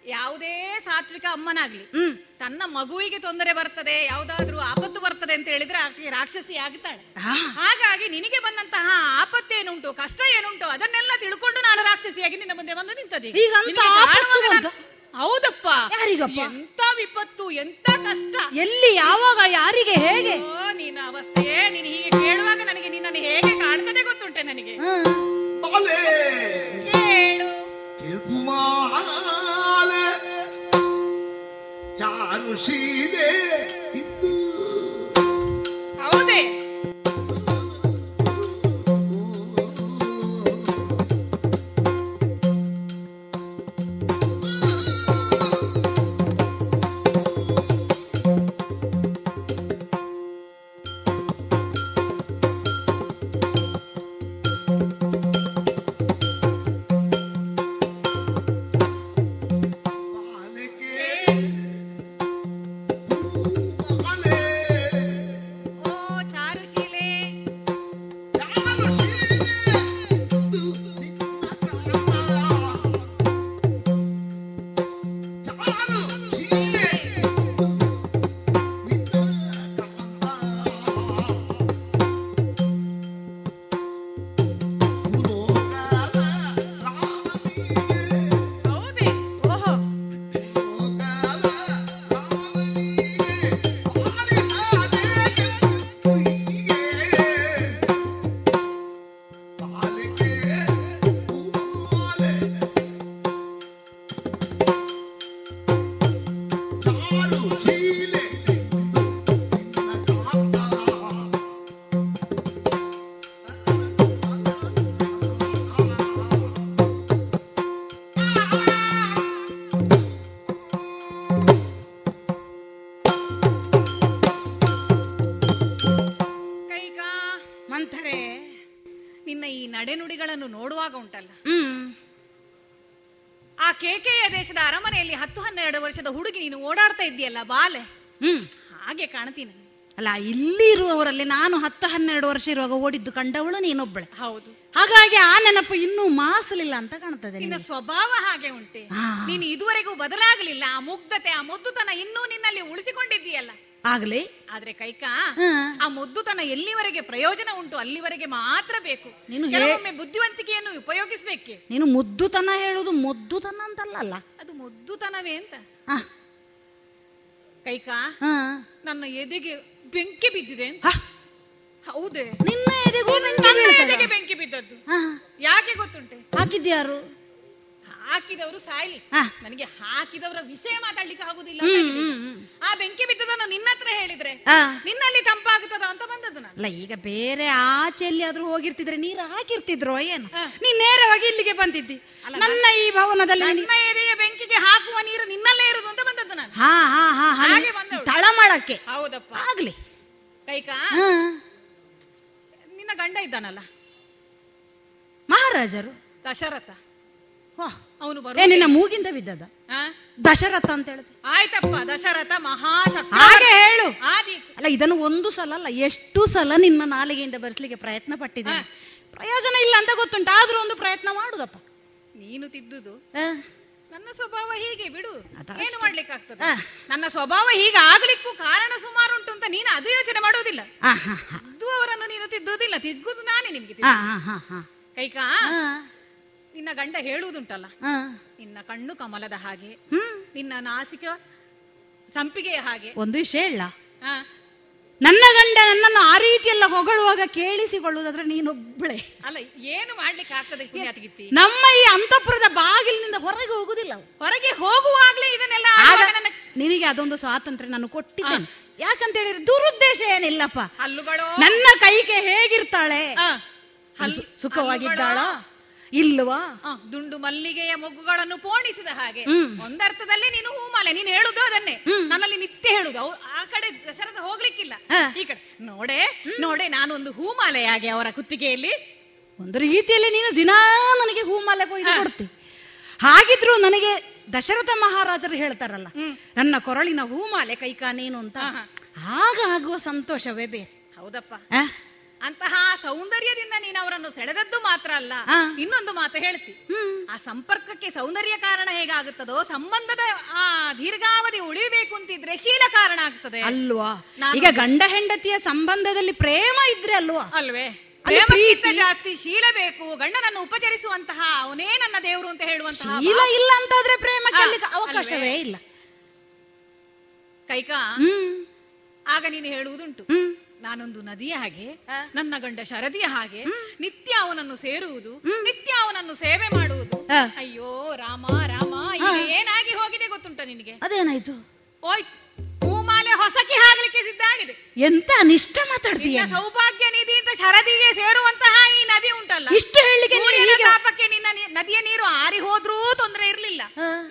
ಯಾವುದೇ ಸಾತ್ವಿಕ ಅಮ್ಮನಾಗ್ಲಿ ಹ್ಮ್. ತನ್ನ ಮಗುವಿಗೆ ತೊಂದರೆ ಬರ್ತದೆ ಯಾವ್ದಾದ್ರೂ ಆಪತ್ತು ಬರ್ತದೆ ಅಂತ ಹೇಳಿದ್ರೆ ಆಕೆ ರಾಕ್ಷಸಿ ಆಗ್ತಾಳೆ ಹಾಗಾಗಿ ನಿನಗೆ ಬಂದಂತಹ ಆಪತ್ತೇನುಂಟು ಕಷ್ಟ ಏನುಂಟು ಅದನ್ನೆಲ್ಲ ತಿಳ್ಕೊಂಡು ನಾನು ರಾಕ್ಷಸಿಯಾಗಿ ನಿನ್ನ ಮುಂದೆ ಬಂದು ನಿಂತದೆ. ಈಗ ಅಂತ ನಿನಗೆ ಆಪತ್ತು ಕಾಣುವಾಗ ಬಂತ? ಹೌದಪ್ಪ. ಯಾರಿಗಪ್ಪ? ಎಂತ ವಿಪತ್ತು ಎಂತ ಕಷ್ಟ. ಎಲ್ಲಿ ಯಾವಾಗ ಯಾರಿಗೆ ಹೇಗೆ? ಓ ನಿನ್ನ ಅವಸ್ಥೆ ನೀನು ಹೀಗೆ ಕೇಳುವಾಗ ನನಗೆ ನಿನ್ನನ್ನು ಹೇಗೆ ಕಾಣ್ತದೆ ಗೊತ್ತುಂಟೆ ನನಗೆ. ಹೇಳು. ಚಾರುಶೀಲೆ. ಹೌದೇ. ಹನ್ನೆರಡು ಹುಡುಗಿ ನೀನು ಓಡಾಡ್ತಾ ಇದ್ದೀಯಲ್ಲ ಬಾಲೆ? ಹ್ಮ್. ಹಾಗೆ ಕಾಣ್ತೀನಿ. ಅಲ್ಲ ಇಲ್ಲಿ ಇರುವವರಲ್ಲಿ ನಾನು ಹತ್ತು ಹನ್ನೆರಡು ವರ್ಷ ಇರುವಾಗ ಓಡಿದ್ದು ಕಂಡವಳು ನೀನೊಬ್ಬಳೆ. ಹೌದು. ಹಾಗಾಗಿ ಆ ನೆನಪು ಇನ್ನೂ ಮಾಸಲಿಲ್ಲ ಅಂತ ಕಾಣ್ತದೆ ನಿನ್ನ ಸ್ವಭಾವ ಹಾಗೆ ಉಂಟೆ. ನೀನು ಇದುವರೆಗೂ ಬದಲಾಗಲಿಲ್ಲ. ಆ ಮುಗ್ಧತೆ ಆ ಮುದ್ದುತನ ಇನ್ನೂ ನಿನ್ನಲ್ಲಿ ಉಳಿಸಿಕೊಂಡಿದ್ದೀಯಲ್ಲ. ಆಗ್ಲಿ. ಆದ್ರೆ ಕೈಕಾ. ಆ ಮುದ್ದುತನ ಎಲ್ಲಿವರೆಗೆ ಪ್ರಯೋಜನ ಉಂಟು ಅಲ್ಲಿವರೆಗೆ ಮಾತ್ರ ಬೇಕು. ನೀನು ಕೆಲವೊಮ್ಮೆ ಬುದ್ಧಿವಂತಿಕೆಯನ್ನು ಉಪಯೋಗಿಸ್ಬೇಕೆ? ನೀನು ಮುದ್ದುತನ ಹೇಳುದು ಮುದ್ದುತನ ಅಂತಲ್ಲ ಅದು ಮುದ್ದುತನವೇ ಅಂತ. ಕೈಕಾ ಹಾ. ನನ್ನ ಎದೆಗೆ ಬೆಂಕಿ ಬಿದ್ದಿದೆ ಅಂತ. ಹೌದೇ? ನಿನ್ನ ಎದೆಗೂ ಬೆಂಕಿ ಬಿದ್ದದ್ದು. ಯಾಕೆ ಗೊತ್ತುಂಟೆ? ಹಾಕಿದ್ಯಾರು ಹಾಕಿದವರು ಸಾಯ್ಲಿ. ನನಗೆ ಹಾಕಿದವರ ವಿಷಯ ಮಾತಾಡ್ಲಿಕ್ಕೆ ಆಗುದಿಲ್ಲ. ಆ ಬೆಂಕಿ ಬಿದ್ದದನ್ನು ನಿನ್ನ ಹತ್ರ ಹೇಳಿದ್ರೆ. ನಿನ್ನಲ್ಲಿ ತಂಪಾಗುತ್ತದ ಅಂತ ಬಂದದ್ದು ನಾನು. ಅಲ್ಲ ಈಗ ಬೇರೆ ಆಚೆಯಲ್ಲಿ ಆದ್ರೂ ಹೋಗಿರ್ತಿದ್ರೆ ನೀರು ಹಾಕಿರ್ತಿದ್ರೋ ಏನು? ನೀನ್ ನೇರವಾಗಿ ಇಲ್ಲಿಗೆ ಬಂದಿದ್ದಿ. ನನ್ನ ಈ ಭವನದಲ್ಲಿ ನಿನ್ನ ಎದೆಯ ಬೆಂಕಿಗೆ ಹಾಕುವ ನೀರು ನಿನ್ನಲ್ಲೇ ಇರುದು ಅಂತ ಬಂದದ್ದು ನಾನು. ಹಾ ಹಾ ಹಾ ಹಾಗೆ. ತಳಮಳಕ್ಕೆ. ಹೌದಪ್ಪ. ಆಗ್ಲಿ. ಕೈಕಾ? ನಿನ್ನ ಗಂಡ ಇದ್ದಾನಲ್ಲ. ಮಹಾರಾಜರು. ದಶರಥ. ಅವನು ನಿನ್ನ ಮೂಗಿಂದ ಬಿದ್ದದ? ದಶರಥ ಅಂತ ಹೇಳಿದ್ರು ಆಯ್ತಪ್ಪ ದಶರಥ ಮಹಾ ಹಾಗೆ ಹೇಳು. ಅಲ್ಲ ಇದನ್ನು ಒಂದು ಸಲ ಅಲ್ಲ ಎಷ್ಟು ಸಲ ನಿನ್ನ ನಾಲಿಗೆಯಿಂದ ಬರ್ಸ್ಲಿಕ್ಕೆ ಪ್ರಯತ್ನ ಪಟ್ಟಿದೆ? ಪ್ರಯೋಜನ ಇಲ್ಲ ಅಂತ ಗೊತ್ತುಂಟು ಆದ್ರೂ ಒಂದು ಪ್ರಯತ್ನ ಮಾಡುದಪ್ಪ. ನೀನು ತಿದ್ದುದು. ನನ್ನ ಸ್ವಭಾವ ಹೀಗೆ ಬಿಡು. ಏನು ಮಾಡ್ಲಿಕ್ಕಾಗ್ತದೆ. ನನ್ನ ಸ್ವಭಾವ ಹೀಗೆ ಆಗ್ಲಿಕ್ಕೂ ಕಾರಣ ಸುಮಾರು ಉಂಟು ಅಂತ ನೀನು ಅದು ಯೋಚನೆ ಮಾಡುವುದಿಲ್ಲ. ಅವರನ್ನು. ನೀನು ತಿದ್ದುವುದಿಲ್ಲ. ತಿದ್ದುದು ನಾನೇ ನಿಮ್ಗೆ. ಕೈಕಾ? ನಿನ್ನ ಗಂಡ ಹೇಳುವುದುಂಟಲ್ಲ. ನಿನ್ನ ಕಣ್ಣು ಕಮಲದ ಹಾಗೆ ಹ್ಮ್. ನಿನ್ನ ನಾಸಿಕ ಸಂಪಿಗೆಯ ಹಾಗೆ. ಒಂದು ವಿಷಯ ಇಲ್ಲ ನನ್ನ ಗಂಡ ನನ್ನನ್ನು ಆ ರೀತಿಯೆಲ್ಲ ಹೊಗಳುವಾಗ ಕೇಳಿಸಿಕೊಳ್ಳುವುದಾದ್ರೆ ನೀನೊಬ್ಬಳೆ ಅಲ್ಲ ಏನು ಮಾಡ್ಲಿಕ್ಕೆ ಆಗ್ತದೆ ಪುಣ್ಯಾತಗಿತ್ತಿ ನಮ್ಮ ಈ ಅಂತಪುರದ ಬಾಗಿಲಿನಿಂದ ಹೊರಗೆ ಹೋಗುದಿಲ್ಲ ಹೊರಗೆ ಹೋಗುವಾಗ್ಲೇ ಇದನ್ನೆಲ್ಲ ನಿನಗೆ ಅದೊಂದು ಸ್ವಾತಂತ್ರ್ಯ ನಾನು ಕೊಟ್ಟಿದ್ದೇನೆ. ಯಾಕಂತ ಹೇಳಿದ್ರೆ ದುರುದ್ದೇಶ ಏನಿಲ್ಲಪ್ಪ. ಹಲ್ಲುಗಳು ನನ್ನ ಕೈಗೆ ಹೇಗಿರ್ತಾಳೆ? ಸುಖವಾಗಿದ್ದಾಳ. ಇಲ್ವಾ? ದುಂಡು ಮಲ್ಲಿಗೆಯ ಮೊಗ್ಗುಗಳನ್ನು ಪೋಣಿಸಿದ ಹಾಗೆ. ಒಂದರ್ಥದಲ್ಲಿ ನೀನು ಹೂಮಾಲೆ ನೀನು ಹೇಳುದು ಅದನ್ನೇ. ನನ್ನಲ್ಲಿ ನಿತ್ಯ ಹೇಳುದು. ಅವ್ರು ಆ ಕಡೆ ದಶರಥ ಹೋಗ್ಲಿಕ್ಕಿಲ್ಲ. ಈ ಕಡೆ. ನೋಡೆ ನೋಡೆ ನಾನೊಂದು ಹೂಮಾಲೆಯಾಗೆ ಅವರ ಕುತ್ತಿಗೆಯಲ್ಲಿ. ಒಂದು ರೀತಿಯಲ್ಲಿ ನೀನು ದಿನಾ ನನಗೆ ಹೂಮಾಲೆ ಕೊಯ್ದು ಕೊಡ್ತಿ. ಹಾಗಿದ್ರು ನನಗೆ ದಶರಥ ಮಹಾರಾಜರು ಹೇಳ್ತಾರಲ್ಲ ನನ್ನ ಕೊರಳಿನ ಹೂಮಾಲೆ ಕೈಕಾ ನೀನು ಅಂತ? ಆಗ ಆಗುವ ಸಂತೋಷವೇ ಬೇರೆ. ಹೌದಪ್ಪ? ಅಂತಹ ಸೌಂದರ್ಯದಿಂದ ನೀನು ಅವರನ್ನು ಸೆಳೆದದ್ದು ಮಾತ್ರ ಅಲ್ಲ ಇನ್ನೊಂದು ಮಾತು ಹೇಳ್ತಿ. ಆ ಸಂಪರ್ಕಕ್ಕೆ ಸೌಂದರ್ಯ ಕಾರಣ ಹೇಗಾಗುತ್ತದೋ ಸಂಬಂಧದ ಆ ದೀರ್ಘಾವಧಿ ಉಳಿಬೇಕು ಅಂತಿದ್ರೆ ಶೀಲ ಕಾರಣ ಆಗ್ತದೆ. ಅಲ್ವಾ? ಈಗ ಗಂಡ ಹೆಂಡತಿಯ ಸಂಬಂಧದಲ್ಲಿ ಪ್ರೇಮ ಇದ್ರೆ ಅಲ್ವಾ? ಅಲ್ವೇ? ಪ್ರೇಮಕ್ಕಿಂತ ಜಾಸ್ತಿ ಶೀಲ ಬೇಕು ಗಂಡನನ್ನು ಉಪಚರಿಸುವಂತಹ ಅವನೇ ನನ್ನ ದೇವರು ಅಂತ ಹೇಳುವಂತಹ ಶೀಲ ಇಲ್ಲ ಅಂತಾದ್ರೆ ಪ್ರೇಮಕ್ಕೆ ಅವಕಾಶವೇ ಇಲ್ಲ. ಕೈಕಾ ಆಗ ನೀನು ಹೇಳುವುದುಂಟು. ನಾನೊಂದು ನದಿಯ ಹಾಗೆ ನನ್ನ ಗಂಡ ಶರದಿಯ ಹಾಗೆ ನಿತ್ಯ ಅವನನ್ನು ಸೇರುವುದು ನಿತ್ಯ ಅವನನ್ನು ಸೇವೆ ಮಾಡುವುದು. ಅಯ್ಯೋ ರಾಮ ರಾಮ ಏನಾಗಿ ಹೋಗಿದೆ ಗೊತ್ತುಂಟ ನಿನಗೆ? ಅದೇನಾಯ್ತು? ಹೋಯ್ತು. ಹೊಸಕಿ ಹಾಗಲಿಕ್ಕೆ ಸಿದ್ಧ ಆಗಿದೆ. ಎಂತ ನಿಷ್ಠ ಮಾತಾಡ್ತೀಯ ಸೌಭಾಗ್ಯ ನಿಧಿ ಅಂತ ಶರದಿಗೆ ಸೇರುವಂತಹ ಈ ನದಿ ಉಂಟಲ್ಲ? ಇಷ್ಟು ಹೇಳಿಕೆ ತಾಪಕ್ಕೆ ನಿನ್ನ ನದಿಯ ನೀರು ಆರಿ ಹೋದ್ರೂ ತೊಂದರೆ ಇರ್ಲಿಲ್ಲ.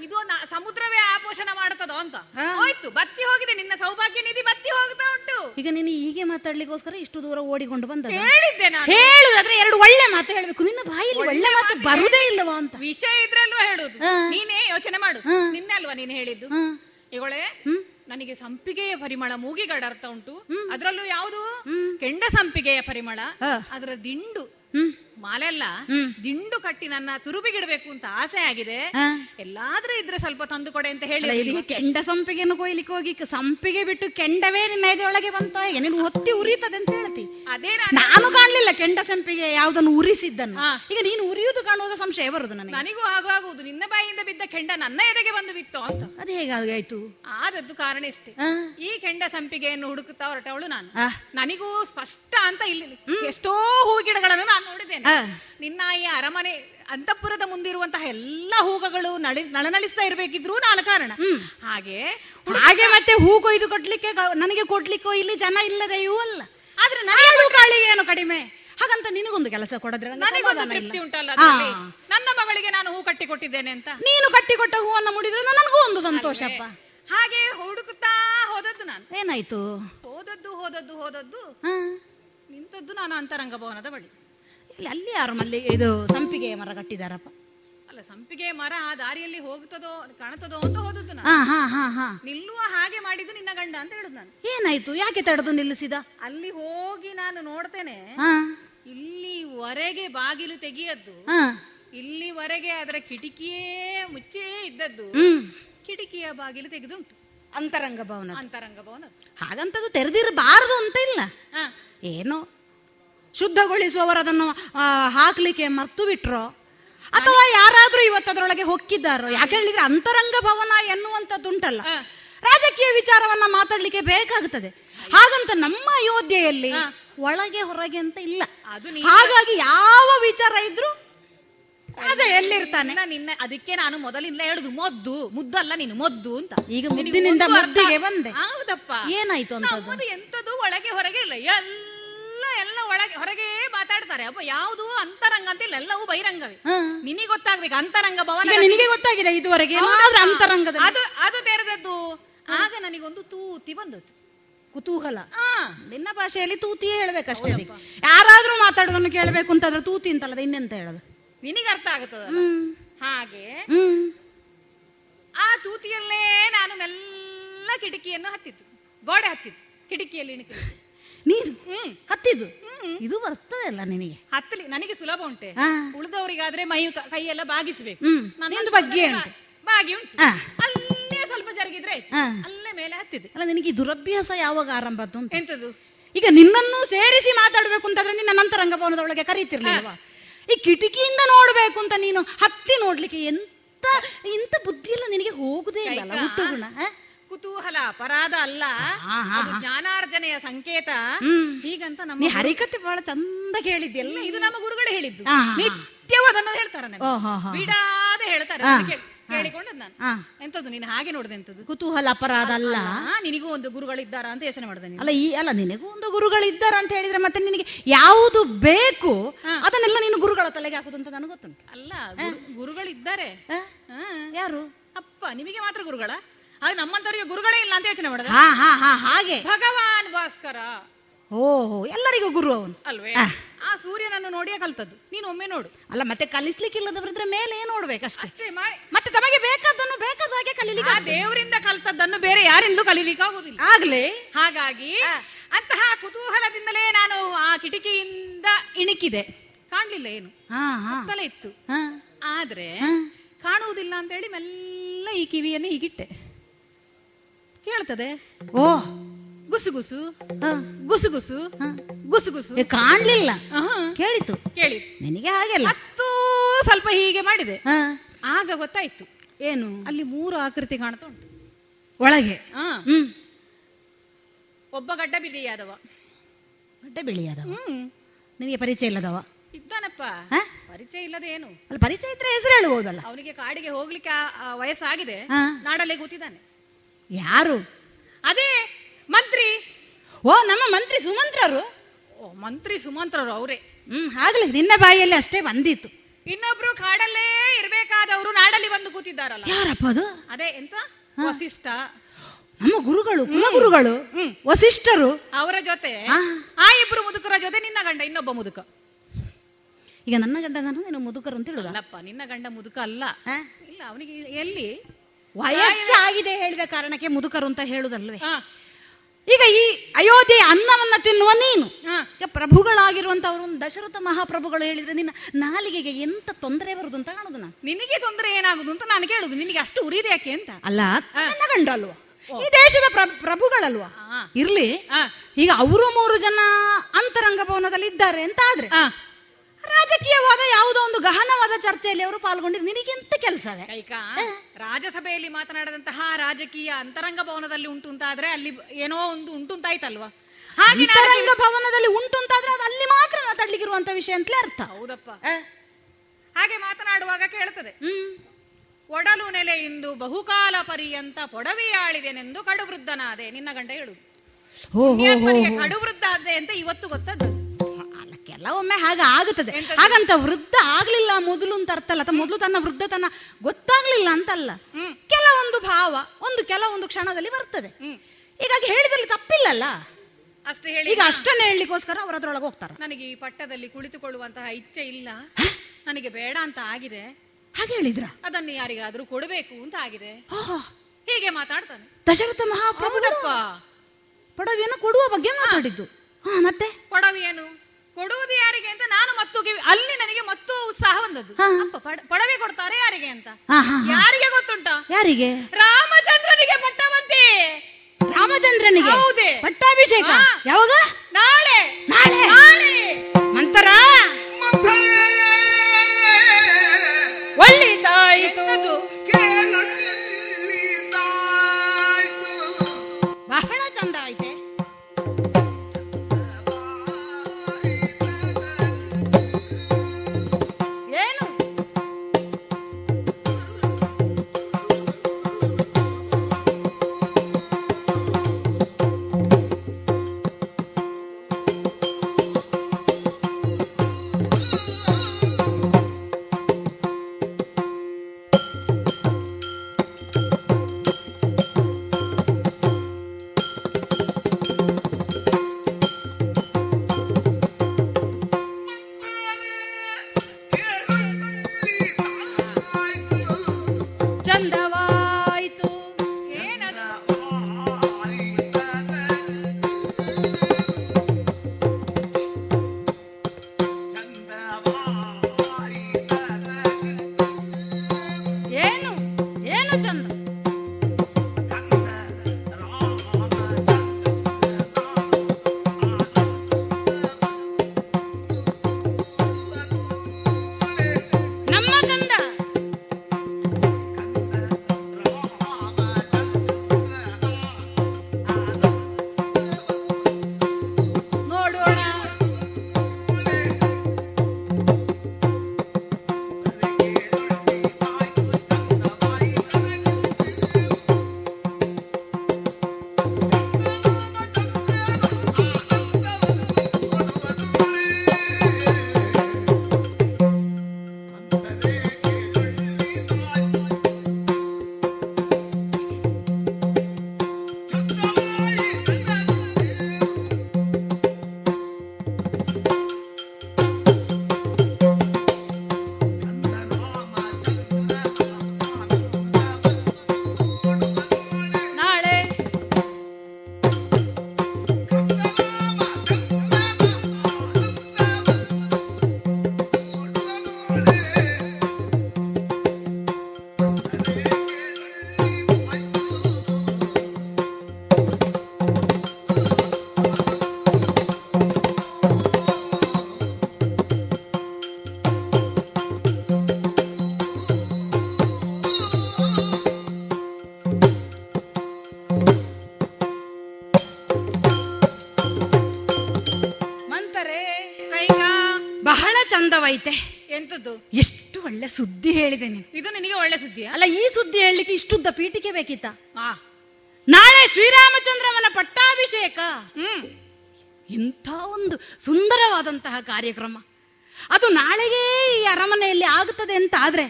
ಇದು ಸಮುದ್ರವೇ ಆಪೋಷಣ ಮಾಡುತ್ತದೋ ಅಂತ. ಹೋಯ್ತು ಬತ್ತಿ ಹೋಗಿದೆ ನಿನ್ನ ಸೌಭಾಗ್ಯ ನಿಧಿ ಬತ್ತಿ ಹೋಗ್ತಾ ಉಂಟು. ಈಗ ನೀನು ಹೀಗೆ ಮಾತಾಡ್ಲಿಕ್ಕೋಸ್ಕರ ಇಷ್ಟು ದೂರ ಓಡಿಕೊಂಡು ಬಂದ ಹೇಳಿದ್ದೆ ನಾನು. ಹೇಳುದಾದ್ರೆ ಎರಡು ಒಳ್ಳೆ ಮಾತು ಹೇಳ್ಬೇಕು. ನಿನ್ನ ಬಾಯಲ್ಲಿ ಒಳ್ಳೆ ಮಾತು ಬರುದೇ ಇಲ್ಲವಾ ಅಂತ. ವಿಷಯ ಇದ್ರಲ್ವಾ ಹೇಳುದು. ನೀನೇ ಯೋಚನೆ ಮಾಡು. ನಿನ್ನೆ ಅಲ್ವಾ ನೀನು ಹೇಳಿದ್ದು? ಹ್ಮ್. ನನಗೆ ಸಂಪಿಗೆಯ ಪರಿಮಳ ಮೂಗಿಗಡ ಅರ್ಥ ಉಂಟು ಅದರಲ್ಲೂ ಯಾವುದು? ಕೆಂಡ ಸಂಪಿಗೆಯ ಪರಿಮಳ. ಅದರ ದಿಂಡು. ಮಾಲೆ ಅಲ್ಲ ದಿಂಡು ಕಟ್ಟಿ ನನ್ನ ತುರುಬಿಗಿಡಬೇಕು ಅಂತ ಆಸೆ ಆಗಿದೆ. ಎಲ್ಲಾದ್ರೂ ಇದ್ರೆ ಸ್ವಲ್ಪ ತಂದು ಕೊಡೆ ಅಂತ ಹೇಳಿ ಕೆಂಡ ಸಂಪಿಗೆಯನ್ನು ಕೊಯ್ಲಿಕ್ಕೆ ಹೋಗಿ ಸಂಪಿಗೆ ಬಿಟ್ಟು ಕೆಂಡವೇ ನಿನ್ನ ಎದೆಯೊಳಗೆ ಬಂತ? ಏನೇನು ನೀನು ಹೊತ್ತಿ ಉರಿತದೆ ಅಂತ ಹೇಳ್ತಿ. ಅದೇ ನಾನು ಕಾಣ್ಲಿಲ್ಲ ಕೆಂಡ ಸಂಪಿಗೆ ಯಾವ್ದನ್ನು ಉರಿಸಿದ್ದನ್ನು. ಈಗ ನೀನು ಉರಿಯುವುದು ಕಾಣುವಾಗ ಸಂಶಯ ಬರುದು ನನಗೆ. ನನಗೂ ಹಾಗೂ ಆಗುವುದು. ನಿನ್ನ ಬಾಯಿಯಿಂದ ಬಿದ್ದ ಕೆಂಡ ನನ್ನ ಎದೆಗೆ ಬಂದು ಬಿತ್ತು ಅಂತ. ಅದು ಹೇಗಾಗಾಯ್ತು ಆದದ್ದು ಕಾರಣ ಇಷ್ಟೇ. ಈ ಕೆಂಡ ಸಂಪಿಗೆಯನ್ನು ಹುಡುಕುತ್ತಾ ಹೊರಟವಳು ನಾನು. ನನಗೂ ಸ್ಪಷ್ಟ ಅಂತ ಇಲ್ಲಿ ಎಷ್ಟೋ ಹೂಗಿಡಗಳನ್ನು ನಾನು ನೋಡಿದ್ದೇನೆ. ನಿನ್ನ ಈ ಅರಮನೆ ಅಂತಃಪುರದ ಮುಂದಿರುವಂತಹ ಎಲ್ಲಾ ಹೂಗಳು ನಳ ನಳನಳಿಸ್ತಾ ಇರ್ಬೇಕಿದ್ರು ನಾನು ಕಾರಣ. ಹಾಗೆ ಹಾಗೆ ಮತ್ತೆ ಹೂ ಕೊಯ್ದು ಕೊಡ್ಲಿಕ್ಕೆ ನನಗೆ ಕೊಡ್ಲಿಕ್ಕೋ ಇಲ್ಲಿ ಜನ ಇಲ್ಲದೆಯೂ ಅಲ್ಲ. ಆದ್ರೆ ನಾನು ಕಾಳಿಗೆ ಏನು ಕಡಿಮೆ? ಹಾಗಂತ ನಿನಗೊಂದು ಕೆಲಸ ಕೊಡದ್ರೆ. ತೃಪ್ತಿ ಉಂಟಲ್ಲ ನನ್ನ ಮಗಳಿಗೆ ನಾನು ಹೂ ಕಟ್ಟಿ ಕೊಟ್ಟಿದ್ದೇನೆ ಅಂತ. ನೀನು ಕಟ್ಟಿಕೊಟ್ಟ ಹೂವನ್ನ ಮುಡಿದ್ರು ನನಗೂ ಒಂದು ಸಂತೋಷಪ್ಪ. ಹಾಗೆ ಹುಡುಕುತ್ತಾ ಹೋದದ್ದು ನಾನು. ಏನಾಯ್ತು? ಹೋದದ್ದು ಹೋದದ್ದು ಹೋದದ್ದು. ನಿಂತದ್ದು ನಾನು ಅಂತರಂಗ ಭವನದ ಬಳಿ. ಇಲ್ಲಿ ಅಲ್ಲಿ ಯಾರು ಮಲ್ಲಿ ಇದು ಸಂಪಿಗೆ ಮರ ಕಟ್ಟಿದಾರಪ್ಪ? ಅಲ್ಲ ಸಂಪಿಗೆ ಮರ ಆ ದಾರಿಯಲ್ಲಿ ಹೋಗ್ತದೋ ಕಾಣ್ತದೋ ಅಂತ ಹೋದದ್ದು ನಾನು. ಹಾ ಹಾ ಹಾ ನಿಲ್ಲುವ ಹಾಗೆ ಮಾಡಿದ್ದು ನಿನ್ನ ಗಂಡ ಅಂತ ಹೇಳುದು ನಾನು. ಏನಾಯ್ತು? ಯಾಕೆ ತಡೆದು ನಿಲ್ಲಿಸಿದ? ಅಲ್ಲಿ ಹೋಗಿ ನಾನು ನೋಡ್ತೇನೆ. ಹಾ. ಇಲ್ಲಿವರೆಗೆ ಬಾಗಿಲು ತೆಗೆಯದ್ದು ಹಾ. ಇಲ್ಲಿವರೆಗೆ ಅದರ ಕಿಟಕಿಯೇ ಮುಚ್ಚೇ ಇದ್ದದ್ದು ಕಿಟಕಿಯ ಬಾಗಿಲು ತೆಗೆದುಂಟು. ಅಂತರಂಗ ಭವನ ಅಂತರಂಗ ಭವನ ಹಾಗಂತದು ತೆರೆದಿರಬಾರದು ಅಂತ ಇಲ್ಲ. ಹಾ. ಏನೋ ಶುದ್ಧಗೊಳಿಸುವವರು ಅದನ್ನು ಹಾಕ್ಲಿಕ್ಕೆ ಮರ್ತು ಬಿಟ್ರೋ? ಅಥವಾ ಯಾರಾದ್ರೂ ಇವತ್ತು ಅದರೊಳಗೆ ಹೊಕ್ಕಿದ್ದಾರೋ? ಯಾಕೆ ಹೇಳಿದ್ರೆ ಅಂತರಂಗ ಭವನ ಎನ್ನುವಂಥದ್ದುಂಟಲ್ಲ. ರಾಜಕೀಯ ವಿಚಾರವನ್ನ ಮಾತಾಡ್ಲಿಕ್ಕೆ ಬೇಕಾಗುತ್ತದೆ ಹಾಗಂತ ನಮ್ಮ ಅಯೋಧ್ಯೆಯಲ್ಲಿ ಒಳಗೆ ಹೊರಗೆ ಅಂತ ಇಲ್ಲ. ಹಾಗಾಗಿ ಯಾವ ವಿಚಾರ ಇದ್ರು ಅದೇ ಎಲ್ಲಿರ್ತಾನೆ? ನಿನ್ನ- ಅದಕ್ಕೆ ನಾನು ಮೊದಲಿಂದ ಹೇಳುದು ಮೊದ್ದು ಮುದ್ದಲ್ಲ ನೀನು ಮೊದ್ದು ಅಂತ. ಈಗ ಮುದ್ದಿನಿಂದ ಒಂದು ಬಂದೆ. ಹೌದಪ್ಪ. ಏನಾಯ್ತು ಅಂತ ಎಂತದ್ದು ಎಂತದು ಒಳಗೆ ಹೊರಗೆ ಇಲ್ಲ. ಎಲ್ಲ ಎಲ್ಲ ಒಳಗೆ ಹೊರಗೆ ಮಾತಾಡ್ತಾರೆ. ಅಪ್ಪ ಯಾವುದು ಅಂತರಂಗ ಅಂತ ಇಲ್ಲ ಎಲ್ಲವೂ ಬಹಿರಂಗವೇ. ನಿನಗೆ ಗೊತ್ತಾಗ್ಬೇಕು ಅಂತರಂಗ ಭವನ ನಿನಗೆ ಗೊತ್ತಾಗಿದೆ ಇದುವರೆಗೆ ಅಂತರಂಗದ ಅದು ಅದು ತೆರೆದದ್ದು ಆಗ ನನಗೊಂದು ತೂತಿ ಬಂದದ್ದು. ಕುತೂಹಲ. ನಿನ್ನ ಭಾಷೆಯಲ್ಲಿ ತೂತಿಯೇ ಹೇಳ್ಬೇಕಷ್ಟೇ ಅದಕ್ಕೆ ಯಾರಾದ್ರೂ ಮಾತಾಡೋದನ್ನು ಕೇಳಬೇಕು ಅಂತಂದ್ರೆ ತೂತಿ ಅಂತಲ್ಲದ ಇನ್ನೆಂತ ಹೇಳೋದು? ನಿನಗೆ ಅರ್ಥ ಆಗುತ್ತದೆ ಹಾಗೆ. ಆ ತೂತಿಯಲ್ಲೇ ನಾನು ಮೆಲ್ಲ ಕಿಟಕಿಯನ್ನು ಹತ್ತಿತ್ತು ಗೋಡೆ ಹತ್ತಿತ್ತು ಕಿಟಕಿಯಲ್ಲಿ. ನೀನು ಹ್ಮ್. ಹತ್ತಿದ್ದು. ಇದು ಬರ್ತದೆ ಅಲ್ಲ ನಿನಗೆ. ಹತ್ತಲಿ. ನನಗೆ ಸುಲಭ ಉಂಟೆ. ಉಳಿದವರಿಗಾದ್ರೆ ಮೈ ಕ- ಕೈಯೆಲ್ಲ ಬಾಗಿಸ್ಬೇಕು. ಹ್ಮ್. ಬಗ್ಗೆ. ಬಾಗಿ ಉಂಟು. ಅಲ್ಲೇ ಸ್ವಲ್ಪ ಜರುಗಿದ್ರೆ ಅಲ್ಲೇ ಮೇಲೆ ಹತ್ತಿದೆ. ಅಲ್ಲ ನಿನಗೆ ಈ ದುರಭ್ಯಾಸ ಯಾವಾಗ ಆರಂಭ ಅಂತ? ಎಂತದು? ಈಗ ನಿನ್ನನ್ನು ಸೇರಿಸಿ ಮಾತಾಡಬೇಕು ಅಂತಂದ್ರೆ ನಿನ್ನ ನಂತರ ಭವನದ ಒಳಗೆ ಕರೀತಿರ್ಲಿಲ್ವಾ ಈ ಕಿಟಕಿಯಿಂದ ನೋಡ್ಬೇಕು ಅಂತ ನೀನು ಹತ್ತಿ ನೋಡ್ಲಿಕ್ಕೆ ಎಂತ ಇಂತ ಬುದ್ಧಿ ಎಲ್ಲ ನಿನಗೆ ಹೋಗುದೇ ಇಲ್ಲ ಕೈಕಾ. ಕುತೂಹಲ ಅಪರಾಧ ಅಲ್ಲ. ಜ್ಞಾನಾರ್ಜನೆಯ ಸಂಕೇತ. ಹೀಗಂತ ನಮ್ಮ ಹರಿಕತೆ ಬಹಳ ಚಂದ ಕೇಳಿದ್ದೆಲ್ಲ ಎಲ್ಲ ಇದು ನಮ್ಮ ಗುರುಗಳು ಹೇಳಿದ್ದು. ನಿತ್ಯವೂ ಅದನ್ನು ಹೇಳ್ತಾರೆ ಬಿಡಾದ ಹೇಳ್ತಾರೆ. ಹಾ. ಅದನ್ನು ಕೇಳಿ- ಕೇಳಿಕೊಂಡದ್ದು ನಾನು. ಎಂತದ್ದು ನೀನು ಹಾಗೆ ನೋಡಿದೆ ಎಂತದ್ದು ಕುತೂಹಲ ಅಪರಾಧ ಅಲ್ಲ ನಿನಗೂ ಒಂದು ಗುರುಗಳಿದ್ದಾರಾ ಅಂತ ಯೋಚನೆ ಮಾಡಿದೆ ಅಲ್ಲ ಈ ಅಲ್ಲ ನಿನಗೂ ಒಂದು ಗುರುಗಳಿದ್ದಾರ ಅಂತ ಹೇಳಿದ್ರೆ ಮತ್ತೆ ನಿನಗೆ ಯಾವುದು ಬೇಕು ಅದನ್ನೆಲ್ಲ ನೀನು ಗುರುಗಳ ತಲೆಗೆ ಹಾಕುದು ಅಂತ ನನಗೆ ಗೊತ್ತುಂಟು. ಅಲ್ಲ ಗುರು- ಗುರುಗಳಿದ್ದಾರೆ? ಯಾರು? ಅಪ್ಪ ನಿಮಗೆ ಮಾತ್ರ ಗುರುಗಳ? ಅದು ನಮ್ಮಂತವರಿಗೆ ಗುರುಗಳೇ ಇಲ್ಲ ಅಂತ ಯೋಚನೆ ಮಾಡುದು? ಹಾ ಹಾ ಹಾ ಹಾಗೆ. ಭಗವಾನ್ ಭಾಸ್ಕರ. ಓಹೋ ಎಲ್ಲರಿಗೂ ಗುರು ಅವನು. ಅಲ್ವೇ? ಆ. ಸೂರ್ಯನನ್ನು ನೋಡಿಯೇ ಕಲ್ತದ್ದು. ನೀನು ಒಮ್ಮೆ ನೋಡು. ಅಲ್ಲ ಮತ್ತೆ ಕಲಿಸ್ಲಿಕ್ಕಿಲ್ಲದವರಿದ್ರೆ ಮೇಲೆ ನೋಡ್ಬೇಕಷ್ಟೇ ಅಷ್ಟೇ? ಮತ್ತೆ ತಮಗೆ ಬೇಕಾದನ್ನು ಬೇಕಾದ ಹಾಗೆ ಕಲೀಲಿಕ್ಕೆ ಆ ದೇವರಿಂದ ಕಲ್ತದ್ದನ್ನು ಬೇರೆ ಯಾರಿಂದಲೂ ಕಲೀಲಿಕ್ಕಾಗುದಿಲ್ಲ ಆಗ್ಲೇ. ಹಾಗಾಗಿ ಅಂತಹ ಕುತೂಹಲದಿಂದಲೇ ನಾನು ಆ ಕಿಟಕಿಯಿಂದ ಇಣುಕಿದೆ. ಕಾಣ್ಲಿಲ್ಲ ಏನು? ಕಲೆ ಇತ್ತು. ಆದ್ರೆ ಕಾಣುವುದಿಲ್ಲ ಅಂತ ಹೇಳಿ ಮೆಲ್ಲ ಈ ಕಿವಿಯನ್ನು ಹೀಗಿಟ್ಟೆ. ಕೇಳ್ತದೆ? ಓ. ಗುಸುಗುಸು ಗುಸುಗುಸು ಗುಸುಗುಸು ಕಾಣ್ಲಿಲ್ಲ. ಕೇಳಿತು. ಕೇಳಿ ನಿನಗೆ ಹಾಗೆಲ್ಲ. ಹತ್ತು ಸ್ವಲ್ಪ ಹೀಗೆ ಮಾಡಿದೆ. ಆಗ ಗೊತ್ತಾಯ್ತು. ಏನು? ಅಲ್ಲಿ ಮೂರು ಆಕೃತಿ ಕಾಣ್ತಾ ಉಂಟು. ಒಳಗೆ? ಒಬ್ಬ ಗಡ್ಡ ಬಿಳಿಯಾದವ. ಗಡ್ಡ ಬಿಳಿಯಾದವ? ಹ್ಮ್. ನಿನಗೆ ಪರಿಚಯ ಇಲ್ಲದವ? ಇದ್ದಾನಪ್ಪ? ಪರಿಚಯ ಇಲ್ಲದೆ ಏನು? ಅಲ್ಲಿ ಪರಿಚಯ ಇದ್ರೆ ಹೆಸರು ಹೇಳ್ಬೋದಲ್ಲ ಅವನಿಗೆ ಕಾಡಿಗೆ ಹೋಗ್ಲಿಕ್ಕೆ ವಯಸ್ಸಾಗಿದೆ. ನಾಡಲ್ಲೇ ಕೂತಿದ್ದಾನೆ. ಯಾರು? ಅದೇ ಮಂತ್ರಿ. ಓ ನಮ್ಮ ಮಂತ್ರಿ ಸುಮಂತ್ರರು? ಓ ಮಂತ್ರಿ ಸುಮಂತ್ರರು ಅವರೇ. ಹ್ಮ್ ಆಗ್ಲಿ ನಿನ್ನ ಬಾಯಲ್ಲಿ ಅಷ್ಟೇ ಬಂದಿತ್ತು. ಇನ್ನೊಬ್ರು ಕಾಡಲ್ಲೇ ಇರಬೇಕಾದವರು ನಾಡಲ್ಲಿ ಬಂದು ಕೂತಿದ್ದಾರಲ್ಲ. ಯಾರಪ್ಪ ಅದು? ಅದೇ ಎಂತ? ವಸಿಷ್ಠ. ನಮ್ಮ ಗುರುಗಳು ಕುಲಗುರುಗಳು ವಸಿಷ್ಠರು. ಅವರ ಜೊತೆ. ಆ. ಆ ಇಬ್ರು ಮುದುಕರ ಜೊತೆ ನಿನ್ನ ಗಂಡ ಇನ್ನೊಬ್ಬ ಮುದುಕ. ಈಗ ನನ್ನ ಗಂಡ ನಾನು ಮುದುಕರು ಅಂತ ಹೇಳುದಲ್ಲಪ್ಪ ನಿನ್ನ ಗಂಡ ಮುದುಕ ಅಲ್ಲ. ಇಲ್ಲ ಅವನಿಗೆ ಎಲ್ಲಿ? ವಯಸ್ಸಾಗಿದೆ ಹೇಳಿದ ಕಾರಣಕ್ಕೆ ಮುದುಕರು ಅಂತ ಹೇಳುದಲ್ವೇ? ಈಗ ಈ ಅಯೋಧ್ಯೆ ಅನ್ನವನ್ನ ತಿನ್ನುವ ನೀನು. ಪ್ರಭುಗಳಾಗಿರುವಂತ ಅವರು ಪ್ರಭುಗಳಾಗಿರುವಂತವರು ಒಂದು ದಶರಥ ಮಹಾಪ್ರಭುಗಳು ಹೇಳಿದ್ರೆ ನಿನ್ನ ನಾಲಿಗೆಗೆ ಎಂತ ತೊಂದರೆ ಬರುದು ಅಂತ ಕಾಣುದು ನಾನು. ನಿನಗೆ ತೊಂದರೆ ಏನಾಗುದು ಅಂತ ನಾನು ಕೇಳುದು. ನಿನಗೆ ಅಷ್ಟು ಉರಿದೆ ಯಾಕೆ ಅಂತ? ಅಲ್ಲ ನನ್ನ ಗಂಡ ಅಲ್ವಾ ಈ ದೇಶದ ಪ್ರ- ಪ್ರಭುಗಳಲ್ವಾ? ಇರ್ಲಿ. ಈಗ ಅವರು ಮೂರು ಜನ ಅಂತರಂಗ ಭವನದಲ್ಲಿ ಇದ್ದಾರೆ ಅಂತ ಆದ್ರೆ. ರಾಜಕೀಯವಾದ ಯಾವುದೋ ಒಂದು ಗಹನವಾದ ಚರ್ಚೆಯಲ್ಲಿ ಅವರು ಪಾಲ್ಗೊಂಡಿದ್ದು ನಿನಗೆಂತ ಕೆಲಸವೇ? ಕೈಕಾ ರಾಜ್ಯಸಭೆಯಲ್ಲಿ ಮಾತನಾಡದಂತಹ ರಾಜಕೀಯ ಅಂತರಂಗ ಭವನದಲ್ಲಿ ಉಂಟು ಅಂತ ಆದ್ರೆ ಅಲ್ಲಿ ಏನೋ ಒಂದು ಉಂಟು ಅಂತಾಯ್ತಲ್ವಾ? ಹಾಗೆ ಅಂತರಂಗ ಭವನದಲ್ಲಿ ಉಂಟು ಅಂತಾದ್ರೆ ಅದು ಅಲ್ಲಿ ಮಾತ್ರ ಮಾತಾಡ್ಲಿಕ್ಕಿರುವಂತ ವಿಷಯ ಅಂತಲೇ ಅರ್ಥ. ಹೌದಪ್ಪ. ಹಾಗೆ ಮಾತನಾಡುವಾಗ ಕೇಳ್ತದೆ ಹ್ಮ್. ಒಡಲು ಇಂದು ಬಹುಕಾಲ ಪರ್ಯಂತ ಪೊಡವೆಯಾಳಿದೆನೆಂದು ಕಡುವೃದ್ಧನಾದೆ. ನಿನ್ನ ಗಂಡ ಹೇಳುದು ಕಡುವೃದ್ಧ ಆದೆ ಅಂತ ಇವತ್ತು ಗೊತ್ತದ್ದು. ಕೆಲವೊಮ್ಮೆ ಹಾಗೆ ಆಗುತ್ತದೆ. ಹಾಗಂತ ವೃದ್ಧ ಆಗ್ಲಿಲ್ಲ ಮೊದಲು ಅಂತ ಅರ್ಥ ಅಲ್ಲ ಅಥವಾ ಮೊದಲು ತನ್ನ ವೃದ್ಧತನ ಗೊತ್ತಾಗ್ಲಿಲ್ಲ ಅಂತಲ್ಲ. ಕೆಲವೊಂದು ಭಾವ ಒಂದು ಕೆಲವೊಂದು ಕ್ಷಣದಲ್ಲಿ ಬರ್ತದೆ. ಹೀಗಾಗಿ ಹೇಳಿದಲ್ಲಿ ತಪ್ಪಿಲ್ಲಲ್ಲ? ಅಷ್ಟು ಹೇಳಿ ಈಗ ಅಷ್ಟನ್ನೇ ಹೇಳಲಿಕ್ಕೋಸ್ಕರ ಅವರು ಅದ್ರೊಳಗೆ ಹೋಗ್ತಾರೆ. ನನಗೆ ಈ ಪಟ್ಟದಲ್ಲಿ ಕುಳಿತುಕೊಳ್ಳುವಂತಹ ಇಚ್ಛೆ ಇಲ್ಲ. ನನಗೆ ಬೇಡ ಅಂತ ಆಗಿದೆ. ಹಾಗೆ ಹೇಳಿದ್ರ? ಅದನ್ನು ಯಾರಿಗಾದ್ರೂ ಕೊಡಬೇಕು ಅಂತ ಆಗಿದೆ. ಹೀಗೆ ಮಾತಾಡ್ತಾನೆ. ದಶರಥ ಮಹಾಪ್ರಭುದಪ್ಪ ಪಡವಿಯನ್ನು ಕೊಡುವ ಬಗ್ಗೆ ಮಾತಾಡಿದ್ದು. ಹಾ. ಮತ್ತೆ? ಪೊಡವೆಯೇನು ಕೊಡುವುದು ಯಾರಿಗೆ ಅಂತ ನಾನು ಮತ್ತು ಕಿವಿ- ಅಲ್ಲಿ ನನಗೆ ಮತ್ತು ಉತ್ಸಾಹ ಬಂದದ್ದು. ಪೊಡವೆ ಕೊಡ್ತಾರೆ ಯಾರಿಗೆ ಅಂತ. ಯಾರಿಗೆ ಗೊತ್ತುಂಟ? ಯಾರಿಗೆ? ರಾಮಚಂದ್ರನಿಗೆ ಪಟ್ಟವಂತೆ ರಾಮಚಂದ್ರನಿಗೆ? ಹೌದೇ. ಪಟ್ಟಾಭಿಷೇಕ? ಯಾವಾಗ? ನಾಳೆ. ನಾಳೆ. ನಾಳೆ. ಮಂತರ. ಒಳ್ಳಿತಾಯಿತು ಪೀಠಿಕೆ ಬೇಕಿತ್ತ? ನಾಳೆ ಶ್ರೀರಾಮಚಂದ್ರವನ ಪಟ್ಟಾಭಿಷೇಕ. ಇಂಥ ಒಂದು ಸುಂದರವಾದಂತಹ ಕಾರ್ಯಕ್ರಮ. ಅದು ನಾಳೆಗೆ ಈ ಅರಮನೆಯಲ್ಲಿ ಆಗುತ್ತದೆ ಅಂತ ಆದ್ರೆ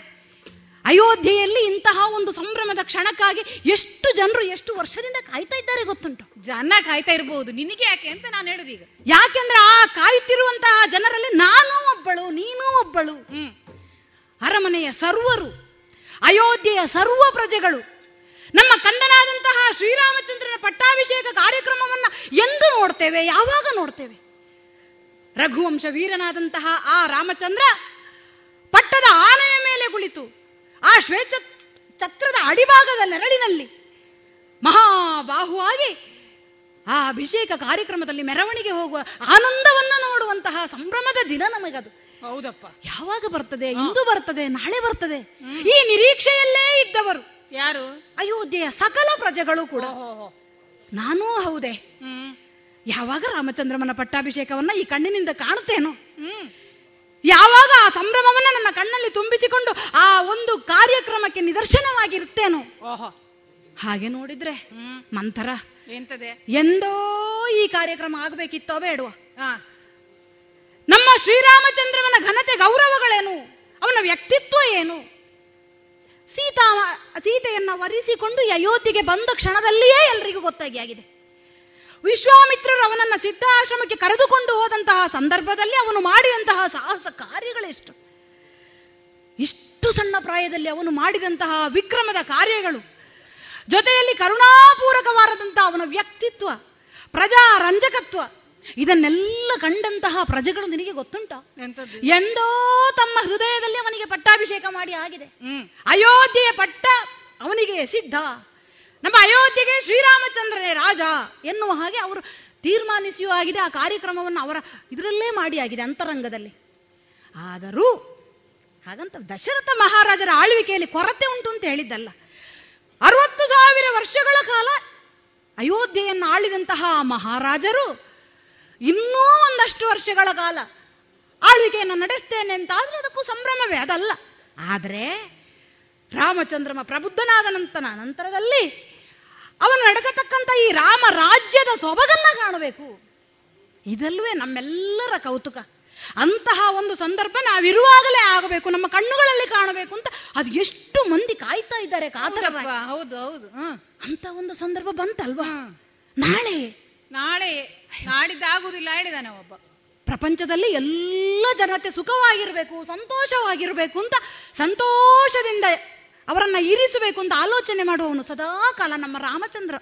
ಅಯೋಧ್ಯೆಯಲ್ಲಿ ಇಂತಹ ಒಂದು ಸಂಭ್ರಮದ ಕ್ಷಣಕ್ಕಾಗಿ ಎಷ್ಟು ಜನರು ಎಷ್ಟು ವರ್ಷದಿಂದ ಕಾಯ್ತಾ ಇದ್ದಾರೆ ಗೊತ್ತುಂಟು? ಜನ ಕಾಯ್ತಾ ಇರಬಹುದು ನಿನಗೆ ಯಾಕೆ ಅಂತ ನಾನು ಹೇಳುದೀಗ ಯಾಕೆಂದ್ರೆ ಆ ಕಾಯುತ್ತಿರುವಂತಹ ಜನರಲ್ಲಿ ನಾನು ಒಬ್ಬಳು ನೀನು ಒಬ್ಬಳು. ಅರಮನೆಯ ಸರ್ವರು ಅಯೋಧ್ಯೆಯ ಸರ್ವ ಪ್ರಜೆಗಳು ನಮ್ಮ ಕಂದನಾದಂತಹ ಶ್ರೀರಾಮಚಂದ್ರನ ಪಟ್ಟಾಭಿಷೇಕ ಕಾರ್ಯಕ್ರಮವನ್ನ ಎಂದು ನೋಡ್ತೇವೆ ಯಾವಾಗ ನೋಡ್ತೇವೆ? ರಘುವಂಶ ವೀರನಾದಂತಹ ಆ ರಾಮಚಂದ್ರ ಪಟ್ಟದ ಆನೆಯ ಮೇಲೆ ಕುಳಿತು ಆ ಶ್ವೇತ ಛತ್ರದ ಅಡಿಭಾಗದ ನೆರಳಿನಲ್ಲಿ ಮಹಾಬಾಹುವಾಗಿ ಆ ಅಭಿಷೇಕ ಕಾರ್ಯಕ್ರಮದಲ್ಲಿ ಮೆರವಣಿಗೆ ಹೋಗುವ ಆನಂದವನ್ನ ನೋಡುವಂತಹ ಸಂಭ್ರಮದ ದಿನ ನಮಗದು. ಹೌದಪ್ಪ. ಯಾವಾಗ ಬರ್ತದೆ ಇಂದು ಬರ್ತದೆ ನಾಳೆ ಬರ್ತದೆ? ಈ ನಿರೀಕ್ಷೆಯಲ್ಲೇ ಇದ್ದವರು. ಯಾರು? ಅಯೋಧ್ಯೆಯ ಸಕಲ ಪ್ರಜೆಗಳು ಕೂಡ. ನಾನೂ ಹೌದೇ. ಯಾವಾಗ ರಾಮಚಂದ್ರಮನ ಪಟ್ಟಾಭಿಷೇಕವನ್ನ ಈ ಕಣ್ಣಿನಿಂದ ಕಾಣುತ್ತೇನೋ? ಯಾವಾಗ ಆ ಸಂಭ್ರಮವನ್ನ ನನ್ನ ಕಣ್ಣಲ್ಲಿ ತುಂಬಿಸಿಕೊಂಡು ಆ ಒಂದು ಕಾರ್ಯಕ್ರಮಕ್ಕೆ ನಿದರ್ಶನವಾಗಿರುತ್ತೇನೋ? ಓಹೋ. ಹಾಗೆ ನೋಡಿದ್ರೆ ಮಂಥರ. ಎಂತದೆ? ಎಂದೋ ಈ ಕಾರ್ಯಕ್ರಮ ಆಗಬೇಕಿತ್ತೋ ಬೇಡುವ? ನಮ್ಮ ಶ್ರೀರಾಮಚಂದ್ರಮನ ಘನತೆ ಗೌರವಗಳೇನು? ಅವನ ವ್ಯಕ್ತಿತ್ವ ಏನು? ಸೀತಾ ಸೀತೆಯನ್ನ ವರಿಸಿಕೊಂಡು ಯಯೋತಿಗೆ ಬಂದ ಕ್ಷಣದಲ್ಲಿಯೇ ಎಲ್ರಿಗೂ ಗೊತ್ತಾಗಿ ಆಗಿದೆ. ವಿಶ್ವಾಮಿತ್ರರು ಅವನನ್ನ ಸಿದ್ಧಾಶ್ರಮಕ್ಕೆ ಕರೆದುಕೊಂಡು ಹೋದಂತಹ ಸಂದರ್ಭದಲ್ಲಿ ಅವನು ಮಾಡಿದಂತಹ ಸಾಹಸ ಕಾರ್ಯಗಳೆಷ್ಟು. ಇಷ್ಟು ಸಣ್ಣ ಪ್ರಾಯದಲ್ಲಿ ಅವನು ಮಾಡಿದಂತಹ ವಿಕ್ರಮದ ಕಾರ್ಯಗಳು, ಜೊತೆಯಲ್ಲಿ ಕರುಣಾಪೂರಕವಾದಂತಹ ಅವನ ವ್ಯಕ್ತಿತ್ವ ಪ್ರಜಾ ರಂಜಕತ್ವ ಇದನ್ನೆಲ್ಲ ಕಂಡಂತಹ ಪ್ರಜೆಗಳು ನಿನಗೆ ಗೊತ್ತುಂಟ? ಎಂದೋ ತಮ್ಮ ಹೃದಯದಲ್ಲಿ ಅವನಿಗೆ ಪಟ್ಟಾಭಿಷೇಕ ಮಾಡಿ ಆಗಿದೆ. ಅಯೋಧ್ಯೆಯ ಪಟ್ಟ ಅವನಿಗೆ ಸಿದ್ಧ. ನಮ್ಮ ಅಯೋಧ್ಯೆಗೆ ಶ್ರೀರಾಮಚಂದ್ರನೇ ರಾಜ ಎನ್ನುವ ಹಾಗೆ ಅವರು ತೀರ್ಮಾನಿಸಿಯೂ ಆಗಿದೆ. ಆ ಕಾರ್ಯಕ್ರಮವನ್ನು ಅವರ ಇದರಲ್ಲೇ ಮಾಡಿ ಆಗಿದೆ ಅಂತರಂಗದಲ್ಲಿ. ಆದರೂ ಹಾಗಂತ ದಶರಥ ಮಹಾರಾಜರ ಆಳ್ವಿಕೆಯಲ್ಲಿ ಕೊರತೆ ಉಂಟು ಅಂತ ಹೇಳಿದ್ದಲ್ಲ. ಅರವತ್ತು ಸಾವಿರ ವರ್ಷಗಳ ಕಾಲ ಅಯೋಧ್ಯೆಯನ್ನು ಆಳಿದಂತಹ ಮಹಾರಾಜರು ಇನ್ನೂ ಒಂದಷ್ಟು ವರ್ಷಗಳ ಕಾಲ ಆಳ್ವಿಕೆಯನ್ನು ನಡೆಸ್ತೇನೆ ಅಂತ ಆದರೆ ಅದಕ್ಕೂ ಸಂಭ್ರಮವೇ ಅದಲ್ಲ. ಆದರೆ ರಾಮಚಂದ್ರಮ ಪ್ರಬುದ್ಧನಾದ ನಂತರ ನಂತರದಲ್ಲಿ ಅವನು ನಡೆಸತಕ್ಕಂಥ ಈ ರಾಮ ರಾಜ್ಯದ ಸೊಬಗನ್ನ ಕಾಣಬೇಕು. ಇದಲ್ವೇ ನಮ್ಮೆಲ್ಲರ ಕೌತುಕ. ಅಂತಹ ಒಂದು ಸಂದರ್ಭ ನಾವಿರುವಾಗಲೇ ಆಗಬೇಕು ನಮ್ಮ ಕಣ್ಣುಗಳಲ್ಲಿ ಕಾಣಬೇಕು ಅಂತ ಅದು ಎಷ್ಟು ಮಂದಿ ಕಾಯ್ತಾ ಇದ್ದಾರೆ ಕಾತರ ಹೌದು ಹೌದು. ಅಂತ ಒಂದು ಸಂದರ್ಭ ಬಂತಲ್ವಾ? ನಾಳೆ ನಾಳೆ ನಾಡಿದ್ದಾಗುದಿಲ್ಲ ಹೇಳಿದಾನೆ ಒಬ್ಬ. ಪ್ರಪಂಚದಲ್ಲಿ ಎಲ್ಲ ಜನತೆ ಸುಖವಾಗಿರಬೇಕು, ಸಂತೋಷವಾಗಿರಬೇಕು ಅಂತ ಸಂತೋಷದಿಂದ ಅವರನ್ನ ಇರಿಸಬೇಕು ಅಂತ ಆಲೋಚನೆ ಮಾಡುವವನು ಸದಾ ಕಾಲ ನಮ್ಮ ರಾಮಚಂದ್ರ.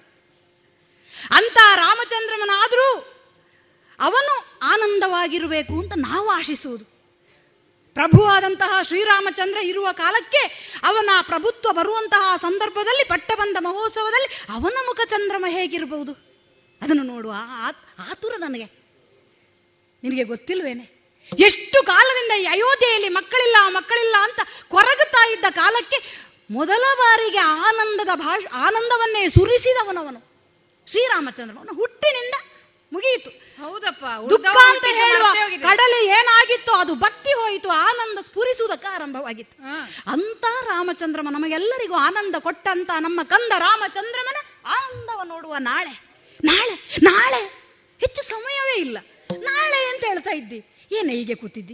ಅಂತ ರಾಮಚಂದ್ರನಾದರೂ ಅವನು ಆನಂದವಾಗಿರಬೇಕು ಅಂತ ನಾವು ಆಶಿಸುವುದು. ಪ್ರಭುವಾದಂತಹ ಶ್ರೀರಾಮಚಂದ್ರ ಇರುವ ಕಾಲಕ್ಕೆ ಅವನ ಪ್ರಭುತ್ವ ಬರುವಂತಹ ಸಂದರ್ಭದಲ್ಲಿ ಪಟ್ಟಬಂಧ ಮಹೋತ್ಸವದಲ್ಲಿ ಅವನ ಮುಖಚಂದ್ರಮ ಹೇಗಿರಬಹುದು ಅದನ್ನು ನೋಡುವ ಆತುರ ನನಗೆ. ನಿನಗೆ ಗೊತ್ತಿಲ್ವೇನೆ? ಎಷ್ಟು ಕಾಲದಿಂದ ಈ ಅಯೋಧ್ಯೆಯಲ್ಲಿ ಮಕ್ಕಳಿಲ್ಲ ಮಕ್ಕಳಿಲ್ಲ ಅಂತ ಕೊರಗುತ್ತಾ ಇದ್ದ ಕಾಲಕ್ಕೆ ಮೊದಲ ಬಾರಿಗೆ ಆನಂದದ ಭಾಷ ಆನಂದವನ್ನೇ ಸುರಿಸಿದವನವನು. ಶ್ರೀರಾಮಚಂದ್ರ ಅವನ ಹುಟ್ಟಿನಿಂದ ಮುಗಿಯಿತು. ಹೌದಪ್ಪ ದುಃಖ ಅಂತ ಹೇಳುವ ಕಡಲೆ ಏನಾಗಿತ್ತು ಅದು ಬತ್ತಿ ಹೋಯಿತು ಆನಂದ ಸ್ಫುರಿಸುವುದಕ್ಕೆ ಆರಂಭವಾಗಿತ್ತು. ಅಂತ ರಾಮಚಂದ್ರಮ ನಮಗೆಲ್ಲರಿಗೂ ಆನಂದ ಕೊಟ್ಟಂತ ನಮ್ಮ ಕಂದ ರಾಮಚಂದ್ರಮನ ಆನಂದವ ನೋಡುವ ನಾಳೆ. ನಾಳೆ ನಾಳೆ? ಹೆಚ್ಚು ಸಮಯವೇ ಇಲ್ಲ. ನಾಳೆ ಅಂತ ಹೇಳ್ತಾ ಇದ್ದಿ. ಏನೇ ಹೀಗೆ ಕೂತಿದ್ದಿ?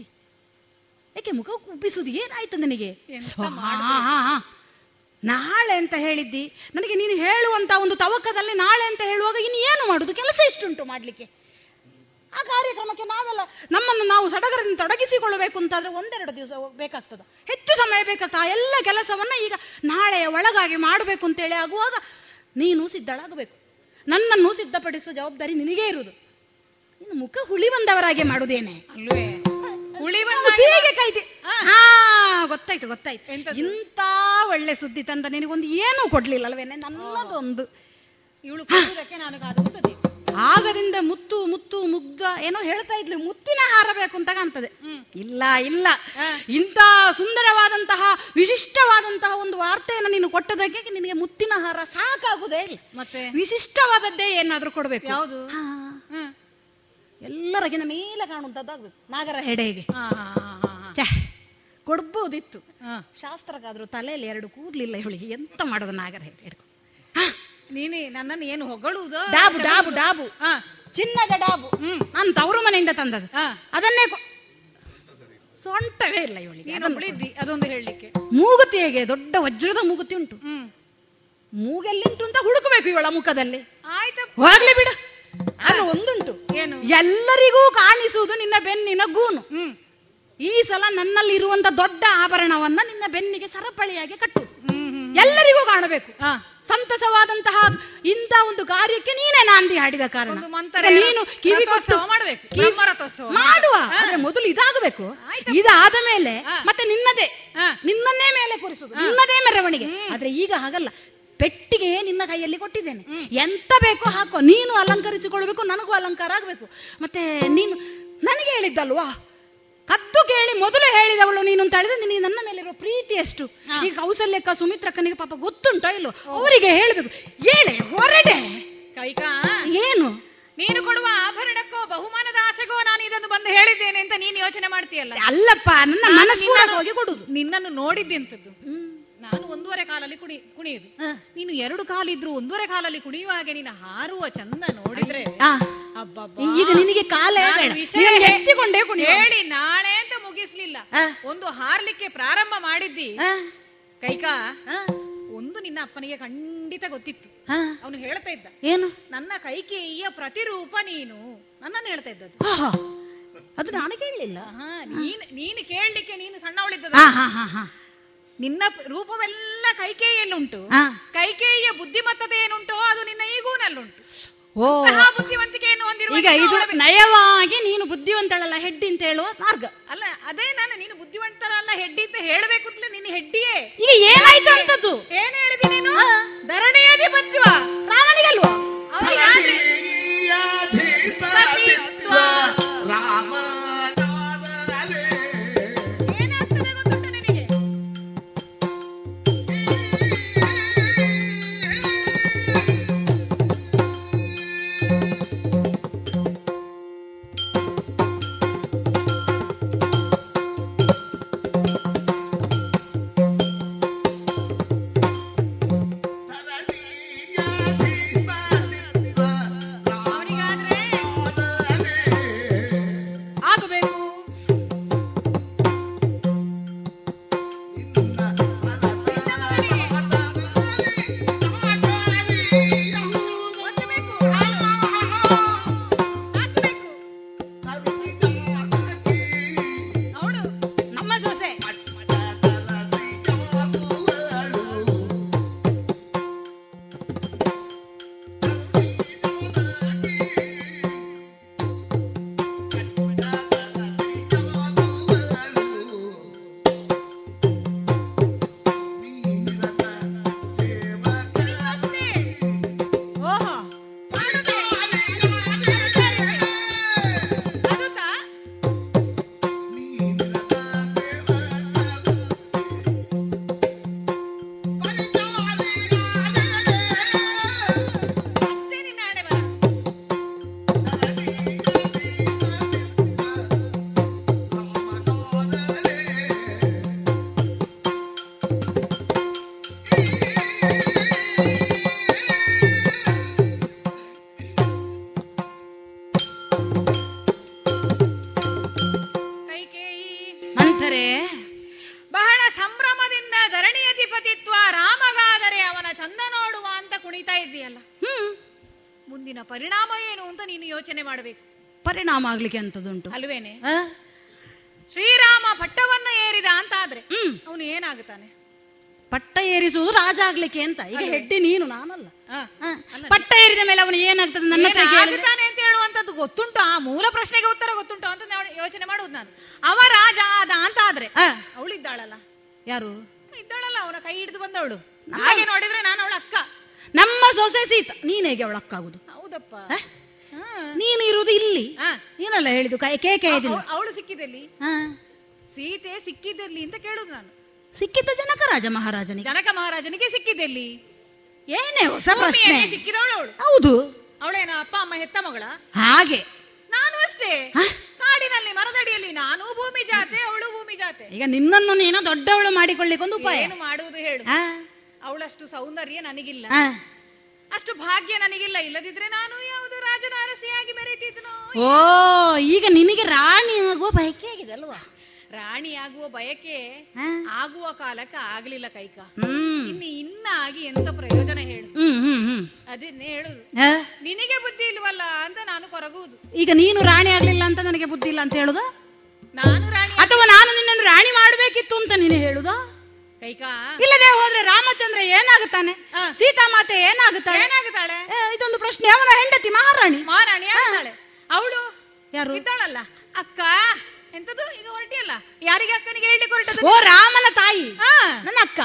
ಯಾಕೆ ಮುಖ ಕುಬ್ಬಿಸುವುದು ಏನಾಯ್ತು ನನಗೆ. ನಾಳೆ ಅಂತ ಹೇಳಿದ್ದಿ. ನನಗೆ ನೀನು ಹೇಳುವಂತ ಒಂದು ತವಕದಲ್ಲಿ ನಾಳೆ ಅಂತ ಹೇಳುವಾಗ ಇನ್ನು ಏನು ಮಾಡುದು? ಕೆಲಸ ಎಷ್ಟುಂಟು ಮಾಡ್ಲಿಕ್ಕೆ? ಆ ಕಾರ್ಯಕ್ರಮಕ್ಕೆ ನಾವೆಲ್ಲ ನಮ್ಮನ್ನು ನಾವು ಸಡಗರದಿಂದ ತೊಡಗಿಸಿಕೊಳ್ಳಬೇಕು ಅಂತಾದ್ರೆ ಒಂದೆರಡು ದಿವಸ ಬೇಕಾಗ್ತದ. ಹೆಚ್ಚು ಸಮಯ ಬೇಕಾಗ್ತದೆ. ಆ ಎಲ್ಲ ಕೆಲಸವನ್ನ ಈಗ ನಾಳೆಯ ಒಳಗಾಗಿ ಮಾಡಬೇಕು ಅಂತೇಳಿ ಆಗುವಾಗ ನೀನು ಸಿದ್ಧಳಾಗಬೇಕು. ನನ್ನನ್ನು ಸಿದ್ಧಪಡಿಸುವ ಜವಾಬ್ದಾರಿ ನಿನಗೇ ಇರುವುದು. ಇನ್ನು ಮುಖ ಹುಳಿ ಬಂದವರಾಗೆ ಮಾಡುದೇನೆ? ಅಲ್ವೇ ಹುಳಿ ಕಾಯ್ತಿ ಹಾ. ಗೊತ್ತಾಯ್ತು ಗೊತ್ತಾಯ್ತು. ಇಂತ ಒಳ್ಳೆ ಸುದ್ದಿ ತಂದ ನಿನಗೊಂದು ಏನೂ ಕೊಡ್ಲಿಲ್ಲ ಅಲ್ವೇನೆ ನನ್ನದೊಂದು ಇವಳು ನಾನು ಆಗದಿಂದ ಮುತ್ತು ಮುತ್ತು ಮುಗ್ಗ ಏನೋ ಹೇಳ್ತಾ ಇದ್ಲು. ಮುತ್ತಿನ ಹಾರ ಬೇಕು ಅಂತ ಕಾಣ್ತದೆ. ಇಲ್ಲ ಇಲ್ಲ. ಇಂಥ ಸುಂದರವಾದಂತಹ ವಿಶಿಷ್ಟವಾದಂತಹ ಒಂದು ವಾರ್ತೆಯನ್ನು ನೀನು ಕೊಟ್ಟದಕ್ಕೆ ನಿನಗೆ ಮುತ್ತಿನ ಹಾರ ಸಾಕಾಗುದೇ ಇಲ್ಲ. ಮತ್ತೆ? ವಿಶಿಷ್ಟವಾದದ್ದೇ ಏನಾದ್ರೂ ಕೊಡ್ಬೇಕು. ಯಾವುದು? ಎಲ್ಲರಿಗಿನ ಮೇಲೆ ಕಾಣುವಂತದ್ದಾಗ್ಬೇಕು ನಾಗರ ಹೆಡೆಗೆ. ಕೊಡ್ಬೋದಿತ್ತು. ಶಾಸ್ತ್ರಕ್ಕಾದ್ರೂ ತಲೆಯಲ್ಲಿ ಎರಡು ಕೂದ್ಲಿಲ್ಲ ಇವಳಿಗೆ. ಎಂತ ಮಾಡೋದು ನಾಗರ ಹೆಡೆ ಹಿಡ್ಕೊ. ನೀನು ನನ್ನನ್ನು ಏನು ಹೊಗಳುವುದು? ಡಾಬು ಡಾಬು ಡಾಬು. ಚಿನ್ನದ ಡಾಬು. ನಾನು ತವರು ಮನೆಯಿಂದ ತಂದದ್ದು. ಅದನ್ನೇ ಸೊಂಟವೇ ಇಲ್ಲ ಇವಳಿಗೆ. ಅದೊಂದು ಹೇಳಲಿಕ್ಕೆ. ಮೂಗುತಿ ಹೇಗೆ? ದೊಡ್ಡ ವಜ್ರದ ಮೂಗುತಿ ಉಂಟು. ಮೂಗೆಲ್ಲಿಂಟು ಅಂತ ಹುಡುಕಬೇಕು ಇವಳ ಮುಖದಲ್ಲಿ. ಆಯ್ತಾ ಹೋಗ್ಲಿ ಬಿಡು. ಆದ್ರೆ ಒಂದುಂಟು. ಏನು? ಎಲ್ಲರಿಗೂ ಕಾಣಿಸುವುದು ನಿನ್ನ ಬೆನ್ನಿನ ಗೂನು. ಈ ಸಲ ನನ್ನಲ್ಲಿ ಇರುವಂತ ದೊಡ್ಡ ಆಭರಣವನ್ನ ನಿನ್ನ ಬೆನ್ನಿಗೆ ಸರಪಳಿಯಾಗಿ ಕಟ್ಟು. ಎಲ್ಲರಿಗೂ ಕಾಣಬೇಕು. ಸಂತಸವಾದಂತಹ ಇಂತ ಒಂದು ಕಾರ್ಯಕ್ಕೆ ನೀನೇ ನಾಂದಿ ಹಾಡಿದ ಕಾರಣ. ನೀನು ಕಿವಿ ಕೊಟ್ಟು ಮಾಡ್ಬೇಕು. ಮಾಡುವ. ಮೊದಲು ಇದಾಗಬೇಕು. ಇದಾದ ಮೇಲೆ ಮತ್ತೆ ನಿನ್ನದೇ. ನಿನ್ನನ್ನೇ ಮೇಲೆ ಕೂರಿಸುದು ನಿನ್ನದೇ ಮೆರವಣಿಗೆ. ಆದ್ರೆ ಈಗ ಹಾಗಲ್ಲ. ಪೆಟ್ಟಿಗೆ ನಿನ್ನ ಕೈಯಲ್ಲಿ ಕೊಟ್ಟಿದ್ದೇನೆ. ಎಂತ ಬೇಕೋ ಹಾಕೋ. ನೀನು ಅಲಂಕರಿಸಿಕೊಳ್ಬೇಕು ನನಗೂ ಅಲಂಕಾರ ಆಗ್ಬೇಕು. ಮತ್ತೆ ನೀನು ನನಗೆ ಹೇಳಿದ್ದಲ್ವಾ? ಕದ್ದು ಕೇಳಿ ಮೊದಲು ಹೇಳಿದವಳು ನೀನು ಅಂತ ಹೇಳಿದ್ರೆ ನೀನು ನನ್ನ ಮೇಲಿರೋ ಪ್ರೀತಿ ಎಷ್ಟು? ಈಗ ಕೌಸಲ್ಯಕ್ಕ ಸುಮಿತ್ರಕ್ಕನಿಗೆ ಪಾಪ ಗೊತ್ತುಂಟೋ ಇಲ್ಲೋ? ಅವರಿಗೆ ಹೇಳಬೇಕು. ಹೇಳಿ ಹೊರಡೆ. ಕೈಕಾ ಏನು? ನೀನು ಕೊಡುವ ಆಭರಣಕ್ಕೋ ಬಹುಮಾನದ ಆಸೆಗೋ ನಾನು ಇದನ್ನು ಬಂದು ಹೇಳಿದ್ದೇನೆ ಅಂತ ನೀನು ಯೋಚನೆ ಮಾಡ್ತೀಯಲ್ಲ? ಅಲ್ಲಪ್ಪ ನನ್ನ ಮನಸ್ಸಿನ ಹೋಗಿ ಕೊಡುದು ನಿನ್ನನ್ನು- ನೋಡಿದ್ದೆ ನೋಡಿದ್ದೆಂತದ್ದು ನಾನು ಒಂದೂವರೆ ಕಾಲಲ್ಲಿ ಕುಣಿ ಕುಣಿಯುದು. ನೀನು ಎರಡು ಕಾಲಿದ್ರು ಒಂದೂವರೆ ಕಾಲಲ್ಲಿ ಕುಣಿಯುವ ಹಾಗೆ ನೀನು ಹಾರುವ ಚಂದ ನೋಡಿದ್ರೆ. ಈಗ ನಿನಗೆ ಕಾಲ ಹೆಚ್ಚಿಕೊಂಡೇ ಎತ್ತಿಕೊಂಡೇ ಹೇಳಿ ನಾಳೆ ಅಂತ ಮುಗಿಸ್ಲಿಲ್ಲ. ಒಂದು ಹಾರ್ಲಿಕ್ಕೆ ಪ್ರಾರಂಭ ಮಾಡಿದ್ದಿ. ಕೈಕಾ ಒಂದು ನಿನ್ನ ಅಪ್ಪನಿಗೆ ಖಂಡಿತ ಗೊತ್ತಿತ್ತು. ಅವನು ಹೇಳ್ತಾ ಇದ್ದ. ಏನು? ನನ್ನ ಕೈಕೇಯಿಯ ಪ್ರತಿರೂಪ ನೀನು. ನನ್ನನ್ನು ಹೇಳ್ತಾ ಇದ್ದದ್ದು. ಅದು ನಾನು ಕೇಳಲಿಲ್ಲ. ನೀನು ನೀನ್ ನೀನು ಕೇಳಲಿಕ್ಕೆ ನೀನು ಸಣ್ಣವಳಿದ್ದದ. ನಿನ್ನ ರೂಪವೆಲ್ಲ ಕೈಕೇಯಿಯಲ್ಲುಂಟು. ಕೈಕೇಯಿಯ ಬುದ್ಧಿಮತ್ತತೆ ಏನುಂಟೋ ಅದು ನಿನ್ನ ಈಗೂನಲ್ಲುಂಟು. ಬುದ್ಧಿವಂತಿಕೆಯನ್ನು ಹೊಂದಿರುವ ಇದು ನಯವಾಗಿ ನೀನು ಬುದ್ಧಿವಂತಳಲ್ಲ ಹೆಡ್ಡಿ ಅಂತ ಹೇಳುವ ಮಾರ್ಗ. ಅಲ್ಲ ಅದೇ ನಾನು ನೀನು ಬುದ್ಧಿವಂತರಲ್ಲ ಹೆಡ್ಡಿ ಅಂತ ಹೇಳಬೇಕು ಅಂತಲೇ ನಿನ್ನ ಹೆಡ್ಡಿಯೇ. ಈಗ ಏನಾಯ್ತು ಅಂತದ್ದು? ಏನ್ ಹೇಳಿದಿ ನೀನು? ಧರಣಿಯಾದಿ ಬದ್ವ ರಾಮನಿಗಲ್ವಾ ರಾಮ ಪರಿಣಾಮ ಆಗ್ಲಿಕ್ಕೆ ಅಂತದುಂಟು ಅಲ್ವೇನೆ? ಶ್ರೀರಾಮ ಪಟ್ಟವನ್ನು ಏರಿದ ಅಂತ ಆದ್ರೆ ಹ್ಮ್. ಅವನು ಏನಾಗುತ್ತಾನೆ? ಪಟ್ಟ ಏರಿಸುವುದು ರಾಜ ಆಗ್ಲಿಕ್ಕೆ ಅಂತ. ಈಗ? ಹೆಡ್ಡಿ ನೀನು ನಾನಲ್ಲ. ಪಟ್ಟ ಏರಿದ ಮೇಲೆ ಅವನು ಏನಾಗ್ತದೆ ನನ್ನ ಆಗುತ್ತಾನೆ? ಅಂತ ಹೇಳುವಂತದ್ದು ಗೊತ್ತುಂಟು. ಆ ಮೂಲ ಪ್ರಶ್ನೆಗೆ ಉತ್ತರ ಗೊತ್ತುಂಟು ಅಂತ ನಾನು ಯೋಚನೆ ಮಾಡುವುದು ನಾನು. ಅವ ರಾಜ ಆದ ಅಂತ ಆದ್ರೆ ಅವಳಿದ್ದಾಳಲ್ಲ? ಯಾರು? ಇದ್ದಾಳಲ್ಲ ಅವನ ಕೈ ಹಿಡಿದು ಬಂದವಳು. ಹಾಗೆ ನೋಡಿದ್ರೆ ನಾನು ಅವಳ ಅಕ್ಕ. ನಮ್ಮ ಸೊಸೆ ಸೀತ. ನೀನ್ ಹೇಗೆ ಅವಳಕ್ಕಾಗುದು ಹೌದಪ್ಪ. ನೀನು ಇರುವುದು ಇಲ್ಲಿ. ಏನಲ್ಲ ಹೇಳಿದ್ದು ಕೇಕೆ ಅವಳು ಸಿಕ್ಕಿದಲ್ಲಿ ಸೀತೆ ಸಿಕ್ಕಿದ್ದಲ್ಲಿ ಅಂತ ಕೇಳುದು ನಾನು. ಸಿಕ್ಕಿದ್ದ ಜನಕ ರಾಜ ಮಹಾರಾಜನಿಗೆ. ಜನಕ ಮಹಾರಾಜನಿಗೆ ಸಿಕ್ಕಿದ್ದಲ್ಲಿ. ಏನೇ ಹೊಸ ಸಿಕ್ಕಿದವಳು ಅವಳು. ಹೌದು. ಅವಳೇನ ಅಪ್ಪ ಅಮ್ಮ ಹೆತ್ತ ಮಗಳ? ಹಾಗೆ. ನಾನು ಅಷ್ಟೇ. ಕಾಡಿನಲ್ಲಿ ಮರದಡಿಯಲ್ಲಿ ನಾನು ಭೂಮಿ ಜಾತೆ ಅವಳು ಭೂಮಿ ಜಾತೆ. ಈಗ ನಿನ್ನನ್ನು ನೀನು ದೊಡ್ಡವಳು ಮಾಡಿಕೊಳ್ಳಿಕ್ಕೊಂದು ಉಪಾಯ. ಏನು ಮಾಡುವುದು ಹೇಳು? ಅವಳಷ್ಟು ಸೌಂದರ್ಯ ನನಗಿಲ್ಲ. ಅಷ್ಟು ಭಾಗ್ಯ ನನಗಿಲ್ಲ. ಇಲ್ಲದಿದ್ರೆ ನಾನು ಯಾವುದು ರಾಜನ ಅರಸಿಯಾಗಿ ಮೆರೆತಿದ್ನೋ ಓ ಈಗ ನಿನಗೆ ರಾಣಿ ಆಗುವ ಬಯಕೆ ಆಗಿದೆ ಅಲ್ವಾ? ರಾಣಿ ಆಗುವ ಬಯಕೆ ಆಗುವ ಕಾಲಕ್ಕೆ ಆಗ್ಲಿಲ್ಲ ಕೈಕ. ಇನ್ನು ಇನ್ನಾಗಿ ಎಂತ ಪ್ರಯೋಜನ ಹೇಳು? ಅದನ್ನೇ ಹೇಳುದು ನಿನಗೆ ಬುದ್ಧಿ ಇಲ್ವಲ್ಲ ಅಂತ ನಾನು ಕೊರಗುವುದು. ಈಗ ನೀನು ರಾಣಿ ಆಗ್ಲಿಲ್ಲ ಅಂತ ನನಗೆ ಬುದ್ಧಿ ಇಲ್ಲ ಅಂತ ಹೇಳುದು? ನಾನು ರಾಣಿ ಅಥವಾ ನಾನು ನಿನ್ನನ್ನು ರಾಣಿ ಮಾಡಬೇಕಿತ್ತು ಅಂತ ನೀನು ಹೇಳುದಾ? ಇಲ್ಲದೆ ಹೋದ್ರೆ ರಾಮಚಂದ್ರ ಏನಾಗುತ್ತಾನೆ? ಸೀತಾಮಾತೆ ಏನಾಗುತ್ತಾಳೆ? ಏನಾಗುತ್ತಾಳೆ? ಏ, ಇದೊಂದು ಪ್ರಶ್ನೆ. ಅವನ ಹೆಂಡತಿ ಮಹಾರಾಣಿ. ಮಹಾರಾಣಿ ಅವಳು? ಯಾರು? ಇದ್ದಾಳಲ್ಲ. ಅಕ್ಕ ಎಂತದು ಈಗ ಹೊರಟಿಯಲ್ಲ ಯಾರಿಗೆ ಅಕ್ಕನಿಗೆ ಹೇಳಲಿಕ್ಕೆ ಹೊರಟದು ಓ ರಾಮನ ತಾಯಿ. ಹಾ. ನನ್ನ ಅಕ್ಕ.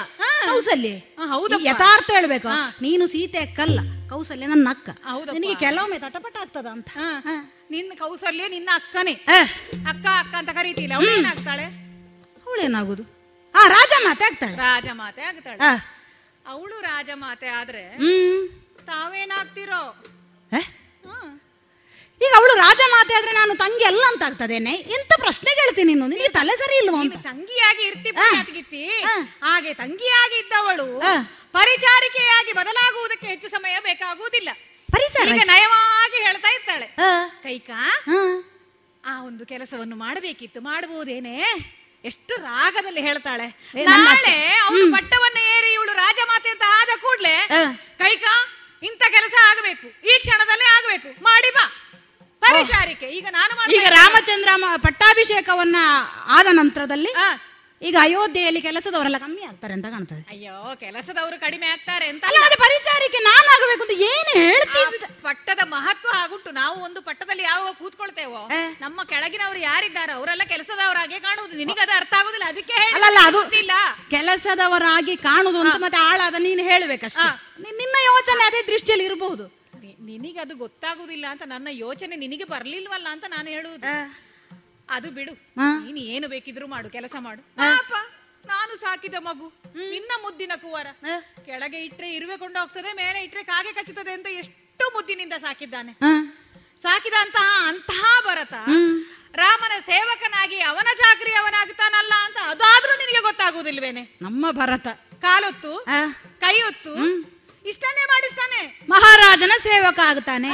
ಕೌಸಲ್ಯ. ಹೌದು. ಯಥಾರ್ಥ ಹೇಳ್ಬೇಕು. ನೀನು ಸೀತೆ ಅಕ್ಕಲ್ಲ. ಕೌಸಲ್ಯ ನನ್ನ ಅಕ್ಕ. ಹೌದು ನಿನಗೆ ಕೆಲವೊಮ್ಮೆ ತಟಪಟ ಆಗ್ತದ ಅಂತ. ಹಾ. ನಿನ್ನ ಕೌಸಲ್ಯ ನಿನ್ನ ಅಕ್ಕನೇ. ಅಕ್ಕ ಅಕ್ಕ ಅಂತ ಕರೀತಿಲ್ಲ. ಅವಳು ಏನಾಗ್ತಾಳೆ? ಅವಳೇನಾಗುದು ಆ ರಾಜಮಾತೆ ಆಗ್ತಾಳೆ. ರಾಜಮಾತೆ ಆಗ್ತಾಳೆ. ಅವಳು ಅವಳು ರಾಜಮಾತೆ ಆದ್ರೆ ಹ್ಮ್. ತಾವೇನಾಗ್ತಿರೋ? ಹ್ಮ್ ಈಗ ಅವಳು ರಾಜಮಾತೆ ಆದ್ರೆ ನಾನು ತಂಗಿ ಅಲ್ಲ ಅಂತ ಆಗ್ತದೇನೆ? ಎಂತ ಪ್ರಶ್ನೆ ಕೇಳ್ತೀನಿ ನೀನು? ನಿನಗೆ ತಲೆ ಸರಿ ಇಲ್ವಾ ಅಂತ? ತಂಗಿಯಾಗಿ ಇರ್ತಿ. ಹಾಗೆ ತಂಗಿಯಾಗಿ ಇದ್ದವಳು. ಪರಿಚಾರಿಕೆಯಾಗಿ ಬದಲಾಗುವುದಕ್ಕೆ ಹೆಚ್ಚು ಸಮಯ ಬೇಕಾಗುವುದಿಲ್ಲ. ಪರಿಚಾರ ನಯವಾಗಿ ಹೇಳ್ತಾ ಇರ್ತಾಳೆ. ಕೈಕಾ ಆ. ಒಂದು ಕೆಲಸವನ್ನು ಮಾಡಬೇಕಿತ್ತು. ಮಾಡಬಹುದೇನೆ ಎಷ್ಟು ರಾಗದಲ್ಲಿ ಹೇಳ್ತಾಳೆ ನಾಳೆ. ಅವಳು. ಪಟ್ಟವನ್ನ ಏರಿ ಇವಳು ರಾಜಮಾತೆ ಅಂತ ಆದ ಕೂಡ್ಲೆ. ಕೈಕಾ ಇಂಥ ಕೆಲಸ ಆಗಬೇಕು ಈ ಕ್ಷಣದಲ್ಲೇ ಆಗಬೇಕು ಮಾಡಿ ಬಾ ಪರಿಚಾರಿಕೆ ಈಗ ನಾನು ಈಗ ರಾಮಚಂದ್ರ ಪಟ್ಟಾಭಿಷೇಕವನ್ನ ಆದ ನಂತರದಲ್ಲಿ. ಈಗ ಅಯೋಧ್ಯೆಯಲ್ಲಿ ಕೆಲಸದವರೆಲ್ಲ ಕಮ್ಮಿ ಆಗ್ತಾರೆ ಅಂತ ಕಾಣ್ತದೆ. ಅಯ್ಯೋ ಕೆಲಸದವರು ಕಡಿಮೆ ಆಗ್ತಾರೆ ಅಂತ ಅಲ್ಲ. ಅದೇ ಪರಿಚಾರಿಕೆ ನಾನಾಗಬೇಕು ಅಂತ ಏನು ಹೇಳ್ತೀವಿ ಆ ಪಟ್ಟದ ಮಹತ್ವ ಆಗುಂಟು ನಾವು ಒಂದು ಪಟ್ಟದಲ್ಲಿ ಯಾವಾಗ ಕೂತ್ಕೊಳ್ತೇವೋ ನಮ್ಮ ಕೆಳಗಿನವರು ಯಾರಿದ್ದಾರೆ ಅವರೆಲ್ಲ ಕೆಲಸದವರಾಗಿ ಕಾಣುವುದು. ನಿನಗದು ಅರ್ಥ ಆಗುದಿಲ್ಲ ಅದಕ್ಕೆ ಅಲ್ಲ ಅದು ಗೊತ್ತಿಲ್ಲ. ಕೆಲಸದವರಾಗಿ ಕಾಣುದು ಅಂತ ಮತ್ತೆ ಆಳಾದ ನೀನು ಹೇಳ್ಬೇಕಷ್ಟೇ. ನಿನ್ನ ಯೋಚನೆ ಅದೇ ದೃಷ್ಟಿಯಲ್ಲಿ ಇರಬಹುದು. ನಿನಗೆ ಅದು ಗೊತ್ತಾಗುದಿಲ್ಲ ಅಂತ ನನ್ನ ಯೋಚನೆ ನಿನಗೆ ಬರ್ಲಿಲ್ವಲ್ಲ ಅಂತ ನಾನು ಹೇಳುವುದು. ಅದು ಬಿಡು. ನೀನು ಏನು ಬೇಕಿದ್ರು ಮಾಡು ಕೆಲಸ ಮಾಡು. ನಾನು ಸಾಕಿದ ಮಗು. ನಿನ್ನ ಮುದ್ದಿನ ಕುವಾರ. ಕೆಳಗೆ ಇಟ್ರೆ ಇರುವೆ ಕೊಂಡೋಗ್ತದೆ ಮೇಲೆ ಇಟ್ರೆ ಕಾಗೆ ಕಚ್ಚುತ್ತದೆ ಅಂತ ಎಷ್ಟು ಮುದ್ದಿನಿಂದ ಸಾಕಿದ್ದಾನೆ. ಸಾಕಿದ ಅಂತಹ ಅಂತಹ ಭರತ ರಾಮನ ಸೇವಕನಾಗಿ ಅವನ ಚಾಕರಿ ಅವನಾಗ್ತಾನಲ್ಲ ಅಂತ ಅದಾದ್ರೂ ನಿನಗೆ ಗೊತ್ತಾಗುವುದಿಲ್ವೇನೆ? ನಮ್ಮ ಭರತ. ಕಾಲೊತ್ತು ಕೈಯೊತ್ತು ಇಷ್ಟನ್ನೇ ಮಾಡಿಸ್ತಾನೆ. ಮಹಾರಾಜನ ಸೇವಕ ಆಗ್ತಾನೆ.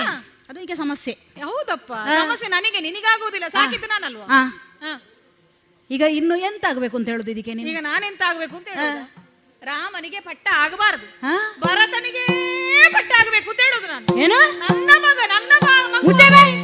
ಅದು ಈಗ ಸಮಸ್ಯೆ. ಹೌದಪ್ಪ. ಸಮಸ್ಯೆ ನನಗೆ ನಿನಗಾಗುವುದಿಲ್ಲ. ಸಾಕಿದ್ದು ನಾನಲ್ವಾ? ಆ. ಈಗ ಇನ್ನು ಎಂತ ಆಗ್ಬೇಕು ಅಂತ ಹೇಳುದು ಇದಕ್ಕೆ ನೀನು? ಈಗ ನಾನೆಂತ ಆಗ್ಬೇಕು ಅಂತ ಹೇಳುದು? ರಾಮನಿಗೆ ಪಟ್ಟ ಆಗಬಾರದು? ಭರತನಿಗೆ ಪಟ್ಟ ಆಗ್ಬೇಕು ಅಂತ ಹೇಳುದು ನಾನು. ಏನು? ನನ್ನ ಮಗ ನನ್ನ ಮಗು. ಬಾಯಿ.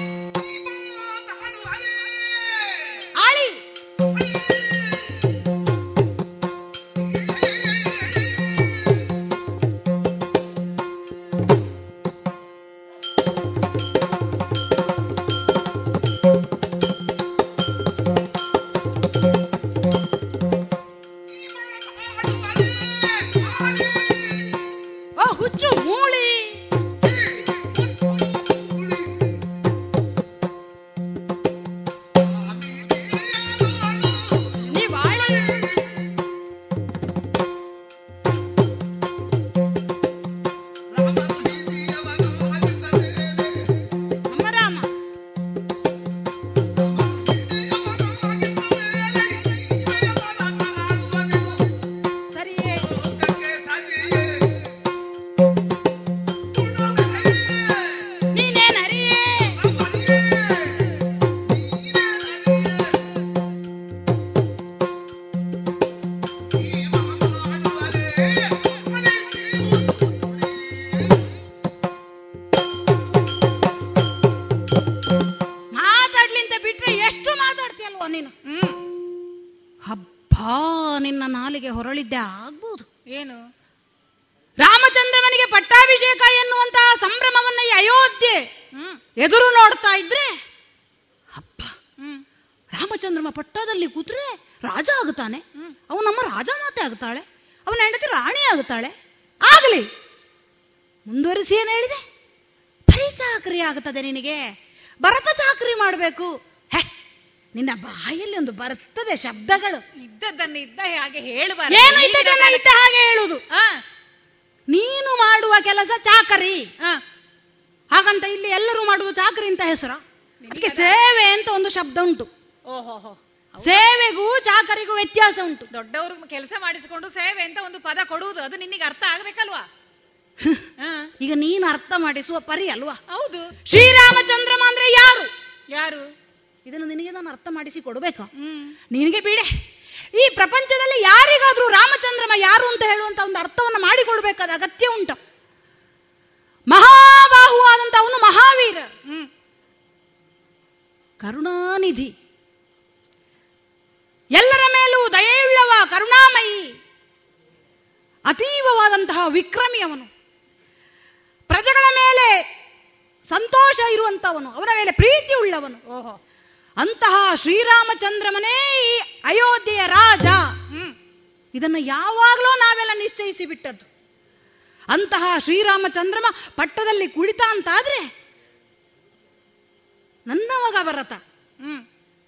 ಶಬ್ದಗಳು. ಇದ್ದದ್ದನ್ನು ಇದ್ದ ಹಾಗೆ ಹೇಳುವ ಏನು ಇದ್ದದನ್ನ ಇದ್ದ ಹಾಗೆ ಹೇಳುವುದು. ಆ, ನೀನು ಮಾಡುವ ಕೆಲಸ ಚಾಕರಿ. ಹಾಗಂತ ಇಲ್ಲಿ ಎಲ್ಲರೂ ಮಾಡುವುದು ಚಾಕರಿ ಅಂತ ಹೆಸರು. ಅದಕ್ಕೆ ಸೇವೆ ಅಂತ ಒಂದು ಶಬ್ದ ಉಂಟು. ಓಹೋಹೋ. ಸೇವೆಗೂ ಚಾಕರಿಗೂ ವ್ಯತ್ಯಾಸ ಉಂಟು. ದೊಡ್ಡವರು ಕೆಲಸ ಮಾಡಿಸಿಕೊಂಡು ಸೇವೆ ಅಂತ ಒಂದು ಪದ ಕೊಡುವುದು ಅದು ನಿನಗೆ ಅರ್ಥ ಆಗ್ಬೇಕಲ್ವಾ? ಈಗ ನೀನು ಅರ್ಥ ಮಾಡಿಸುವ ಪರಿ ಅಲ್ವಾ? ಹೌದು. ಶ್ರೀರಾಮಚಂದ್ರಮ ಅಂದ್ರೆ ಯಾರು? ಯಾರು? ಇದನ್ನು ನಿನಗೆ ನಾನು ಅರ್ಥ ಮಾಡಿಸಿ ಕೊಡಬೇಕು? ನಿನಗೆ ಬೀಡೆ. ಈ ಪ್ರಪಂಚದಲ್ಲಿ ಯಾರಿಗಾದ್ರೂ ರಾಮಚಂದ್ರಮ ಯಾರು ಅಂತ ಹೇಳುವಂತ ಒಂದು ಅರ್ಥವನ್ನು ಮಾಡಿಕೊಡ್ಬೇಕಾದ ಅಗತ್ಯ ಉಂಟು. ಮಹಾಬಾಹು ಆದಂತ ಅವನು ಮಹಾವೀರ ಕರುಣಾನಿಧಿ. ಎಲ್ಲರ ಮೇಲೂ ದಯೆಯುಳ್ಳವ ಕರುಣಾಮಯಿ. ಅತೀವವಾದಂತಹ ವಿಕ್ರಮಿ ಅವನು. ಪ್ರಜೆಗಳ ಮೇಲೆ ಸಂತೋಷ ಇರುವಂತವನು ಅವರ ಮೇಲೆ ಪ್ರೀತಿ ಉಳ್ಳವನು. ಓಹೋ. ಅಂತಹ ಶ್ರೀರಾಮಚಂದ್ರಮನೇ ಈ ಅಯೋಧ್ಯೆಯ ರಾಜ. ಇದನ್ನು ಯಾವಾಗಲೂ ನಾವೆಲ್ಲ ನಿಶ್ಚಯಿಸಿ ಬಿಟ್ಟದ್ದು. ಅಂತಹ ಶ್ರೀರಾಮಚಂದ್ರಮ ಪಟ್ಟದಲ್ಲಿ ಕುಳಿತ ಅಂತಾದ್ರೆ ನನ್ನ ಮಗ ಭರತ.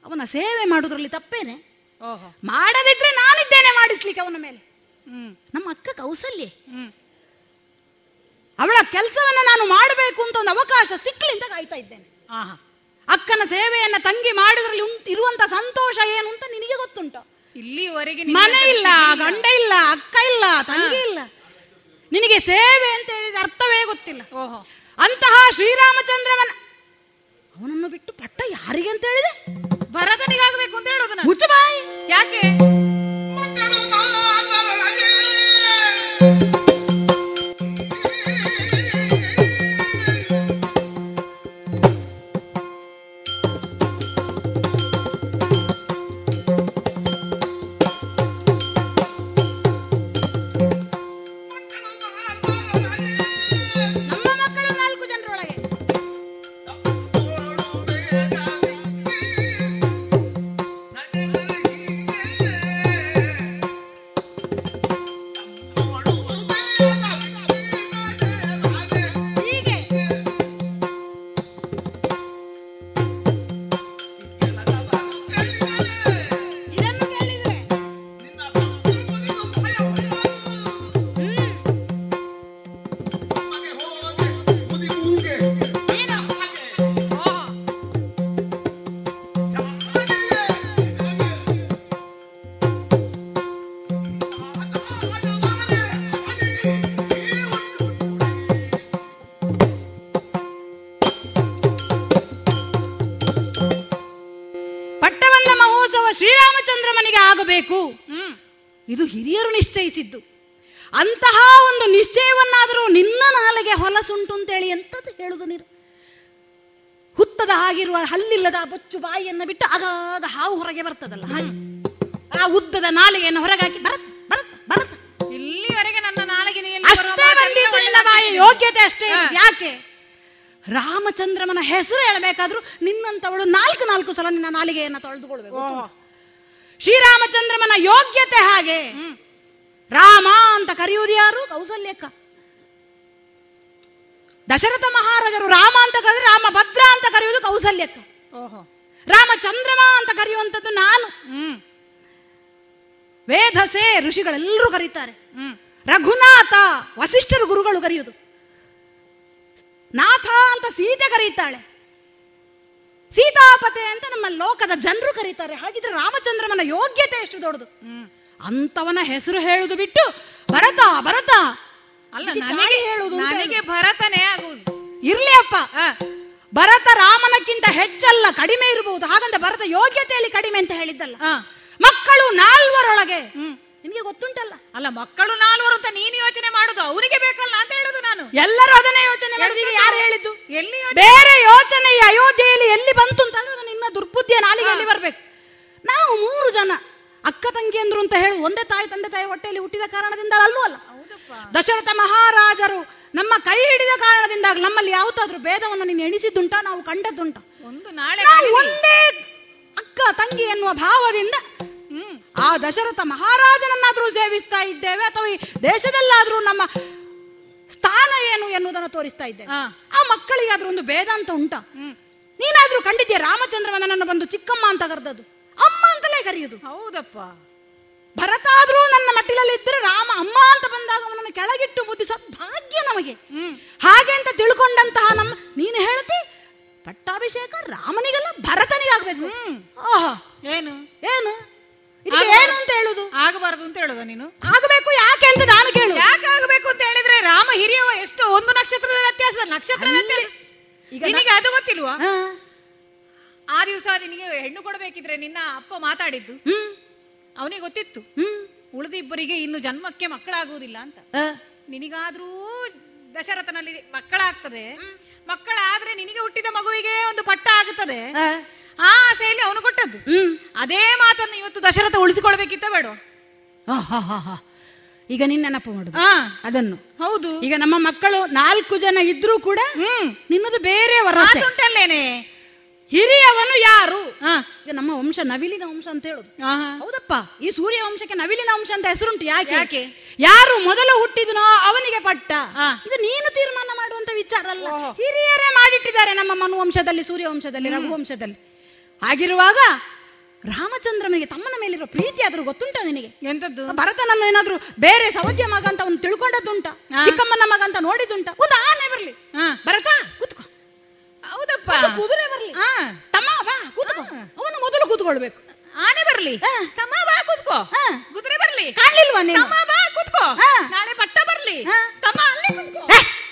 ಅವನ ಸೇವೆ ಮಾಡೋದ್ರಲ್ಲಿ ತಪ್ಪೇನೆ. ಓಹೋ. ಮಾಡದಿದ್ರೆ ನಾನಿದ್ದೇನೆ ಮಾಡಿಸ್ಲಿಕ್ಕೆ ಅವನ ಮೇಲೆ. ನಮ್ಮ ಅಕ್ಕ ಕೌಸಲ್ಯ. ಅವಳ ಕೆಲಸವನ್ನ ನಾನು ಮಾಡಬೇಕು ಅಂತ ಒಂದು ಅವಕಾಶ ಸಿಕ್ಲಿ ಅಂತ ಕಾಯ್ತಾ ಇದ್ದೇನೆ. ಆಹಾ. ಅಕ್ಕನ ಸೇವೆಯನ್ನ ತಂಗಿ ಮಾಡಿದ್ರಲ್ಲಿ ಉಂಟು ಇರುವಂತ ಸಂತೋಷ ಏನು ಅಂತ ನಿನಗೆ ಗೊತ್ತುಂಟ. ಇಲ್ಲಿವರೆಗೆ ಮನೆ ಇಲ್ಲ ಗಂಡ ಇಲ್ಲ ಅಕ್ಕ ಇಲ್ಲ ತಂಗಿ ಇಲ್ಲ. ನಿನಗೆ ಸೇವೆ ಅಂತ ಹೇಳಿದ ಅರ್ಥವೇ ಗೊತ್ತಿಲ್ಲ. ಓಹೋ. ಅಂತಹ ಶ್ರೀರಾಮಚಂದ್ರವನ ಅವನನ್ನು ಬಿಟ್ಟು ಪಟ್ಟ ಯಾರಿಗೆ ಅಂತ ಹೇಳಿದೆ? ಭರತನಿಗಾಗಬೇಕು ಅಂತ ಹೇಳೋದು ಯಾಕೆ? ಹಲ್ಲಿಲ್ಲದ ಬೊಚ್ಚು ಬಾಯಿಯನ್ನು ಬಿಟ್ಟು ಅಗಾದ ಹಾವು ಹೊರಗೆ ಬರ್ತದಲ್ಲ? ಹಾಗೆ ಆ ಉದ್ದದ ನಾಲಿಗೆಯನ್ನು ಹೊರಗಾಕಿ ಬರತ್ ಬರತ್ ಬರತ್. ಇಲ್ಲಿವರೆಗೆ ನನ್ನ ನಾಳೆಗೆ ಯೋಗ್ಯತೆ ಅಷ್ಟೇ ಯಾಕೆ? ರಾಮಚಂದ್ರಮನ ಹೆಸರು ಹೇಳಬೇಕಾದ್ರೂ ನಿನ್ನಂತವಳು ನಾಲ್ಕು ನಾಲ್ಕು ಸಲ ನಿನ್ನ ನಾಲಿಗೆಯನ್ನು ತೊಳೆದುಕೊಳ್ಬೇಕು. ಶ್ರೀರಾಮಚಂದ್ರಮನ ಯೋಗ್ಯತೆ ಹಾಗೆ. ರಾಮ ಅಂತ ಕರೆಯುವುದು ಯಾರು? ಕೌಸಲ್ಯಕ್ಕ. ದಶರಥ ಮಹಾರಾಜರು ರಾಮ ಅಂತ ಕರೆದ್ರೆ ರಾಮ ಭದ್ರ ಅಂತ ಕರೆಯುವುದು ಕೌಸಲ್ಯಕ್ಕ. ರಾಮಚಂದ್ರಮ ಅಂತ ಕರೆಯುವಂಥದ್ದು ನಾನು. ವೇದಸೆ ಋಷಿಗಳೆಲ್ಲರೂ ಕರೀತಾರೆ. ರಘುನಾಥ ವಸಿಷ್ಠರು ಗುರುಗಳು ಕರೆಯುವುದು ನಾಥ ಅಂತ ಸೀತೆ ಕರೀತಾಳೆ. ಸೀತಾಪತೆ ಅಂತ ನಮ್ಮ ಲೋಕದ ಜನರು ಕರೀತಾರೆ. ಹಾಗಿದ್ರೆ ರಾಮಚಂದ್ರಮನ ಯೋಗ್ಯತೆ ಎಷ್ಟು ದೊಡ್ಡದು? ಅಂತವನ ಹೆಸರು ಹೇಳುದು ಬಿಟ್ಟು ಭರತ ಭರತ. ಅಲ್ಲ ನನಗೆ ಚಾಡಿ ನನಗೆ ಹೇಳುದು. ಭರತನೇ ಆಗುವುದು. ಇರ್ಲಿ ಅಪ್ಪ. ಭರತ ರಾಮನಕ್ಕಿಂತ ಹೆಚ್ಚಲ್ಲ ಕಡಿಮೆ ಇರಬಹುದು ಹಾಗಂತ ಭರತ ಯೋಗ್ಯತೆಯಲ್ಲಿ ಕಡಿಮೆ ಅಂತ ಹೇಳಿದ್ದಲ್ಲ. ಮಕ್ಕಳು ನಾಲ್ವರೊಳಗೆ. ನಿಮಗೆ ಗೊತ್ತುಂಟಲ್ಲ? ಅಲ್ಲ ಮಕ್ಕಳು ನಾಲ್ವರು ಅಂತ ನೀನು ಯೋಚನೆ ಮಾಡುದು ಅವರಿಗೆ ಬೇಕಲ್ಲ ಅಂತ ಹೇಳುದು ನಾನು. ಎಲ್ಲರೂ ಅದನ್ನೇ ಯೋಚನೆ ಮಾಡಿದ್ರೆ ಯಾರು ಹೇಳಿದ್ದು? ಎಲ್ಲಿ ಬೇರೆ ಯೋಚನೆ ಈ ಅಯೋಧ್ಯೆಯಲ್ಲಿ ಎಲ್ಲಿ ಬಂತು ಅಂತ ಅಂದ್ರೆ ನಿನ್ನ ದುರ್ಬುದ್ಧಿಯ ನಾಲಿಗೆ ಎಲ್ಲಿ ಬರ್ಬೇಕು? ನಾವು ಮೂರು ಜನ ಅಕ್ಕ ತಂಗಿ ಅಂದ್ರು ಅಂತ ಹೇಳಿ ಒಂದೇ ತಾಯಿ ತಂದೆ ತಾಯಿ ಹೊಟ್ಟೆಯಲ್ಲಿ ಹುಟ್ಟಿದ ಕಾರಣದಿಂದ ಅಲ್ಲೂ ಅಲ್ಲ. ದಶರಥ ಮಹಾರಾಜರು ನಮ್ಮ ಕೈ ಹಿಡಿದ ಕಾರಣದಿಂದ ನಮ್ಮಲ್ಲಿ ಯಾವತ್ತಾದ್ರೂ ಭೇದವನ್ನು ನೀನು ಎಣಿಸಿದ್ದುಂಟ? ನಾವು ಕಂಡದ್ದುಂಟ? ಒಂದು ನಾಳೆ. ಒಂದೇ ಅಕ್ಕ ತಂಗಿ ಎನ್ನುವ ಭಾವದಿಂದ ಆ ದಶರಥ ಮಹಾರಾಜನನ್ನಾದ್ರೂ ಸೇವಿಸ್ತಾ ಇದ್ದೇವೆ ಅಥವಾ ಈ ದೇಶದಲ್ಲಾದ್ರೂ ನಮ್ಮ ಸ್ಥಾನ ಏನು ಎನ್ನುವುದನ್ನು ತೋರಿಸ್ತಾ ಇದ್ದೇವೆ. ಆ ಮಕ್ಕಳಿಗೆ ಆದ್ರೂ ಒಂದು ಭೇದ ಅಂತ ಉಂಟ? ನೀನಾದ್ರೂ ಕಂಡಿದ್ಯಾ ರಾಮಚಂದ್ರವನನ್ನು ಬಂದು ಚಿಕ್ಕಮ್ಮ ಅಂತ ಕರೆದದ್ದು? ಅಮ್ಮ ಅಂತಲೇ ಕರೆಯುದು. ಹೌದಪ್ಪ. ಭರತ ಆದ್ರೂ ನನ್ನ ಮಟ್ಟಿಲಲ್ಲಿ ಇದ್ರೆ ರಾಮ ಅಮ್ಮ ಅಂತ ಬಂದಾಗ ಅವನನ್ನು ಕೆಳಗಿಟ್ಟು ಬುದ್ಧಿ ಭಾಗ್ಯ ನಮಗೆ. ಹಾಗೆ ಅಂತ ತಿಳ್ಕೊಂಡಂತಹ ನಮ್ಮ ನೀನು ಹೇಳ್ತಿ ಪಟ್ಟಾಭಿಷೇಕ ರಾಮನಿಗಲ್ಲ ಭರತನಿಗಾಗ್ಬೇಕು. ಆಹಾ ಏನು? ಏನು. ಏನು ಅಂತ ಹೇಳುದು? ಆಗಬಾರದು ಅಂತ ಹೇಳುದ ನೀನು? ಆಗಬೇಕು ಯಾಕೆ ಅಂತ ನಾನು ಕೇಳು ಯಾಕೆ ಆಗಬೇಕು ಅಂತ ಹೇಳಿದ್ರೆ ರಾಮ ಹಿರಿಯ ಎಷ್ಟು ಒಂದು ನಕ್ಷತ್ರದ ವ್ಯತ್ಯಾಸ ನಕ್ಷತ್ರ ನಿನಗೆ ಅದು ಗೊತ್ತಿಲ್ವಾ. ಆ ದಿವಸ ನಿನಗೆ ಹೆಣ್ಣು ಕೊಡಬೇಕಿದ್ರೆ ನಿನ್ನ ಅಪ್ಪ ಮಾತಾಡಿದ್ದು. ಅವನಿಗೆ ಗೊತ್ತಿತ್ತು. ಉಳಿದ ಉಳಿದಿಬ್ಬರಿಗೆ ಇನ್ನು ಜನ್ಮಕ್ಕೆ ಮಕ್ಕಳಾಗುವುದಿಲ್ಲ ಅಂತ. ನಿನಗಾದ್ರೂ ದಶರಥನಲ್ಲಿ ಮಕ್ಕಳಾಗ್ತದೆ. ಮಕ್ಕಳಾದ್ರೆ ನಿನಗೆ ಹುಟ್ಟಿದ ಮಗುವಿಗೆ ಒಂದು ಪಟ್ಟ ಆಗುತ್ತದೆ ಆ. ಆಸೆಯಲ್ಲಿ ಅವನು ಕೊಟ್ಟದ್ದು. ಅದೇ ಮಾತನ್ನು ಇವತ್ತು ದಶರಥ ಉಳಿಸಿಕೊಳ್ಬೇಕಿತ್ತ ಬೇಡ. ಈಗ ನಿನ್ನ ನೆನಪು ಮಾಡುದು. ಅದನ್ನು. ಹೌದು. ಈಗ ನಮ್ಮ ಮಕ್ಕಳು ನಾಲ್ಕು ಜನ ಇದ್ರೂ ಕೂಡ ನಿನ್ನದು ಬೇರೆ ವರಸೆ. ಮಾತುಂಟಲ್ಲೇನೆ. ಹಿರಿಯವನು ಯಾರು? ಈಗ ನಮ್ಮ ವಂಶ ನವಿಲಿನ ವಂಶ ಅಂತ ಹೇಳುದು. ಹೌದಪ್ಪ. ಈ ಸೂರ್ಯ ವಂಶಕ್ಕೆ ನವಿಲಿನ ವಂಶ ಅಂತ ಹೆಸರುಂಟು ಯಾಕೆ? ಯಾಕೆ? ಯಾರು ಮೊದಲು ಹುಟ್ಟಿದನೋ ಅವನಿಗೆ ಪಟ್ಟ ಇದು ನೀನು ತೀರ್ಮಾನ ಮಾಡುವಂತ ವಿಚಾರ ಅಲ್ಲ. ಹಿರಿಯರೇ ಮಾಡಿಟ್ಟಿದ್ದಾರೆ ನಮ್ಮ ಮನುವಂಶದಲ್ಲಿ ಸೂರ್ಯ ವಂಶದಲ್ಲಿ ರಘು ವಂಶದಲ್ಲಿ. ಹಾಗಿರುವಾಗ ರಾಮಚಂದ್ರನಿಗೆ ತಮ್ಮನ ಮೇಲಿರೋ ಪ್ರೀತಿ ಆದ್ರೂ ಗೊತ್ತುಂಟ ನಿನಗೆ? ಎಂತದ್ದು? ಭರತನನ್ನು ಏನಾದ್ರೂ ಬೇರೆ ಸವದ್ಯ ಮಗ ಅಂತ ಒಂದು ತಿಳ್ಕೊಂಡದ್ದುಂಟ? ಚಿಕ್ಕಮ್ಮನ ಮಗ ಅಂತ ನೋಡಿದುಂಟ ಒಂದು ಆನೆ ಬರ್ಲಿ. ಭರತ ಕೂತ್ಕೋ. ಹೌದಪ್ಪ. ಕುದುರೆ ಬರ್ಲಿ. ತಮ್ಮ ಬಾ ಕೂತ್ಕೋ. ಅವನು ಮೊದಲು ಕೂತ್ಕೊಳ್ಬೇಕು. ಆನೆ ಬರ್ಲಿ. ತಮ್ಮ ಬಾ ಕೂತ್ಕೋ. ಕುದುರೆ ಬರ್ಲಿ. ಕಾಣ್ಲಿಲ್ವಾ ನೀನು? ತಮ್ಮ ಬಾ ಕೂತ್ಕೋ. ಹಾ. ನಾಳೆ ಪಟ್ಟ ಬರ್ಲಿ. ತಮ್ಮ ಅಲ್ಲೇ ಕೂತ್ಕೋ.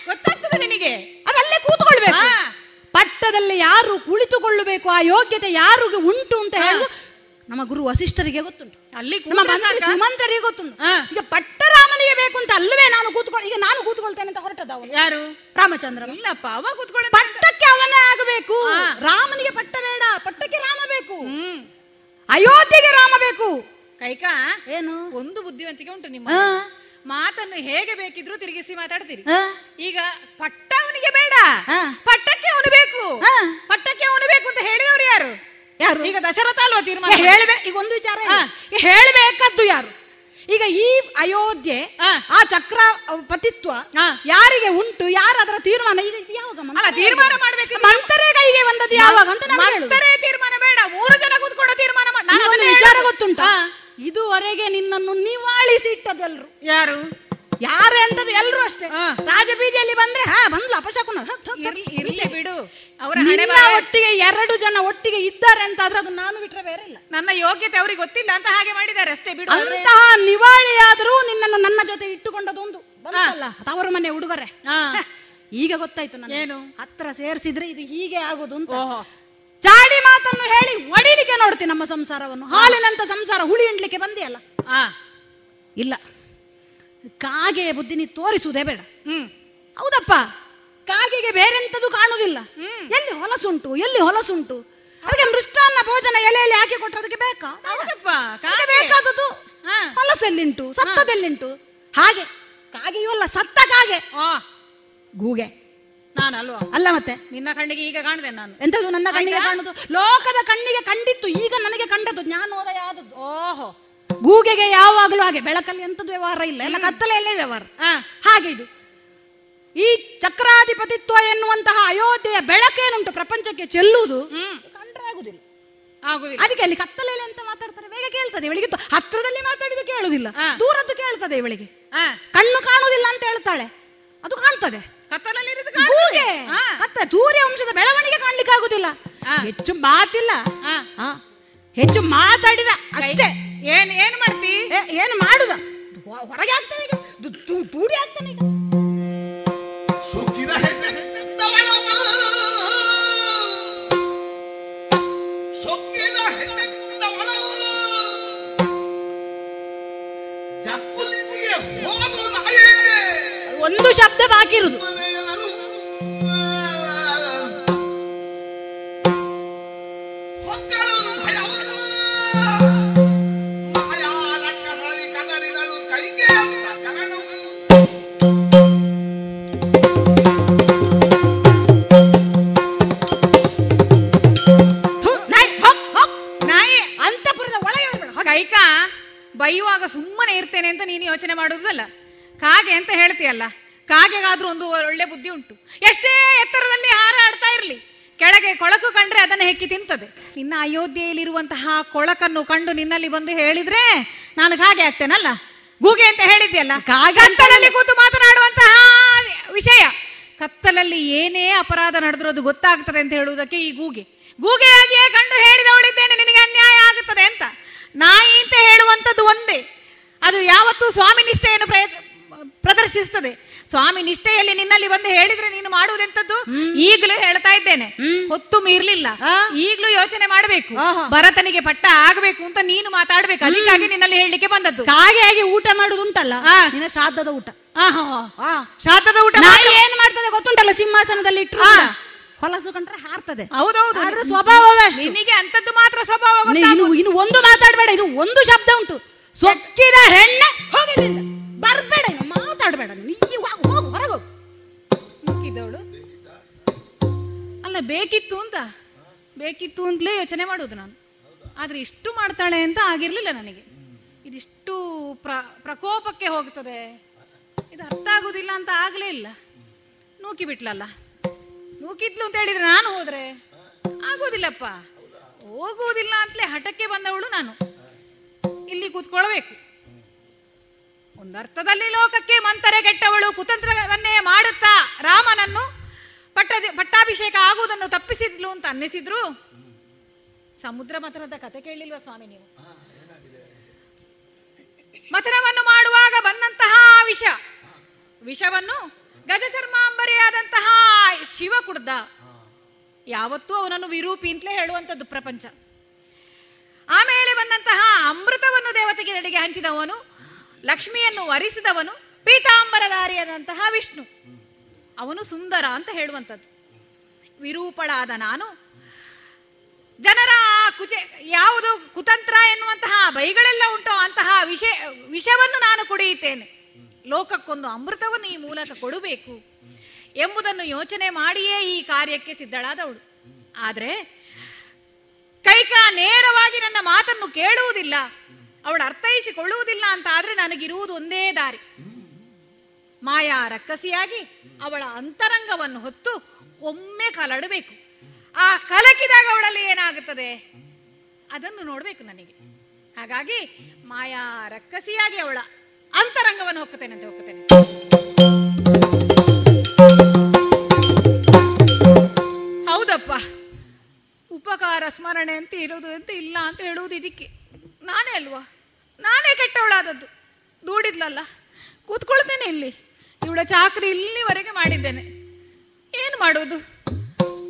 ಗೊತ್ತಾಗ್ತದೆ ನಿನಗೆ. ಅಲ್ಲೇ ಕೂತ್ಕೊಳ್ಬೇಕು. ಪಟ್ಟದಲ್ಲಿ ಯಾರು ಕುಳಿತುಕೊಳ್ಳಬೇಕು ಆ ಯೋಗ್ಯತೆ ಯಾರಿಗೆ ಉಂಟು ಅಂತ ಹೇಳುದು ನಮ್ಮ ಗುರು ವಸಿಷ್ಠರಿಗೆ ಗೊತ್ತುಂಟು. ಅಲ್ಲಿ ನಮ್ಮ ಕೂತ್ರೆ ಮಂತ್ರಿ ಸಾಕಾ? ಸುಮಂತರಿಗೆ ಗೊತ್ತುಂಟು ಈಗ ಪಟ್ಟರಾಮನಿಗೆ ಬೇಕು ಅಂತ ಅಲ್ಲವೇ ನಾನು ಕೂತ್ಕೊಂಡು ಈಗ ನಾನು ಕೂತ್ಕೊಳ್ತೇನೆ ಅಂತ ಹೊರಟದ ಅವನು ಯಾರು ರಾಮಚಂದ್ರ ಇಲ್ಲಪ್ಪ ಅವ ಕೂತ್ಕೊಳ್ಳಿ ಪಟ್ಟಕ್ಕೆ ಅವನೇ ಆಗಬೇಕು ಹಾ. ರಾಮನಿಗೆ ಪಟ್ಟ ಬೇಡ ಪಟ್ಟಕ್ಕೆ ರಾಮ ಬೇಕು ಅಯೋಧ್ಯೆಗೆ ರಾಮ ಬೇಕು ಕೈಕಾ ಏನು ಒಂದು ಬುದ್ಧಿವಂತಿಕೆ ಉಂಟು ನಿಮ್ಮ ಹಾ. ಮಾತನ್ನು ಹೇಗೆ ಬೇಕಿದ್ರೂ ತಿರುಗಿಸಿ ಮಾತಾಡ್ತೀರಿ ಹಾ. ಈಗ ಪಟ್ಟ ಅವನಿಗೆ ಬೇಡ ಹಾ. ಪಟ್ಟಕ್ಕೆ ಅವನು ಬೇಕು ಹಾ. ಪಟ್ಟಕ್ಕೆ ಅವನು ಬೇಕು ಅಂತ ಹೇಳಿದವರು ಯಾರು ಯಾರು? ಈಗ ದಶರಥ ಅಲ್ವಾ ತೀರ್ಮಾನ? ಹೇಳ್ಬೇಕು ಹೇಳ್ಬೇ ಈಗ ಒಂದು ವಿಚಾರ ಹೇಳ್ಬೇಕದ್ದು ಯಾರು? ಈಗ ಈ ಅಯೋಧ್ಯೆ ಆ ಚಕ್ರ ಪತಿತ್ವ ಯಾರಿಗೆ ಉಂಟು ಯಾರು ಅದರ ತೀರ್ಮಾನ? ಈಗ ಯಾವಾಗ ತೀರ್ಮಾನ ಮಾಡ್ಬೇಕು. ಮಂತರೇ ಕೈಗೆ ಬಂದದ್ದು ಯಾವಾಗ ಅಂತ. ಮಂತರೇ ತೀರ್ಮಾನ ಬೇಡ. ಮೂರು ಜನ ಕೂತ್ಕೊಂಡ ತೀರ್ಮಾನ ಮಾಡ ವಿಚಾರ. ಗೊತ್ತುಂಟ? ಇದುವರೆಗೆ ನಿನ್ನನ್ನು ನಿವಾಳಿಸಿ ಇಟ್ಟದಲ್ರು ಯಾರು? ಯಾರು ಅಂತದ್ದು ಎಲ್ರು ಅಷ್ಟೇ. ರಾಜಬೀದಿಯಲ್ಲಿ ಬಂದ್ರೆ ಹಾ ಬಂದ್ಲು ಅಪಶಕುನ. ಇರ್ಲಿ ಬಿಡು. ಅವರ ಒಟ್ಟಿಗೆ ಎರಡು ಜನ ಒಟ್ಟಿಗೆ ಇದ್ದಾರೆ ಅಂತ ಆದ್ರೆ ಅದು ನಾನು ಬಿಟ್ರೆ ಬೇರೆ ಇಲ್ಲ. ನನ್ನ ಯೋಗ್ಯತೆ ಅವ್ರಿಗೆ ಗೊತ್ತಿಲ್ಲ ಅಂತ ಹಾಗೆ ಮಾಡಿದ್ದಾರೆ ಅಷ್ಟೇ ಬಿಡು. ಅಂತಹ ನಿವಾಳಿಯಾದರೂ ನಿನ್ನನ್ನು ನನ್ನ ಜೊತೆ ಇಟ್ಟುಕೊಂಡದೊಂದು. ತವರು ಮನೆ ಉಡುಗೊರೆ. ಹಾ. ಈಗ ಗೊತ್ತಾಯ್ತು ನಾನು ಏನು? ಹತ್ರ ಸೇರಿಸಿದ್ರೆ ಇದು ಹೀಗೆ ಆಗೋದು ಅಂತ. ಚಾಡಿ ಮಾತನ್ನು ಹೇಳಿ ಒಡಿಲಿಕ್ಕೆ ನೋಡ್ತೀನಿ ನಮ್ಮ ಸಂಸಾರವನ್ನು. ಹಾಲಿನಂತ ಸಂಸಾರ ಹುಳಿ ಹಿಂಡ್ಲಿಕ್ಕೆ ಬಂದಿಯಲ್ಲ? ಇಲ್ಲ. ಕಾಗೆ ಬುದ್ಧಿ ನೀ ತೋರಿಸುವುದೇ ಬೇಡ. ಹ್ಮ್. ಹೌದಪ್ಪ. ಕಾಗೆಗೆ ಬೇರೆಂತದ್ದು ಕಾಣುವುದಿಲ್ಲ. ಎಲ್ಲಿ ಹೊಲಸುಂಟು ಎಲ್ಲಿ ಹೊಲಸುಂಟು. ಅದಕ್ಕೆ ಮೃಷ್ಟಾನ್ನ ಭೋಜನ ಎಲೆಯಲ್ಲಿ ಹಾಕಿ ಕೊಟ್ಟರೆ ಅದಕ್ಕೆ ಬೇಕಾ. ಬೇಕಾದದ್ದು. ಹೊಲಸೆಲ್ಲಿಂಟು ಸತ್ತದೆಲ್ಲಿಂಟು? ಹಾಗೆ. ಕಾಗೆಯೂ ಅಲ್ಲ ಸತ್ತ ಕಾಗೆ. ಗೂಗೆ. ನಾನಲ್ವಾ? ಅಲ್ಲ ಮತ್ತೆ? ನಿನ್ನ ಕಣ್ಣಿಗೆ ಈಗ ಕಾಣದೆ ನಾನು. ಎಂತದ್ದು ನನ್ನ ಕಣ್ಣಿಗೆ? ಕಾಣುದು? ಲೋಕದ ಕಣ್ಣಿಗೆ ಕಂಡಿತ್ತು ಈಗ ನನಗೆ ಕಂಡದ್ದು ಜ್ಞಾನೋದಯ ಆದದ್ದು. ಓಹೋ. ಗೂಗೆಗೆ ಯಾವಾಗಲೂ ಹಾಗೆ ಬೆಳಕಲ್ಲಿ ಎಂಥದ್ದು ವ್ಯವಹಾರ ಇಲ್ಲ ಎಲ್ಲ ಕತ್ತಲೆಯಲ್ಲೇ ವ್ಯವಹಾರ. ಹಾಗೆ ಇದು. ಈ ಚಕ್ರಾಧಿಪತಿತ್ವ ಎನ್ನುವಂತಹ ಅಯೋಧ್ಯೆಯ ಬೆಳಕೇನುಂಟು ಪ್ರಪಂಚಕ್ಕೆ ಚೆಲ್ಲುವುದು? ಕಂಡ್ರೆ ಆಗುದಿಲ್ಲ. ಅದಕ್ಕೆ ಅಲ್ಲಿ ಕತ್ತಲೆಯಲ್ಲಿ ಅಂತ ಮಾತಾಡ್ತಾರೆ ಬೇಗ ಕೇಳ್ತದೆ ಇವಳಿಗೆ. ಹತ್ರದಲ್ಲಿ ಮಾತಾಡಿದ ಕೇಳುದಿಲ್ಲ ದೂರದ್ದು ಕೇಳ್ತದೆ ಇವಳಿಗೆ. ಕಣ್ಣು ಕಾಣುವುದಿಲ್ಲ ಅಂತ ಹೇಳ್ತಾಳೆ ಅದು ಕಾಣ್ತದೆ. ಸೂರ್ಯ ವಂಶದ ಬೆಳವಣಿಗೆ ಕಾಣ್ಲಿಕ್ಕೆ ಆಗುದಿಲ್ಲ. ಹೆಚ್ಚು ಮಾತಿಲ್ಲ. ಹೆಚ್ಚು ಮಾತಾಡಿದ ಅಷ್ಟೇ. ಏನ್ ಏನ್ ಮಾಡ್ತಿ? ಏ- ಏನು ಮಾಡುದ? ಹೊರಗೆ ಆಗ್ತಾನೆ ಈಗ. ದೂಡಿ ಆಗ್ತಾನೆ ಈಗ. ಒಂದು ಶಬ್ದ ಬಾಕಿ ಇರ್ತೇನೆ ಅಂತ ನೀನು ಯೋಚನೆ ಮಾಡುವುದಲ್ಲ? ಕಾಗೆ ಅಂತ ಹೇಳ್ತೀಯಲ್ಲ? ಕಾಗೆಗಾದ್ರೂ ಒಂದು ಒಳ್ಳೆ ಬುದ್ಧಿ ಉಂಟು. ಎಷ್ಟೇ ಎತ್ತರದಲ್ಲಿ ಹಾರಾಡ್ತಾ ಇರ್ಲಿ ಕೆಳಗೆ ಕೊಳಕು ಕಂಡ್ರೆ ಅದನ್ನು ಹೆಕ್ಕಿ ತಿಂತದೆ. ನಿನ್ನ ಅಯೋಧ್ಯೆಯಲ್ಲಿರುವಂತಹ ಕೊಳಕನ್ನು ಕಂಡು ನಿನ್ನಲ್ಲಿ ಬಂದು ಹೇಳಿದ್ರೆ ನಾನು ಕಾಗೆ ಆಗ್ತೇನಲ್ಲ? ಗೂಗೆ ಅಂತ ಹೇಳಿದ್ಯಲ್ಲ? ಕತ್ತಲಲ್ಲಿ ಕೂತು ಮಾತನಾಡುವಂತಹ ವಿಷಯ. ಕತ್ತಲಲ್ಲಿ ಏನೇ ಅಪರಾಧ ನಡೆದ್ರೂ ಅದು ಗೊತ್ತಾಗ್ತದೆ ಅಂತ ಹೇಳುವುದಕ್ಕೆ ಈ ಗೂಗೆ. ಗೂಗೆಯಾಗಿಯೇ ಕಂಡು ಹೇಳಿದವಳಿದ್ದೇನೆ ನಿನಗೆ ಅನ್ಯಾಯ ಆಗುತ್ತದೆ ಅಂತ. ಅದು ಯಾವತ್ತೂ ಸ್ವಾಮಿ ನಿಷ್ಠೆಯನ್ನು ಪ್ರಯತ್ನ ಪ್ರದರ್ಶಿಸುತ್ತದೆ. ಸ್ವಾಮಿ ನಿಷ್ಠೆಯಲ್ಲಿ ನಿನ್ನಲ್ಲಿ ಬಂದು ಹೇಳಿದ್ರೆ ನೀನು ಮಾಡುವುದೆಂತದ್ದು ಈಗಲೂ ಹೇಳ್ತಾ ಇದ್ದೇನೆ. ಹೊತ್ತು ಮೀರ್ಲಿಲ್ಲ. ಈಗಲೂ ಯೋಚನೆ ಮಾಡಬೇಕು. ಭರತನಿಗೆ ಪಟ್ಟ ಆಗಬೇಕು ಅಂತ ನೀನು ಮಾತಾಡ್ಬೇಕು. ಅದಕ್ಕಾಗಿ ನಿನ್ನಲ್ಲಿ ಹೇಳಲಿಕ್ಕೆ ಬಂದದ್ದು. ಹಾಗೆ ಆಗಿ ಊಟ ಮಾಡುದುಂಟಲ್ಲ ನಿನ್ನ ಶ್ರಾದ್ದದ ಊಟ. ಶ್ರಾದ್ದದ ಊಟ. ಏನ್ ಮಾಡ್ತದೆ ಗೊತ್ತುಂಟಲ್ಲ? ಸಿಂಹಾಸನದಲ್ಲಿ ಇಟ್ಟು. ಹೊಲಸು ಕಂಡ್ರೆ ಹಾರ್ತದೆ. ಹೌದೌದು. ಸ್ವಭಾವ ಸ್ವಭಾವವೇ ನಿನಗೆ ಅಂತದ್ದು ಮಾತ್ರ ಸ್ವಭಾವ ಇನ್ನು ಒಂದು ಮಾತಾಡಬೇಡ. ಇದು ಒಂದು ಶಬ್ದ ಉಂಟು. ಸೊಕ್ಕಿದ ಹೆಣ್ಣೆ ಹೋಗಿಲ್ಲಿಂದ ಬರ್ಬೇಡ ಮಾತಾಡಬೇಡ ಹೋಗು ಹೊರಗು ಮುಗಿದವಳು ಅಲ್ಲ, ಬೇಕಿತ್ತು ಅಂತ? ಬೇಕಿತ್ತು ಅಂತಲೇ ಯೋಚನೆ ಮಾಡೋದು ನಾನು. ಆದ್ರೆ ಇಷ್ಟು ಮಾಡ್ತಾಳೆ ಅಂತ ಆಗಿರ್ಲಿಲ್ಲ ನನಗೆ. ಇದಿಷ್ಟು ಪ್ರ, ಪ್ರಕೋಪಕ್ಕೆ ಹೋಗ್ತದೆ. ಇದು ಅರ್ಥ ಆಗುದಿಲ್ಲ ಅಂತ ಆಗ್ಲೇ ಇಲ್ಲ. ನೂಕಿ ಬಿಟ್ಲಲ್ಲ? ನೂಕಿದ್ಲು ಅಂತ ಹೇಳಿದ್ರೆ ನಾನು ಹೋದ್ರೆ? ಆಗೋದಿಲ್ಲಪ್ಪ. ಹೋಗುವುದಿಲ್ಲ ಅಂತಲೇ ಹಠಕ್ಕೆ ಬಂದವಳು ನಾನು. ಇಲ್ಲಿ ಕೂತ್ಕೊಳ್ಬೇಕು. ಒಂದರ್ಥದಲ್ಲಿ ಲೋಕಕ್ಕೆ ಮಂತರೆ ಗೆಟ್ಟವಳು ಕುತಂತ್ರವನ್ನೇ ಮಾಡುತ್ತಾ ರಾಮನನ್ನು ಪಟ್ಟ ಪಟ್ಟಾಭಿಷೇಕ ಆಗುವುದನ್ನು ತಪ್ಪಿಸಿದ್ಲು ಅಂತ ಅನ್ನಿಸಿದ್ರು? ಸಮುದ್ರ ಮಥನದ ಕತೆ ಕೇಳಿಲ್ವ ಸ್ವಾಮಿ ನೀವು? ಮಥನವನ್ನು ಮಾಡುವಾಗ ಬಂದಂತಹ ವಿಷ. ವಿಷವನ್ನು ಗಜಚರ್ಮಾಂಬರಿಯಾದಂತಹ ಶಿವ ಕುಡ್ದ ಯಾವತ್ತೂ ಅವನನ್ನು ವಿರೂಪಿ ಅಂತಲೇ ಹೇಳುವಂಥದ್ದು ಪ್ರಪಂಚ. ಆಮೇಲೆ ಬಂದಂತಹ ಅಮೃತವನ್ನು ದೇವತೆಗೆ ನಡೆಗೆ ಹಂಚಿದವನು, ಲಕ್ಷ್ಮಿಯನ್ನು ವರಿಸಿದವನು ಪೀತಾಂಬರಧಾರಿಯಾದಂತಹ ವಿಷ್ಣು. ಅವನು ಸುಂದರ ಅಂತ ಹೇಳುವಂಥದ್ದು. ವಿರೂಪಳಾದ ನಾನು, ಜನರ ಕುಚೆ, ಯಾವುದು ಕುತಂತ್ರ ಎನ್ನುವಂತಹ ಬೈಗಳೆಲ್ಲ ಉಂಟೋ, ಅಂತಹ ವಿಷ, ವಿಷವನ್ನು ನಾನು ಕುಡಿಯುತ್ತೇನೆ. ಲೋಕಕ್ಕೊಂದು ಅಮೃತವನ್ನು ಈ ಮೂಲಕ ಕೊಡಬೇಕು ಎಂಬುದನ್ನು ಯೋಚನೆ ಮಾಡಿಯೇ ಈ ಕಾರ್ಯಕ್ಕೆ ಸಿದ್ಧಳಾದವಳು. ಆದ್ರೆ ಕೈಕ ನೇರವಾಗಿ ನನ್ನ ಮಾತನ್ನು ಕೇಳುವುದಿಲ್ಲ. ಅವಳು ಅರ್ಥೈಸಿಕೊಳ್ಳುವುದಿಲ್ಲ ಅಂತ ಆದ್ರೆ ನನಗಿರುವುದು ಒಂದೇ ದಾರಿ. ಮಾಯಾ ರಕ್ಕಸಿಯಾಗಿ ಅವಳ ಅಂತರಂಗವನ್ನು ಹೊತ್ತು ಒಮ್ಮೆ ಕಲಡಬೇಕು. ಆ ಕಲಕಿದಾಗ ಅವಳಲ್ಲಿ ಏನಾಗುತ್ತದೆ? ಅದನ್ನು ನೋಡ್ಬೇಕು ನನಗೆ. ಹಾಗಾಗಿ ಮಾಯಾ ರಕ್ಕಸಿಯಾಗಿ ಅವಳ ಅಂತರಂಗವನ್ನು ಹೊಕ್ಕುತ್ತೇನೆ ಅಂತ ಹೊಕ್ಕುತ್ತೇನೆ ಉಪಕಾರ ಸ್ಮರಣೆ ಅಂತ ಇರೋದು ಅಂತ ಇಲ್ಲ ಅಂತ ಹೇಳುವುದು ಇದಕ್ಕೆ. ನಾನೇ ಅಲ್ವಾ? ನಾನೇ ಕೆಟ್ಟವಳಾದದ್ದು. ದೂಡಿದ್ಲಲ್ಲ? ಕೂತ್ಕೊಳ್ತೇನೆ ಇಲ್ಲಿ. ಇವಳ ಚಾಕ್ರಿ ಇಲ್ಲಿವರೆಗೆ ಮಾಡಿದ್ದೇನೆ. ಏನು ಮಾಡೋದು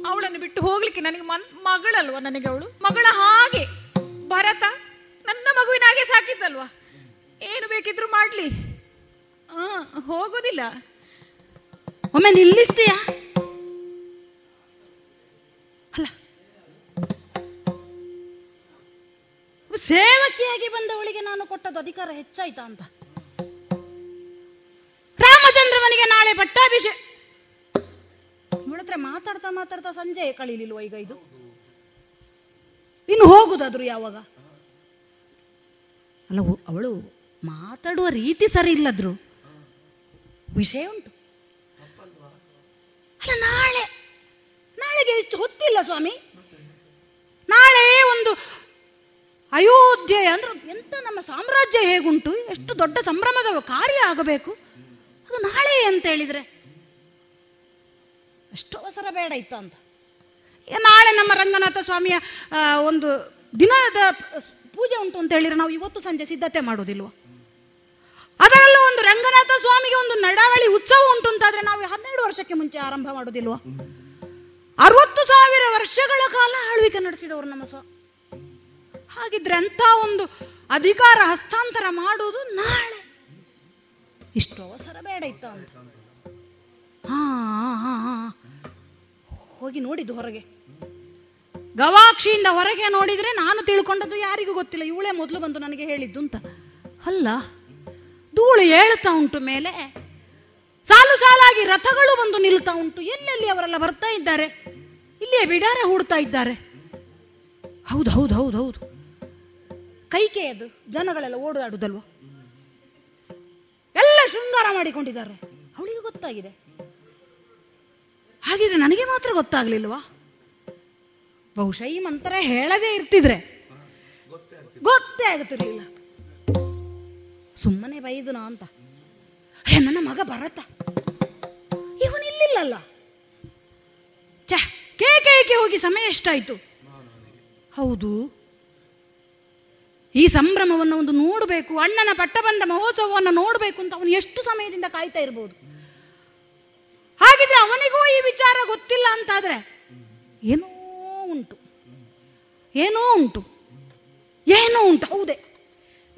ಅವಳನ್ನು ಬಿಟ್ಟು ಹೋಗ್ಲಿಕ್ಕೆ ನನಗೆ ಮನ್ ಮಗಳಲ್ವಾ ನನಗೆ ಅವಳು? ಮಗಳ ಹಾಗೆ. ಭರತ ನನ್ನ ಮಗುವಿನಾಗೆ ಸಾಕಿದ್ದಲ್ವಾ? ಏನು ಬೇಕಿದ್ರು ಮಾಡ್ಲಿ. ಆ, ಹೋಗೋದಿಲ್ಲ. ಒಮ್ಮೆ ನಿಲ್ಲಿಸ್ತೀಯಾ? ಅಲ್ಲ ಸೇವಕಿಯಾಗಿ ಬಂದವಳಿಗೆ ನಾನು ಕೊಟ್ಟದ್ದು ಅಧಿಕಾರ ಹೆಚ್ಚಾಯ್ತಾ ಅಂತ. ರಾಮಚಂದ್ರವನಿಗೆ ನಾಳೆ ಪಟ್ಟಾಭಿಷೇಕ ನೋಡಿದ್ರೆ ಮಾತಾಡ್ತಾ ಮಾತಾಡ್ತಾ ಸಂಜೆ ಕಳೀಲಿಲ್ವ ಈಗ ಇದು? ಇನ್ನು ಹೋಗುದಾದ್ರು ಯಾವಾಗ? ಅಲ್ಲ ಅವಳು ಮಾತಾಡುವ ರೀತಿ ಸರಿ ಇಲ್ಲದ್ರು. ವಿಷಯ ಉಂಟು. ಅಲ್ಲ, ನಾಳೆ ನಾಳೆಗೆ ಹೆಚ್ಚು ಹೊತ್ತಿಲ್ಲ ಸ್ವಾಮಿ. ನಾಳೆ ಒಂದು ಅಯೋಧ್ಯೆ ಅಂದ್ರೆ ಎಂತ ನಮ್ಮ ಸಾಮ್ರಾಜ್ಯ ಹೇಗುಂಟು? ಎಷ್ಟು ದೊಡ್ಡ ಸಂಭ್ರಮದ ಕಾರ್ಯ ಆಗಬೇಕು? ಅದು ನಾಳೆ ಅಂತ ಹೇಳಿದ್ರೆ ಎಷ್ಟು ಅವಸರ ಬೇಡ ಇತ್ತ ಅಂತ. ನಾಳೆ ನಮ್ಮ ರಂಗನಾಥ ಸ್ವಾಮಿಯ ಒಂದು ದಿನದ ಪೂಜೆ ಉಂಟು ಅಂತ ಹೇಳಿದ್ರೆ ನಾವು ಇವತ್ತು ಸಂಜೆ ಸಿದ್ಧತೆ ಮಾಡೋದಿಲ್ವ? ಅದರಲ್ಲೂ ಒಂದು ರಂಗನಾಥ ಸ್ವಾಮಿಗೆ ಒಂದು ನಡಾವಳಿ ಉತ್ಸವ ಉಂಟು ಅಂತಾದ್ರೆ ನಾವು ಹನ್ನೆರಡು ವರ್ಷಕ್ಕೆ ಮುಂಚೆ ಆರಂಭ ಮಾಡೋದಿಲ್ವಾ? ಅರವತ್ತು ಸಾವಿರ ವರ್ಷಗಳ ಕಾಲ ಆಳ್ವಿಕೆ ನಡೆಸಿದವರು ನಮ್ಮ ಹಾಗಿದ್ರೆ ಅಂತ ಒಂದು ಅಧಿಕಾರ ಹಸ್ತಾಂತರ ಮಾಡುವುದು ನಾಳೆ. ಇಷ್ಟು ಅವಸರ ಬೇಡ ಇತ್ತು ಅಂತ. ಹಾ. ಹೋಗಿ ನೋಡಿದ್ದು ಹೊರಗೆ. ಗವಾಕ್ಷಿಯಿಂದ ಹೊರಗೆ ನೋಡಿದ್ರೆ ನಾನು ತಿಳ್ಕೊಂಡದ್ದು ಯಾರಿಗೂ ಗೊತ್ತಿಲ್ಲ. ಇವಳೇ ಮೊದಲು ಬಂದು ನನಗೆ ಹೇಳಿದ್ದು ಅಂತ. ಅಲ್ಲ, ಧೂಳು ಏಳ್ತಾ ಉಂಟು ಮೇಲೆ. ಸಾಲು ಸಾಲಾಗಿ ರಥಗಳು ಬಂದು ನಿಲ್ತಾ ಉಂಟು. ಎಲ್ಲೆಲ್ಲಿ ಅವರೆಲ್ಲ ಬರ್ತಾ ಇದ್ದಾರೆ? ಇಲ್ಲಿಯೇ ಬಿಡಾರೆ ಹೂಡ್ತಾ ಇದ್ದಾರೆ. ಹೌದು ಹೌದು ಹೌದು ಹೌದು. ಕೈಕೆ ಅದು ಜನಗಳೆಲ್ಲ ಓಡಾಡುದಲ್ವ? ಎಲ್ಲ ಶೃಂಗಾರ ಮಾಡಿಕೊಂಡಿದ್ದಾರೆ. ಅವಳಿಗೆ ಗೊತ್ತಾಗಿದೆ. ಹಾಗಿದ್ರೆ ನನಗೆ ಮಾತ್ರ ಗೊತ್ತಾಗ್ಲಿಲ್ವಾ? ಬಹುಶಃ ಈ ಮಂತ್ರ ಹೇಳದೇ ಇರ್ತಿದ್ರೆ. ಗೊತ್ತೇ ಆಗುತ್ತಿರ್ಲಿಲ್ಲ. ಸುಮ್ಮನೆ ಬೈದನ ಅಂತ. ಏ ನನ್ನ ಮಗ ಬರತ್ತ ಇವನಿಲ್ಲಿಲ್ಲಲ್ಲ ಛೆ ಕೇಕೆ ಹೋಗಿ ಸಮಯ ಎಷ್ಟಾಯ್ತು? ಹೌದು ಈ ಸಂಭ್ರಮವನ್ನು ಒಂದು ನೋಡಬೇಕು. ಅಣ್ಣನ ಪಟ್ಟಬಂಧ ಮಹೋತ್ಸವವನ್ನು ನೋಡಬೇಕು ಅಂತ ಅವನು ಎಷ್ಟು ಸಮಯದಿಂದ ಕಾಯ್ತಾ ಇರಬಹುದು ಹಾಗಿದ್ರೆ ಅವನಿಗೂ ಈ ವಿಚಾರ ಗೊತ್ತಿಲ್ಲ ಅಂತಾದ್ರೆ ಏನೋ ಉಂಟು. ಏನೋ ಉಂಟು. ಏನೋ ಉಂಟು. ಹೌದೇ.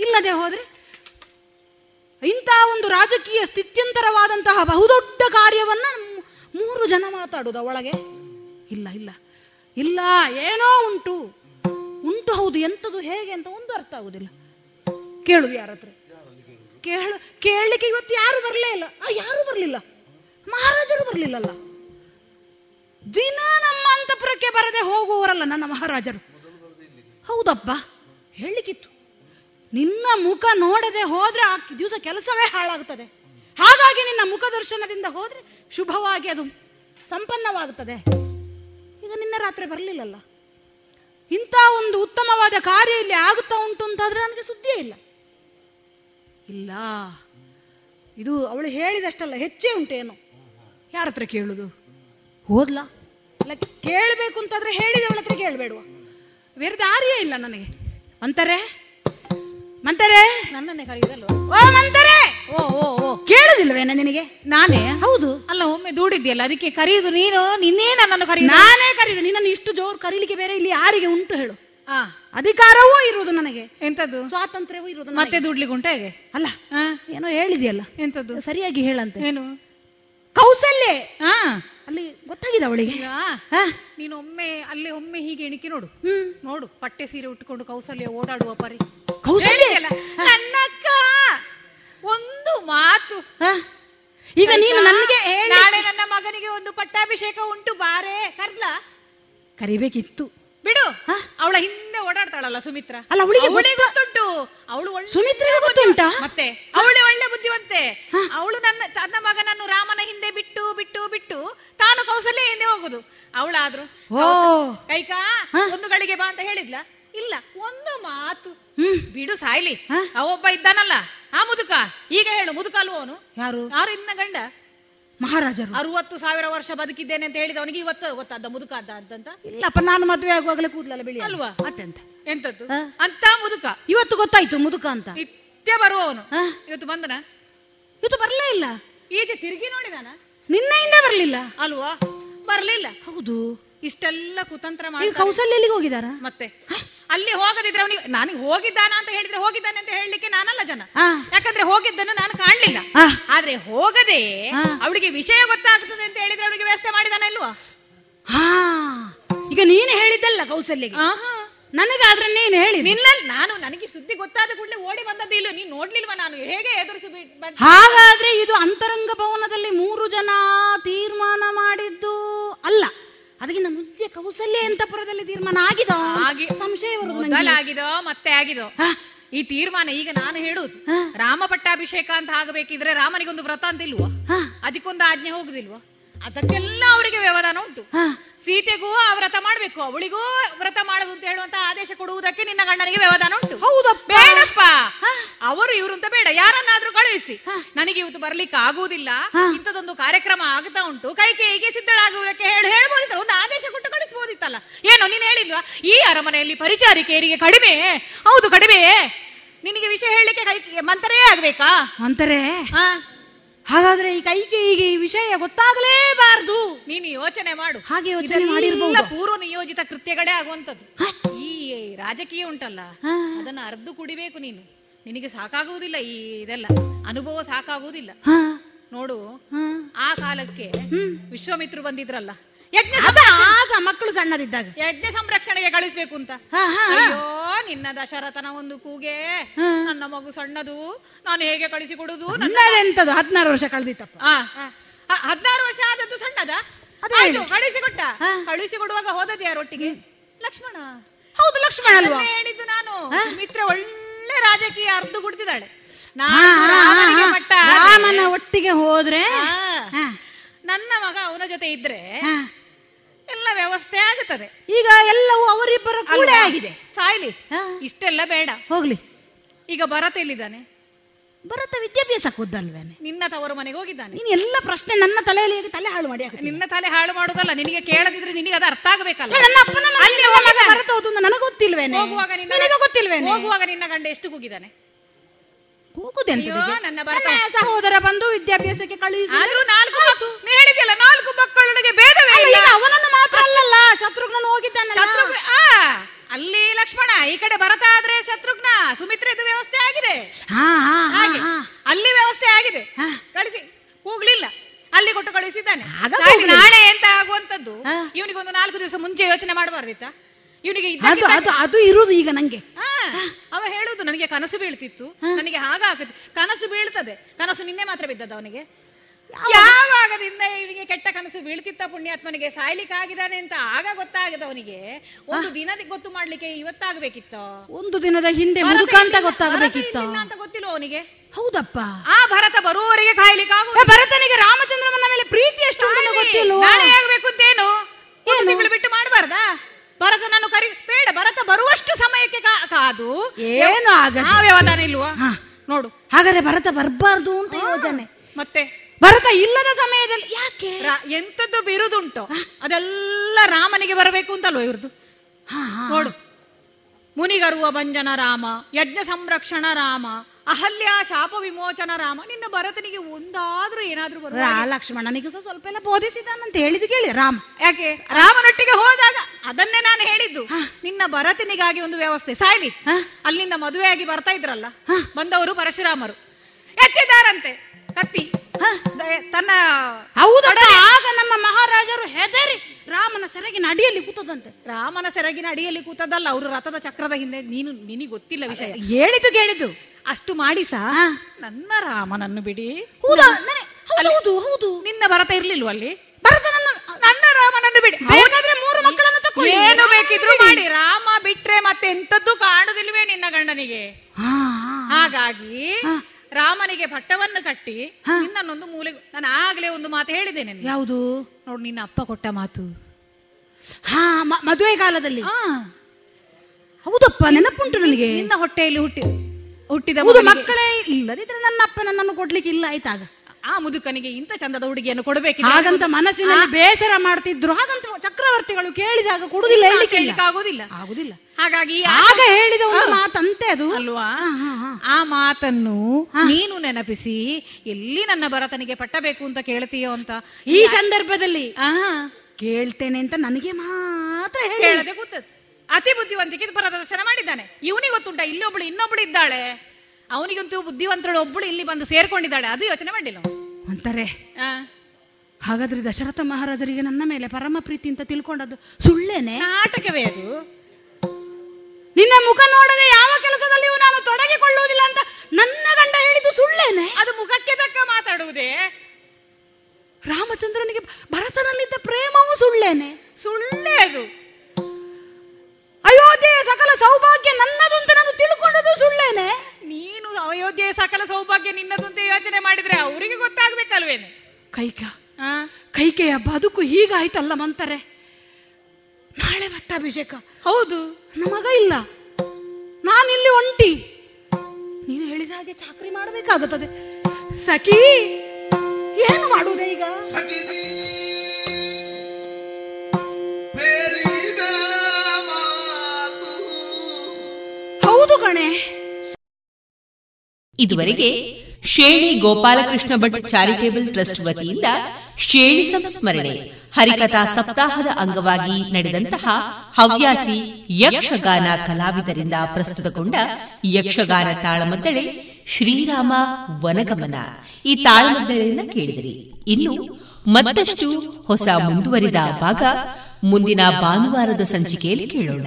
ಇಲ್ಲದೆ ಹೋದ್ರೆ ಇಂತಹ ಒಂದು ರಾಜಕೀಯ ಸ್ಥಿತ್ಯಂತರವಾದಂತಹ ಬಹುದೊಡ್ಡ ಕಾರ್ಯವನ್ನ ಮೂರು ಜನ ಮಾತಾಡುದು ಒಳಗೆ ಇಲ್ಲ ಇಲ್ಲ. ಇಲ್ಲ, ಏನೋ ಉಂಟು. ಉಂಟು ಹೌದು, ಎಂಥದ್ದು ಹೇಗೆ ಅಂತ ಒಂದು ಅರ್ಥ ಆಗುದಿಲ್ಲ. ಕೇಳುದು ಯಾರ ಹತ್ರ ಕೇಳ, ಕೇಳಲಿಕ್ಕೆ ಇವತ್ತು ಯಾರು ಬರಲೇ ಇಲ್ಲ. ಯಾರು ಬರಲಿಲ್ಲ? ಮಹಾರಾಜರು ಬರಲಿಲ್ಲಲ್ಲ. ದಿನ ನಮ್ಮ ಅಂತಪುರಕ್ಕೆ ಬರದೆ ಹೋಗುವವರಲ್ಲ ನನ್ನ ಮಹಾರಾಜರು. ಹೌದಪ್ಪ ಹೇಳಲಿಕ್ಕಿತ್ತು. ನಿನ್ನ ಮುಖ ನೋಡದೆ ಹೋದ್ರೆ ಆ ದಿವಸ ಕೆಲಸವೇ ಹಾಳಾಗುತ್ತದೆ ಹಾಗಾಗಿ ನಿನ್ನ ಮುಖ ದರ್ಶನದಿಂದ ಹೋದ್ರೆ ಶುಭವಾಗಿ ಅದು ಸಂಪನ್ನವಾಗುತ್ತದೆ ಈಗ ನಿನ್ನ ರಾತ್ರಿ ಬರಲಿಲ್ಲಲ್ಲ. ಇಂಥ ಒಂದು ಉತ್ತಮವಾದ ಕಾರ್ಯ ಇಲ್ಲಿ ಆಗುತ್ತಾ ಉಂಟು ಅಂತಾದ್ರೆ ನನಗೆ ಸುದ್ದಿಯೇ ಇಲ್ಲ. ಇಲ್ಲ. ಇದು ಅವಳು ಹೇಳಿದಷ್ಟಲ್ಲ, ಹೆಚ್ಚೇ ಉಂಟೇನು ಯಾರ ಹತ್ರ ಕೇಳುದು? ಹೋದ್ಲಾ ಅಲ್ಲ ಕೇಳಬೇಕು ಅಂತಾದ್ರೆ ಹೇಳಿದವಳ ಹತ್ರ ಕೇಳಬೇಡುವ. ಬೇರೆ ದಾರಿಯೇ ಇಲ್ಲ ನನಗೆ. ಮಂತಾರೆ ಮಂತಾರೆ? ನನ್ನನ್ನೇ ಕರೆಯುದಲ್ವ? ಓ ಮಂತಾರೆ! ಓ ಓ ಓ. ಕೇಳುದಿಲ್ವೇನ ನಿನಗೆ? ನಾನೇ? ಹೌದು. ಅಲ್ಲ ಒಮ್ಮೆ ದೂಡಿದ್ಯಲ್ಲ ಅದಕ್ಕೆ ಕರೆಯುದು ನೀನು? ನಿನ್ನೇ ನನ್ನನ್ನು ಕರೆಯುದು? ನಾನೇ ಕರೆಯುದು. ನಿನ್ನನ್ನು ಇಷ್ಟು ಜೋರು ಕರೀಲಿಕ್ಕೆ ಬೇರೆ ಇಲ್ಲಿ ಯಾರಿಗೆ ಉಂಟು ಹೇಳು. ಆ, ಅಧಿಕಾರವೂ ಇರುವುದು ನನಗೆ. ಎಂತದ್ದು ಸ್ವಾತಂತ್ರ್ಯವೂ ಇರುವುದು ಮತ್ತೆ. ದುಡ್ಲಿಕ್ಕೆ ಉಂಟ ಹೇಗೆ? ಅಲ್ಲ ಏನೋ ಹೇಳಿದ್ಯಲ್ಲ. ಎಂತದ್ದು ಸರಿಯಾಗಿ ಹೇಳಂತೆ. ಏನು? ಕೌಸಲ್ಯ. ಹಾ. ಅಲ್ಲಿ ಗೊತ್ತಾಗಿದೆ ಅವಳಿಗೆ? ನೀನು ಒಮ್ಮೆ ಅಲ್ಲಿ ಒಮ್ಮೆ ಹೀಗೆ ಎಣಿಕೆ ನೋಡು. ಹ್ಮ್. ನೋಡು ಪಟ್ಟೆ ಸೀರೆ ಉಟ್ಕೊಂಡು ಕೌಸಲ್ಯ ಓಡಾಡುವ ಪರಿ. ನನ್ನಕ್ಕ ಒಂದು ಮಾತು? ಈಗ ನೀನು ನನಗೆ ನಾಳೆ ನನ್ನ ಮಗನಿಗೆ ಒಂದು ಪಟ್ಟಾಭಿಷೇಕ ಉಂಟು ಬಾರೆ ಕರ್ಲ? ಕರಿಬೇಕಿತ್ತು. ಬಿಡು. ಅವಳ ಹಿಂದೆ ಓಡಾಡ್ತಾಳಲ್ಲ ಸುಮಿತ್ರ. ಅಲ್ಲ, ಅವಳಿಗೆ ಅವಳಿಗೆ ಗೊತ್ತ- ಗೊತ್ತುಂಟು. ಅವಳು ಸುಮಿತ್ರ ಗೊತ್ತುಂಟ? ಮತ್ತೆ ಅವಳು ಒಳ್ಳೆ ಬುದ್ಧಿವಂತೆ. ಅವಳು ನನ್ನ ತನ್ನ ಮಗನನ್ನು ರಾಮನ ಹಿಂದೆ ಬಿಟ್ಟು ಬಿಟ್ಟು ಬಿಟ್ಟು ತಾನು ಕೌಸಲ್ಯ ಹಿಂದೆ ಹೋಗುದು. ಅವಳಾದ್ರು. ಕೈಕಾ ಒಂದು ಗಳಿಗೆ ಬಾ ಅಂತ ಹೇಳಿದ್ಲ? ಇಲ್ಲ ಒಂದು ಮಾತು. ಹ್ಮ್. ಬಿಡು ಸಾಯ್ಲಿ? ಅವೊಬ್ಬ ಇದ್ದಾನಲ್ಲ ಆ ಮುದುಕ. ಈಗ ಹೇಳು ಮುದುಕ ಅವನು. ಯಾರು? ಯಾರು ಇನ್ನ ಗಂಡ? ಮಹಾರಾಜರು. ಅರವತ್ತು ಸಾವಿರ ವರ್ಷ ಬದುಕಿದ್ದೇನೆ ಅಂತ ಹೇಳಿದ ಅವನಿಗೆ ಇವತ್ತು ಗೊತ್ತಾದ ಮುದುಕ ಅಂತ ಇಲ್ಲಪ್ಪ ನಾನು ಮದುವೆ ಆಗುವಾಗಲೇ ಕೂದಲಲ್ಲ ಬೆಳಿ ಅಲ್ವಾ? ಅತ್ಯಂತ. ಎಂತದ್ದು ಅಂತ ಮುದುಕ. ಇವತ್ತು ಗೊತ್ತಾಯ್ತು ಮುದುಕ ಅಂತ. ನಿತ್ಯ ಬರುವವನು? ಇವತ್ತು ಬಂದನ? ಇವತ್ತು ಬರಲೇ ಇಲ್ಲ. ಈಗ ತಿರುಗಿ ನೋಡಿದಾನ? ನಿನ್ನೆಯಿಂದ ಬರಲಿಲ್ಲ. ಅಲ್ವಾ? ಬರಲಿಲ್ಲ. ಹೌದು. ಇಷ್ಟೆಲ್ಲ ಕುತಂತ್ರ ಮಾಡಿ ಕೌಸಲ್ಯಲ್ಲಿಗೆ ಹೋಗಿದಾರ ಮತ್ತೆ. ಅಲ್ಲಿ ಹೋಗದಿದ್ರೆ ಅವನಿಗೆ ನನಗೆ ಹೋಗಿದ್ದಾನ ಅಂತ ಹೇಳಿದ್ರೆ ಹೋಗಿದ್ದಾನೆ ಅಂತ ಹೇಳಲಿಕ್ಕೆ ನಾನಲ್ಲ ಜನ. ಯಾಕಂದ್ರೆ ಹೋಗಿದ್ದನ್ನು ನಾನು ಕಾಣಲಿಲ್ಲ. ಆದ್ರೆ ಹೋಗದೆ ಅವಳಿಗೆ ವಿಷಯ ಗೊತ್ತಾಗ್ತದೆ ಅಂತ ಹೇಳಿದ್ರೆ ಅವಳಿಗೆ ವ್ಯವಸ್ಥೆ ಮಾಡಿದಾನ ಇಲ್ವಾ? ಹಾ. ಈಗ ನೀನು ಹೇಳಿದ್ದಲ್ಲ ಕೌಸಲ್ಯಗೆ ನನಗೆ ನನಗಾದ್ರೆ ನೀನು ಹೇಳಿ ನಿನ್ನ ನಾನು ನನಗೆ ಸುದ್ದಿ ಗೊತ್ತಾದ ಕೂಡಲೇ ಓಡಿ ಬಂದದ್ದು ಇಲ್ಲ ನೀನು ನೋಡ್ಲಿಲ್ವಾ ನಾನು? ಹೇಗೆ ಎದುರಿಸಿ ಹಾಗಾದ್ರೆ ಇದು ಅಂತರಂಗ ಭವನದಲ್ಲಿ ಮೂರು ಜನ ತೀರ್ಮಾನ ಮಾಡಿದ್ದು ಅಲ್ಲ. ಅದಕ್ಕಿಂತ ಮುಂಚೆ ಕೌಸಲ್ಯ ಅಂತಪುರದಲ್ಲಿ ತೀರ್ಮಾನ ಆಗಿದೋ ಆಗಿ ಸಂಶಯ ಆಗಿದೋ. ಮತ್ತೆ ಆಗಿದೋ ಈ ತೀರ್ಮಾನ ಈಗ ನಾನು ಹೇಳುದು. ರಾಮ ಪಟ್ಟಾಭಿಷೇಕ ಅಂತ ಆಗಬೇಕಿದ್ರೆ ರಾಮನಿಗೊಂದು ವ್ರತ ಅಂತ ಇಲ್ವಾ. ಅದಕ್ಕೊಂದು ಆಜ್ಞೆ ಹೋಗುದಿಲ್ವಾ ಅದಕ್ಕೆಲ್ಲ ಅವರಿಗೆ ವ್ಯವಧಾನ ಉಂಟು. ಸೀತೆಗೂ ಆ ವ್ರತ ಮಾಡ್ಬೇಕು ಅವಳಿಗೂ ವ್ರತ ಮಾಡುದು ಅಂತ ಹೇಳುವಂತ ಆದೇಶ ಕೊಡುವುದಕ್ಕೆ ನಿನ್ನ ಗಂಡನಿಗೆ ವ್ಯವಧಾನ ಉಂಟು. ಹೌದಪ್ಪ. ಬೇಡಪ್ಪ. ಅವರು ಇವರು ಅಂತ ಬೇಡ ಯಾರನ್ನಾದ್ರೂ ಕಳುಹಿಸಿ. ನನಗೆ ಇವತ್ತು ಬರ್ಲಿಕ್ಕೆ ಆಗುವುದಿಲ್ಲ. ಇಂಥದೊಂದು ಕಾರ್ಯಕ್ರಮ ಆಗ್ತಾ ಉಂಟು. ಕೈಕೇಯಿಗೆ ಸಿದ್ಧಳಾಗುವುದಕ್ಕೆ ಹೇಳಿ ಹೇಳ್ಬೋದಿತ್ತಲ್ಲ ಒಂದು ಆದೇಶ ಕೊಟ್ಟು ಕಳಿಸ್ಬೋದಿತ್ತಲ್ಲ. ಏನು ನೀನು ಹೇಳಿಲ್ವಾ? ಈ ಅರಮನೆಯಲ್ಲಿ ಪರಿಚಾರಿಕೆಯರಿಗೆ ಕಡಿಮೆ. ಹೌದು ಕಡಿಮೆ. ನಿನಗೆ ವಿಷಯ ಹೇಳಲಿಕ್ಕೆ ಕೈ ಮಂತರೇ ಆಗ್ಬೇಕಾ? ಮಂತರೇ? ಹಾ. ಹಾಗಾದ್ರೆ ಈ ಕೈಗೆ ಈಗ ಈ ವಿಷಯ ಗೊತ್ತಾಗಲೇಬಾರದು. ನೀನು ಯೋಚನೆ ಮಾಡು. ಹಾಗೆ ಯೋಚನೆ ಮಾಡಿರ್ಬೋದು. ಪೂರ್ವ ನಿಯೋಜಿತ ಕೃತ್ಯಗಳೇ ಆಗುವಂತದ್ದು ಈ ರಾಜಕೀಯ ಉಂಟಲ್ಲ ಅದನ್ನ ಅರ್ಧ ಕುಡಿಬೇಕು ನೀನು. ನಿನಗೆ ಸಾಕಾಗುವುದಿಲ್ಲ ಈ ಇದೆಲ್ಲ. ಅನುಭವ ಸಾಕಾಗುವುದಿಲ್ಲ. ನೋಡು ಆ ಕಾಲಕ್ಕೆ ವಿಶ್ವಾಮಿತ್ರು ಬಂದಿದ್ರಲ್ಲ ಯಜ್ಞ ಆಗ ಮಕ್ಕಳು ಸಣ್ಣದಿದ್ದಾಗ. ಯಜ್ಞ ಸಂರಕ್ಷಣೆಗೆ ಕಳಿಸ್ಬೇಕು ಅಂತ. ಅಯ್ಯೋ ನಿನ್ನ ದಶರಥನ ಒಂದು ಕೂಗೆ. ನನ್ನ ಮಗು ಸಣ್ಣದು. ನಾನು ಹೇಗೆ ಕಳಿಸಿ ಕೊಡುದು? ನನ್ನದೆಂತದು ಹದಿನಾರು ವರ್ಷ ಕಳೆದಿತ್ತಪ್ಪ. ಹದಿನಾರು ವರ್ಷ ಆದದ್ದು ಸಣ್ಣದ? ಕಳಿಸಿ ಕೊಟ್ಟ. ಕಳಿಸಿ. ಕಳಿಸಿಕೊಡುವಾಗ ಹೋದದ್ದು ಯಾರೊಟ್ಟಿಗೆ? ಲಕ್ಷ್ಮಣ. ಹೌದು ಲಕ್ಷ್ಮಣ ಹೇಳಿದ್ದು ನಾನು. ಮಿತ್ರ ಒಳ್ಳೆ ರಾಜಕೀಯ ಅರ್ಧ ಕುಡ್ತಿದ್ದಾಳೆ ರಾಮನ ಒಟ್ಟಿಗೆ ಹೋದ್ರೆ? ನನ್ನ ಮಗ ಅವನ ಜೊತೆ ಇದ್ರೆ. ಎಲ್ಲ ವ್ಯವಸ್ಥೆ ಆಗುತ್ತದೆ. ಈಗ ಎಲ್ಲವೂ ಅವರಿಬ್ಬರ ಕೂಡ ಆಗಿದೆ. ಸಾಯ್ಲಿ. ಇಷ್ಟೆಲ್ಲ ಬೇಡ. ಹೋಗ್ಲಿ. ಈಗ ಭರತ ಎಲ್ಲಿದ್ದಾನೆ? ಭರತ ವಿದ್ಯಾಭ್ಯಾಸ ಕೂದಲ್ವೇನೆ ನಿನ್ನ ತವರು ಮನೆಗೆ ಹೋಗಿದ್ದಾನೆ. ನೀನು ಎಲ್ಲ ಪ್ರಶ್ನೆ ನನ್ನ ತಲೆಯಲ್ಲಿ ತಲೆ ಹಾಳು ಮಾಡಿ ನಿನ್ನ ತಲೆ ಹಾಳು ಮಾಡುದಲ್ಲ ನಿನಗೆ ಕೇಳದಿದ್ರೆ ನಿನಗೆ ಅದು ಅರ್ಥ ಆಗಬೇಕಲ್ಲ. ನನ್ನ ಅಪ್ಪನ ಭರತ ಹೋದು ನನಗೆ ಗೊತ್ತಿಲ್ವೇನೆ? ಹೋಗುವಾಗ ನಿನ್ನ ನಿನಗೆ ಗೊತ್ತಿಲ್ವೇನೆ? ಹೋಗುವಾಗ ನಿನ್ನ ಗಂಡ ಎಷ್ಟು ಕೂಗಿದ್ದಾನೆ? ಕೂಗುದೆಂತದಿಗೆ? ನನ್ನ ಸಹೋದರ ಬಂದು ವಿದ್ಯಾಭ್ಯಾಸಕ್ಕೆ ಕಳುಹಿಸಿ ಆದ್ರೂ ನಾಲ್ಕು ನೀ ಹೇಳಿದ್ಯಲ್ಲ ನಾಲ್ಕು ಮಕ್ಕಳೊಳಗೆ ಭೇದವೇ ಅಲ್ಲ, ಇಲ್ಲ ಅವನನ್ನು ಮಾತ್ರ ಅಲ್ಲಲ್ಲ ಶತ್ರುಘ್ನ ಹೋಗಿದ್ದಾನೆ ಅಲ್ಲಿ ಲಕ್ಷ್ಮಣ ಈ ಕಡೆ ಬರತಾದ್ರೆ ಆದ್ರೆ ಶತ್ರುಘ್ನ ಸುಮಿತ್ರೆದು ವ್ಯವಸ್ಥೆ ಆಗಿದೆ. ಹಾಗೆ. ಅಲ್ಲಿ ವ್ಯವಸ್ಥೆ ಆಗಿದೆ. ಕಳಿಸಿ ಹೋಗ್ಲಿಲ್ಲ ಅಲ್ಲಿ ಕೊಟ್ಟು ಕಳಿಸಿದ್ದಾನೆ ನಾಳೆ-. ಎಂತ ಆಗುವಂತದ್ದು ಇವನಿಗೊಂದು ನಾಲ್ಕು ದಿವಸ ಮುಂಚೆ ಯೋಚನೆ ಮಾಡಬಾರ್ದಿತ್ತ ಇವನಿಗೆ ಅದು ಅದು ಅದು ಇರುವುದು ಈಗ ನಂಗೆ. ಅವ ಹೇಳುದು ನನಗೆ ಕನಸು ಬೀಳ್ತಿತ್ತು. ನನಗೆ ಹಾಗಾಗುತ್ತೆ ಕನಸು ಬೀಳ್ತದೆ. ಕನಸು ನಿನ್ನೆ ಮಾತ್ರ ಬಿದ್ದದ ಅವನಿಗೆ. ಯಾವಾಗದಿಂದ ಇವನಿಗೆ ಕೆಟ್ಟ ಕನಸು ಬೀಳ್ತಿತ್ತ ಪುಣ್ಯಾತ್ಮನಿಗೆ ಸಾಯ್ಲಿಕ್ಕೆ ಆಗಿದ್ದಾನೆ ಅಂತ ಆಗ ಗೊತ್ತಾಗದ ಅವನಿಗೆ. ಒಂದು ದಿನ ಗೊತ್ತು ಮಾಡ್ಲಿಕ್ಕೆ ಇವತ್ತಾಗಬೇಕಿತ್ತು? ಒಂದು ದಿನದ ಹಿಂದೆ ಅಂತ ಗೊತ್ತಾಗಬೇಕಿತ್ತು? ಅಂತ ಗೊತ್ತಿಲ್ಲ ಅವನಿಗೆ? ಹೌದಪ್ಪ. ಆ ಭರತ ಬರುವವರೆಗೆ ಕಾಯ್ಲಿಕ್ಕೆ ಭರತನಿಗೆ ರಾಮಚಂದ್ರನ ಮೇಲೆ ಪ್ರೀತಿ ಎಷ್ಟು ಗೊತ್ತಿಲ್ಲ ನಾಳೆ ಆಗ್ಬೇಕು ಅಂತೇನು? ಬಿಟ್ಟು ಮಾಡಬಾರ್ದಾ? ಭರತನನ್ನು ಕರಿ ಬೇಡ ಭರತ ಬರುವಷ್ಟು ಸಮಯಕ್ಕೆ ಕಾದು. ಏನು ಆಗ ವ್ಯವಧಾನ ಇಲ್ವಾ? ನೋಡು. ಹಾಗಾದ್ರೆ ಭರತ ಬರಬಾರ್ದು ಅಂತ ಯೋಜನೆ. ಮತ್ತೆ? ಭರತ ಇಲ್ಲದ ಸಮಯದಲ್ಲಿ ಯಾಕೆ? ಎಂತದ್ದು ಬಿರುದುಂಟು. ಅದೆಲ್ಲ ರಾಮನಿಗೆ ಬರಬೇಕು ಅಂತಲ್ವ ಇವ್ರದ್ದು ನೋಡು. ಮುನಿಗರುವ ಭಂಜನ ರಾಮ ಯಜ್ಞ ಸಂರಕ್ಷಣ ರಾಮ ಅಹಲ್ಯ ಶಾಪ ವಿಮೋಚನ ರಾಮ ನಿನ್ನ ಭರತನಿಗೆ ಒಂದಾದ್ರೂ ಏನಾದ್ರೂ ಬರುವ ರಾ ಲಕ್ಷ್ಮಣನಿಗೆ ಸಹ ಸ್ವಲ್ಪ ಎಲ್ಲ ಬೋಧಿಸಿದಾನಂತ ಹೇಳಿದ್ದು ಕೇಳಿ ರಾಮ. ಯಾಕೆ? ರಾಮನೊಟ್ಟಿಗೆ ಹೋದಾಗ ಅದನ್ನೇ ನಾನು ಹೇಳಿದ್ದು. ನಿನ್ನ ಭರತನಿಗಾಗಿ ಒಂದು ವ್ಯವಸ್ಥೆ. ಸಾಯ್ಲಿ. ಅಲ್ಲಿಂದ ಮದುವೆಯಾಗಿ ಬರ್ತಾ ಇದ್ರಲ್ಲ? ಬಂದವರು ಪರಶುರಾಮರು. ಎತ್ತಿದ್ದಾರಂತೆ ಕತ್ತಿ. ತನ್ನ ಹೌದು ಆಗ ನಮ್ಮ ಮಹಾರಾಜರು ಹೆದರಿ ರಾಮನ ಸೆರಗಿನ ಅಡಿಯಲ್ಲಿ ಕೂತದಂತೆ. ರಾಮನ ಸೆರಗಿನ ಅಡಿಯಲ್ಲಿ ಕೂತದಲ್ಲ ಅವರು ರಥದ ಚಕ್ರದ ಹಿಂದೆ. ನೀನು ನಿನಗೆ ಗೊತ್ತಿಲ್ಲ ವಿಷಯ. ಹೇಳಿದ್ದು ಕೇಳಿದ್ದು. ಅಷ್ಟು ಮಾಡಿ ಸಾ. ನನ್ನ ರಾಮನನ್ನು ಬಿಡಿ. ಹೌದಾ? ಹೌದು, ಹೌದು ಹೌದು. ನಿನ್ನ ಭರತ ಇರ್ಲಿಲ್ವ ಅಲ್ಲಿ? ಭರತ ನನ್ನ ನನ್ನ ರಾಮನನ್ನು ಬಿಡಿ. ಬೇಕಾದ್ರೆ ಮೂರು ಮಕ್ಕಳನ್ನು ತಕೊಳ್ಳಿ ಏನು ಬೇಕಿದ್ರು ಮಾಡಿ. ರಾಮ ಬಿಟ್ರೆ ಮತ್ತೆ ಎಂತದ್ದು ಕಾಣುದಿಲ್ವೇ ನಿನ್ನ ಗಂಡನಿಗೆ? ಹಾಗಾಗಿ ರಾಮನಿಗೆ ಭಟ್ಟವನ್ನು ಕಟ್ಟಿ ನಿನ್ನನ್ನೊಂದು ಮೂಲೆ ನಾನು ಆಗ್ಲೇ ಒಂದು ಮಾತು ಹೇಳಿದ್ದೇನೆ. ಯಾವುದು? ನೋಡು ನಿನ್ನ ಅಪ್ಪ ಕೊಟ್ಟ ಮಾತು. ಹಾ ಮದುವೆ ಕಾಲದಲ್ಲಿ. ಹೌದಪ್ಪ ನೆನಪುಂಟು ನನಗೆ. ನಿನ್ನ ಹೊಟ್ಟೆಯಲ್ಲಿ ಹುಟ್ಟಿ ಹುಟ್ಟಿದ ಮಕ್ಕಳೇ ಇಲ್ಲದಿದ್ರೆ ನನ್ನ ಅಪ್ಪ ನನ್ನನ್ನು ಕೊಡ್ಲಿಕ್ಕೆ ಇಲ್ಲ ಆಯ್ತಾಗ. ಆ ಮುದುಕನಿಗೆ ಇಂಥ ಚಂದದ ಹುಡುಗಿಯನ್ನು ಕೊಡಬೇಕು ಹಾಗಂತ ಮನಸ್ಸಿನಲ್ಲಿ ಬೇಸರ ಮಾಡ್ತಿದ್ರು. ಹಾಗಂತ ಚಕ್ರವರ್ತಿಗಳು ಕೇಳಿದಾಗ ಕೊಡುದಿಲ್ಲ ಆಗುದಿಲ್ಲ ಆಗುದಿಲ್ಲ ಹಾಗಾಗಿ ಆಗ ಹೇಳಿದ ಒಂದು ಮಾತಂತೆ ಅದು. ಅಲ್ವಾ? ಆ ಮಾತನ್ನು ನೀನು ನೆನಪಿಸಿ ಎಲ್ಲಿ ನನ್ನ ಭರತನಿಗೆ ಪಟ್ಟಬೇಕು ಅಂತ ಕೇಳ್ತೀಯೋ ಅಂತ? ಈ ಸಂದರ್ಭದಲ್ಲಿ ಕೇಳ್ತೇನೆ ಅಂತ ನನಗೆ ಮಾತ್ರ ಹೇಳಿ. ಕೇಳದೆ ಕೂತದ್ದು. ಅತಿ ಬುದ್ಧಿವಂತಿಕೆ ಪ್ರದರ್ಶನ ಮಾಡಿದ್ದಾನೆ. ಇವನಿಗೆ ಗೊತ್ತುಂಟ ಇಲ್ಲೊಬ್ಳು ಇನ್ನೊಬ್ಳು ಇದ್ದಾಳೆ. ಅವನಿಗಂತೂ ಬುದ್ಧಿವಂತಳು ಒಬ್ಬಳು ಇಲ್ಲಿ ಬಂದು ಸೇರ್ಕೊಂಡಿದ್ದಾಳೆ ಅದು ಯೋಚನೆ ಮಾಡಿಲ್ಲ. ಅಂತಾರೆ. ಆ, ಹಾಗಾದ್ರೆ ದಶರಥ ಮಹಾರಾಜರಿಗೆ ನನ್ನ ಮೇಲೆ ಪರಮ ಪ್ರೀತಿ ಅಂತ ತಿಳ್ಕೊಂಡದ್ದು ಸುಳ್ಳೇನೆ? ನಾಟಕವೇ ಅದು. ನಿನ್ನ ಮುಖ ನೋಡದೆ ಯಾವ ಕೆಲಸದಲ್ಲಿಯೂ ನಾನು ತೊಡಗಿಕೊಳ್ಳುವುದಿಲ್ಲ ಅಂತ ನನ್ನ ಗಂಡ ಹೇಳಿದ್ದು ಸುಳ್ಳೇನೆ? ಅದು ಮುಖಕ್ಕೆ ತಕ್ಕ ಮಾತಾಡುವುದೇ. ರಾಮಚಂದ್ರನಿಗೆ ಭರತನಲ್ಲಿದ್ದ ಪ್ರೇಮವೂ ಸುಳ್ಳೇನೆ? ಸುಳ್ಳೇ ಅದು. ಅಯೋಧ್ಯೆಯ ಸಕಲ ಸೌಭಾಗ್ಯ ನನ್ನದು ಅಂತ ನಾನು ತಿಳ್ಕೊಂಡದ್ದು ಸುಳ್ಳೇನೆ? ನೀನು ಅಯೋಧ್ಯೆ ಸಕಲ ಸೌಭಾಗ್ಯ ನಿನ್ನದಂತೆ ಅಂತ ಯೋಚನೆ ಮಾಡಿದ್ರೆ ಅವರಿಗೆ ಗೊತ್ತಾಗ್ಬೇಕಲ್ವೇನೆ? ಕೈಕ ಆ? ಕೈಕೆಯ ಬದುಕು ಹೀಗಾಯ್ತಲ್ಲ ಮಂತಾರೆ. ನಾಳೆ ಪಟ್ಟಾಭಿಷೇಕ ಹೌದು. ನಮಗ ಇಲ್ಲ. ನಾನಿಲ್ಲಿ ಒಂಟಿ. ನೀನು ಹೇಳಿದ ಹಾಗೆ ಚಾಕ್ರಿ ಮಾಡಬೇಕಾಗುತ್ತದೆ. ಸಖಿ ಏನು ಮಾಡುವುದೇ ಈಗ? ಹೌದು ಕಣೆ. ಇದುವರೆಗೆ ಶೇಣಿ ಗೋಪಾಲಕೃಷ್ಣ ಭಟ್ ಚಾರಿಟೇಬಲ್ ಟ್ರಸ್ಟ್ ವತಿಯಿಂದ ಶೇಣಿ ಸಂಸ್ಮರಣೆ, ಹರಿಕಥಾ ಸಪ್ತಾಹದ ಅಂಗವಾಗಿ ನಡೆದಂತಹ ಹವ್ಯಾಸಿ ಯಕ್ಷಗಾನ ಕಲಾವಿದರಿಂದ ಪ್ರಸ್ತುತಗೊಂಡ ಯಕ್ಷಗಾನ ತಾಳಮದ್ದಳೆ ಶ್ರೀರಾಮ ವನಗಮನ. ಈ ತಾಳಮದ್ದಳೆಯನ್ನ ಕೇಳಿದಿರಿ. ಇನ್ನು ಮತ್ತಷ್ಟು ಹೊಸ ಮುಂದುವರಿದ ಭಾಗ ಮುಂದಿನ ಭಾನುವಾರದ ಸಂಚಿಕೆಯಲ್ಲಿ ಕೇಳೋಣ.